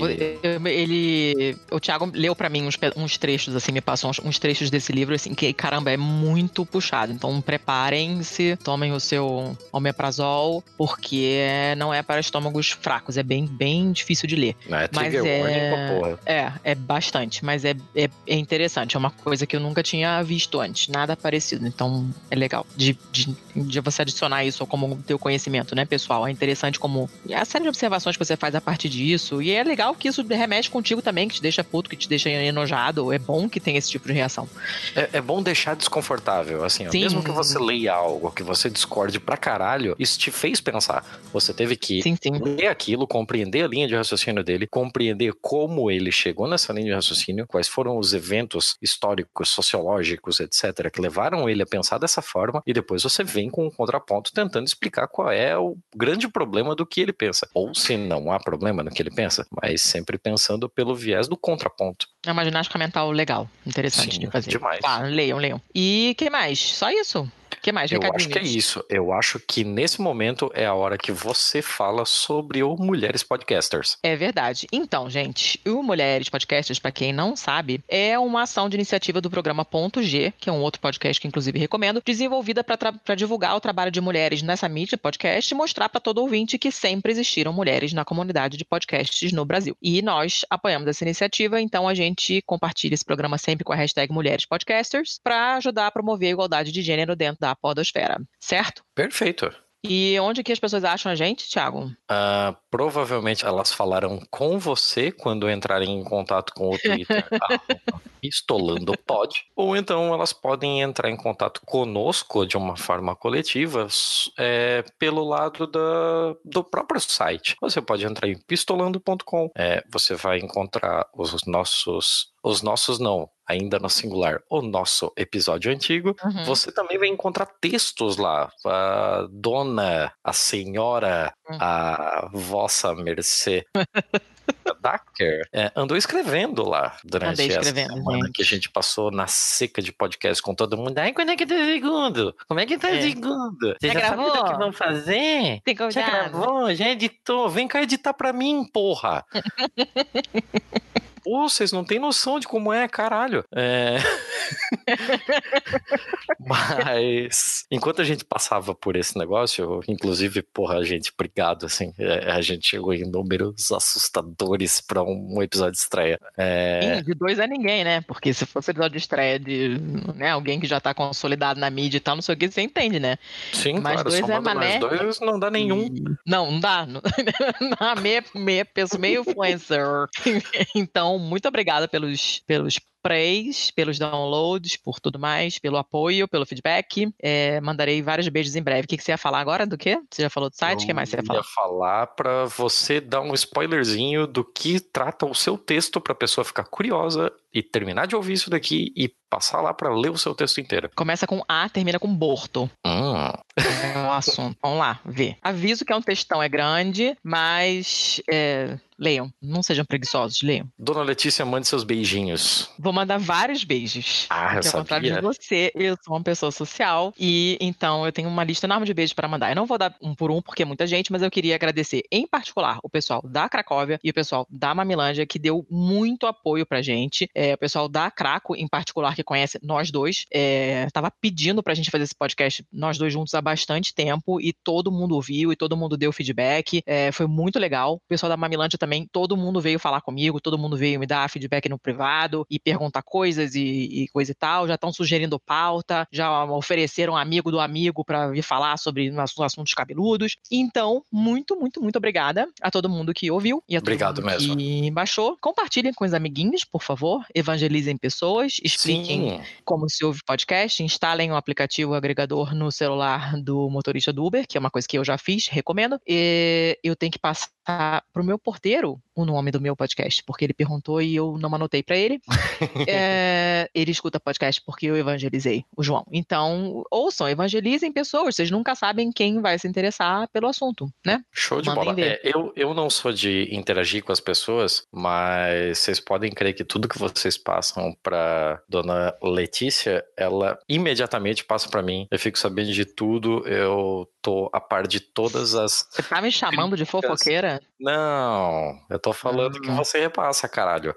ele. O Thiago leu pra mim uns, uns trechos, assim, me passou uns, uns trechos desse livro, assim, que, caramba, é muito puxado. Então preparem-se, tomem o seu omeprazol, porque não é para estômagos fracos, é bem, bem difícil de ler. Né, Mas é-. É, é bastante, mas é, é, é interessante. É uma coisa que eu nunca tinha visto antes, nada parecido. Então é legal de, de, de você adicionar isso como teu conhecimento, né, pessoal? É interessante como. A série de observações que você faz a partir disso. E é legal que isso remete contigo também, que te deixa puto, que te deixa enojado. É bom que tem esse tipo de reação. É, é bom deixar desconfortável, assim, ó. Mesmo que você leia algo, que você discorde pra caralho, isso te fez pensar. Você teve que Sim, sim. ler aquilo, compreender a linha de raciocínio dele, compreender como ele chegou nessa linha de raciocínio, quais foram os eventos históricos, sociológicos, etc., que levaram ele a pensar dessa forma, e depois você vem com um contraponto tentando explicar qual é o grande problema do que ele pensa. Ou se não há problema no que ele pensa, mas sempre pensando pelo viés do contraponto. É uma ginástica mental legal, interessante Sim, de fazer. demais. Tá, leiam, leiam. E que mais? Só isso? Que mais? Eu acho que é isso. Eu acho que nesse momento é a hora que você fala sobre o Mulheres Podcasters. É verdade. Então, gente, o Mulheres Podcasters, para quem não sabe, é uma ação de iniciativa do programa Ponto G, que é um outro podcast que inclusive recomendo, desenvolvida para divulgar o trabalho de mulheres nessa mídia podcast e mostrar para todo ouvinte que sempre existiram mulheres na comunidade de podcasts no Brasil. E nós apoiamos essa iniciativa, então a gente compartilha esse programa sempre com a hashtag Mulheres Podcasters para ajudar a promover a igualdade de gênero dentro da podosfera, certo? Perfeito. E onde que as pessoas acham a gente, Thiago? Ah, provavelmente elas falaram com você quando entrarem em contato com o Twitter. Pistolando pode. Ou então elas podem entrar em contato conosco de uma forma coletiva é, pelo lado da, do próprio site. Você pode entrar em pistolando.com. É, você vai encontrar os nossos. Os nossos não, ainda no singular, o nosso episódio antigo. Uhum. Você também vai encontrar textos lá. A dona, a senhora, Hum. a vossa mercê. Dacker é, andou escrevendo lá durante Andei essa escrevendo, semana gente. que a gente passou na seca de podcast com todo mundo. Ai, quando é que tá segundo? Como é que tá É. segundo? Você Já já, sabe o gravou? que vão fazer? Tem Já gravou? Já editou? Vem cá editar pra mim, porra! Pô, vocês não têm noção de como é, caralho. É... Mas, enquanto a gente passava por esse negócio, inclusive, porra, a gente, obrigado, assim, é, a gente chegou em números assustadores pra um episódio de estreia. É, Sim, de dois é ninguém, né? Porque se fosse episódio de estreia de né, alguém que já tá consolidado na mídia e tal, não sei o que, você entende, né? sim, mas claro, dois é mané. nós dois não dá nenhum. Não, não dá. Não, meia, meia pessoa, meio influencer. então, muito obrigada pelos, pelos praise, pelos downloads, por tudo mais, pelo apoio, pelo feedback. É, mandarei vários beijos em breve. O que, que você ia falar agora? Do quê? Você já falou do site? O que mais você ia falar? Eu ia falar pra você dar um spoilerzinho do que trata o seu texto pra pessoa ficar curiosa e terminar de ouvir isso daqui e passar lá pra ler o seu texto inteiro. Começa com A, termina com Borto. Hum, É um assunto. Vamos lá, ver. Aviso que é um textão, é grande, mas é, leiam. Não sejam preguiçosos, leiam. Dona Letícia, mande seus beijinhos. Vou mandar vários beijos. Ah, eu contrário sabia. de você, eu sou uma pessoa social e então eu tenho uma lista enorme de beijos para mandar. Eu não vou dar um por um porque é muita gente, mas eu queria agradecer em particular o pessoal da Cracóvia e o pessoal da Mamilândia que deu muito apoio pra gente. É, o pessoal da Craco, em particular, que conhece nós dois, é, tava pedindo pra gente fazer esse podcast nós dois juntos há bastante tempo e todo mundo ouviu e todo mundo deu feedback. É, foi muito legal. O pessoal da Mamilândia também, todo mundo veio falar comigo, todo mundo veio me dar feedback no privado e perguntar coisas e, e coisa e tal. Já estão sugerindo pauta, já ofereceram amigo do amigo para vir falar sobre ass- assuntos cabeludos. Então, muito, muito, muito obrigada a todo mundo que ouviu e a todo Obrigado mundo mesmo. que baixou. Compartilhem com os amiguinhos, por favor. Evangelizem pessoas, expliquem Sim. como se ouve podcast, instalem o aplicativo agregador no celular do motorista do Uber, que é uma coisa que eu já fiz, recomendo. E eu tenho que passar pro meu porteiro o nome do meu podcast, porque ele perguntou e eu não anotei para ele. É, ele escuta podcast porque eu evangelizei o João. Então, ouçam, evangelizem pessoas, vocês nunca sabem quem vai se interessar pelo assunto, né? Show de Mandem bola. É, eu, eu não sou de interagir com as pessoas, mas vocês podem crer que tudo que vocês passam pra dona Letícia, ela imediatamente passa pra mim. Eu fico sabendo de tudo, eu tô a par de todas as. Você tá me chamando de fofoqueira? Não, eu tô falando que Ah. você repassa, caralho.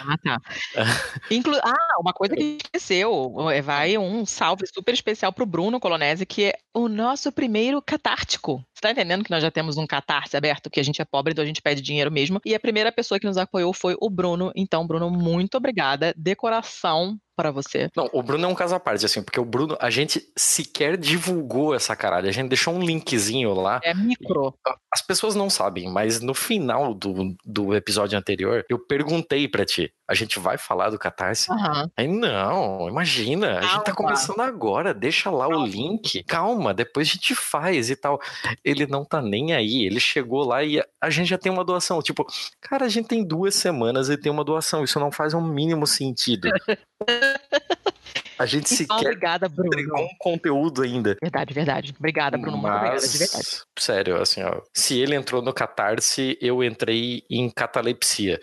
Ah, tá. Inclu ah, uma coisa que esqueceu. é, Vai um salve super especial pro Bruno Colonese, que é o nosso primeiro catártico. Você tá entendendo que nós já temos um catarse aberto, que a gente é pobre, então a gente pede dinheiro mesmo. E a primeira pessoa que nos apoiou foi o Bruno. Então, Bruno, muito obrigada. Decoração para você. Não, o Bruno é um caso à parte, assim, porque o Bruno, a gente sequer divulgou essa caralho. A gente deixou um linkzinho lá. É micro. As pessoas não sabem, mas no final do, do episódio anterior, eu perguntei pra ti: a gente vai falar do Catarse? Aham. Aí, não, imagina, a gente tá Calma. começando agora, deixa lá o link, calma, depois a gente faz e tal. Ele não tá nem aí, ele chegou lá e a- a gente já tem uma doação. Tipo, cara, a gente tem duas semanas e tem uma doação, isso não faz um mínimo sentido. A gente Então, sequer obrigada, entregou Bruno. um conteúdo ainda. Verdade, verdade. Obrigada, Bruno. Muito obrigada, de verdade. Mas, sério, assim, ó, se ele entrou no catarse, eu entrei em catalepsia.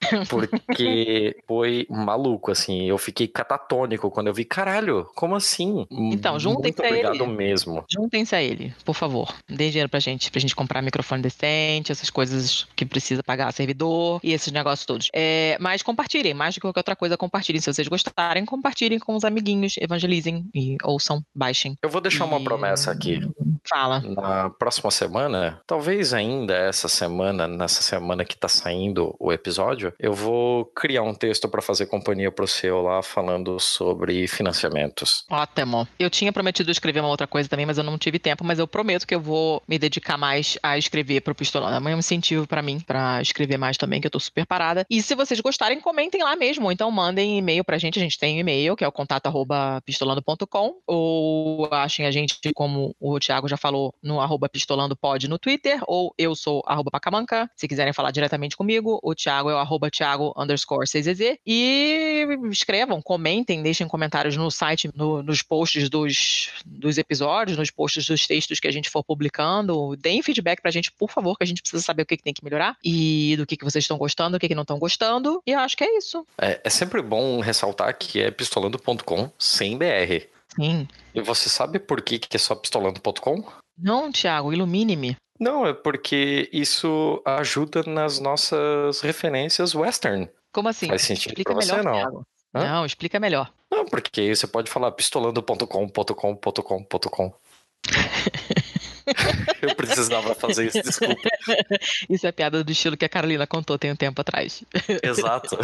Porque foi maluco, assim. Eu fiquei catatônico quando eu vi, caralho, como assim? Então, juntem Muito pra obrigado ele. mesmo. Juntem-se a ele, por favor. Dê dinheiro pra gente, pra gente comprar microfone decente, essas coisas que precisa pagar servidor e esses negócios todos. É, mas compartilhem, mais do que qualquer outra coisa, compartilhem. Se vocês gostarem, compartilhem com os amiguinhos, evangelizem e ouçam, baixem. Eu vou deixar uma E- promessa aqui. Fala. Na próxima semana, talvez ainda essa semana, nessa semana que tá saindo o episódio, eu vou criar um texto pra fazer companhia pro seu lá falando sobre financiamentos. Ótimo. Eu tinha prometido escrever uma outra coisa também, mas eu não tive tempo. Mas eu prometo que eu vou me dedicar mais a escrever pro Pistolão. É um incentivo pra mim, pra escrever mais também, que eu tô super parada. E se vocês gostarem, comentem lá mesmo. Então mandem e-mail pra gente. A gente tem um e-mail, que é o contato arroba pistolando.com. Ou achem a gente, como o Thiago já falou, no arroba pistolandopod no Twitter. Ou eu sou arroba pacamanca. Se quiserem falar diretamente comigo, o Thiago é o arroba Thiago underscore 6EZ. E escrevam, comentem, deixem comentários no site, no- nos posts dos, dos episódios, nos posts dos textos que a gente for publicando. Deem feedback pra gente, por favor, que a gente precisa saber o que, que tem que melhorar e do que, que vocês estão gostando, o que, que não estão gostando. E eu acho que é isso. É, é sempre bom ressaltar que é pistolando.com sem BR. Sim. E você sabe por que, que é só pistolando.com? Não, Thiago, ilumine-me. Não, é porque isso ajuda nas nossas referências western. Como assim? Faz sentido explica pra você, melhor, não? Thiago. Hã? Não, explica melhor. Não, porque você pode falar pistolando.com.com.com.com. Eu precisava fazer isso, desculpa. Isso é piada do estilo que a Carolina contou tem um tempo atrás. Exato.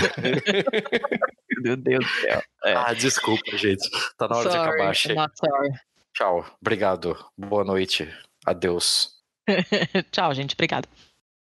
Meu Deus do céu. É. Ah, desculpa, gente. Tá na hora de Sorry, acabar, chega. not sorry. Tchau. Obrigado. Boa noite. Adeus. Tchau, gente. Obrigada.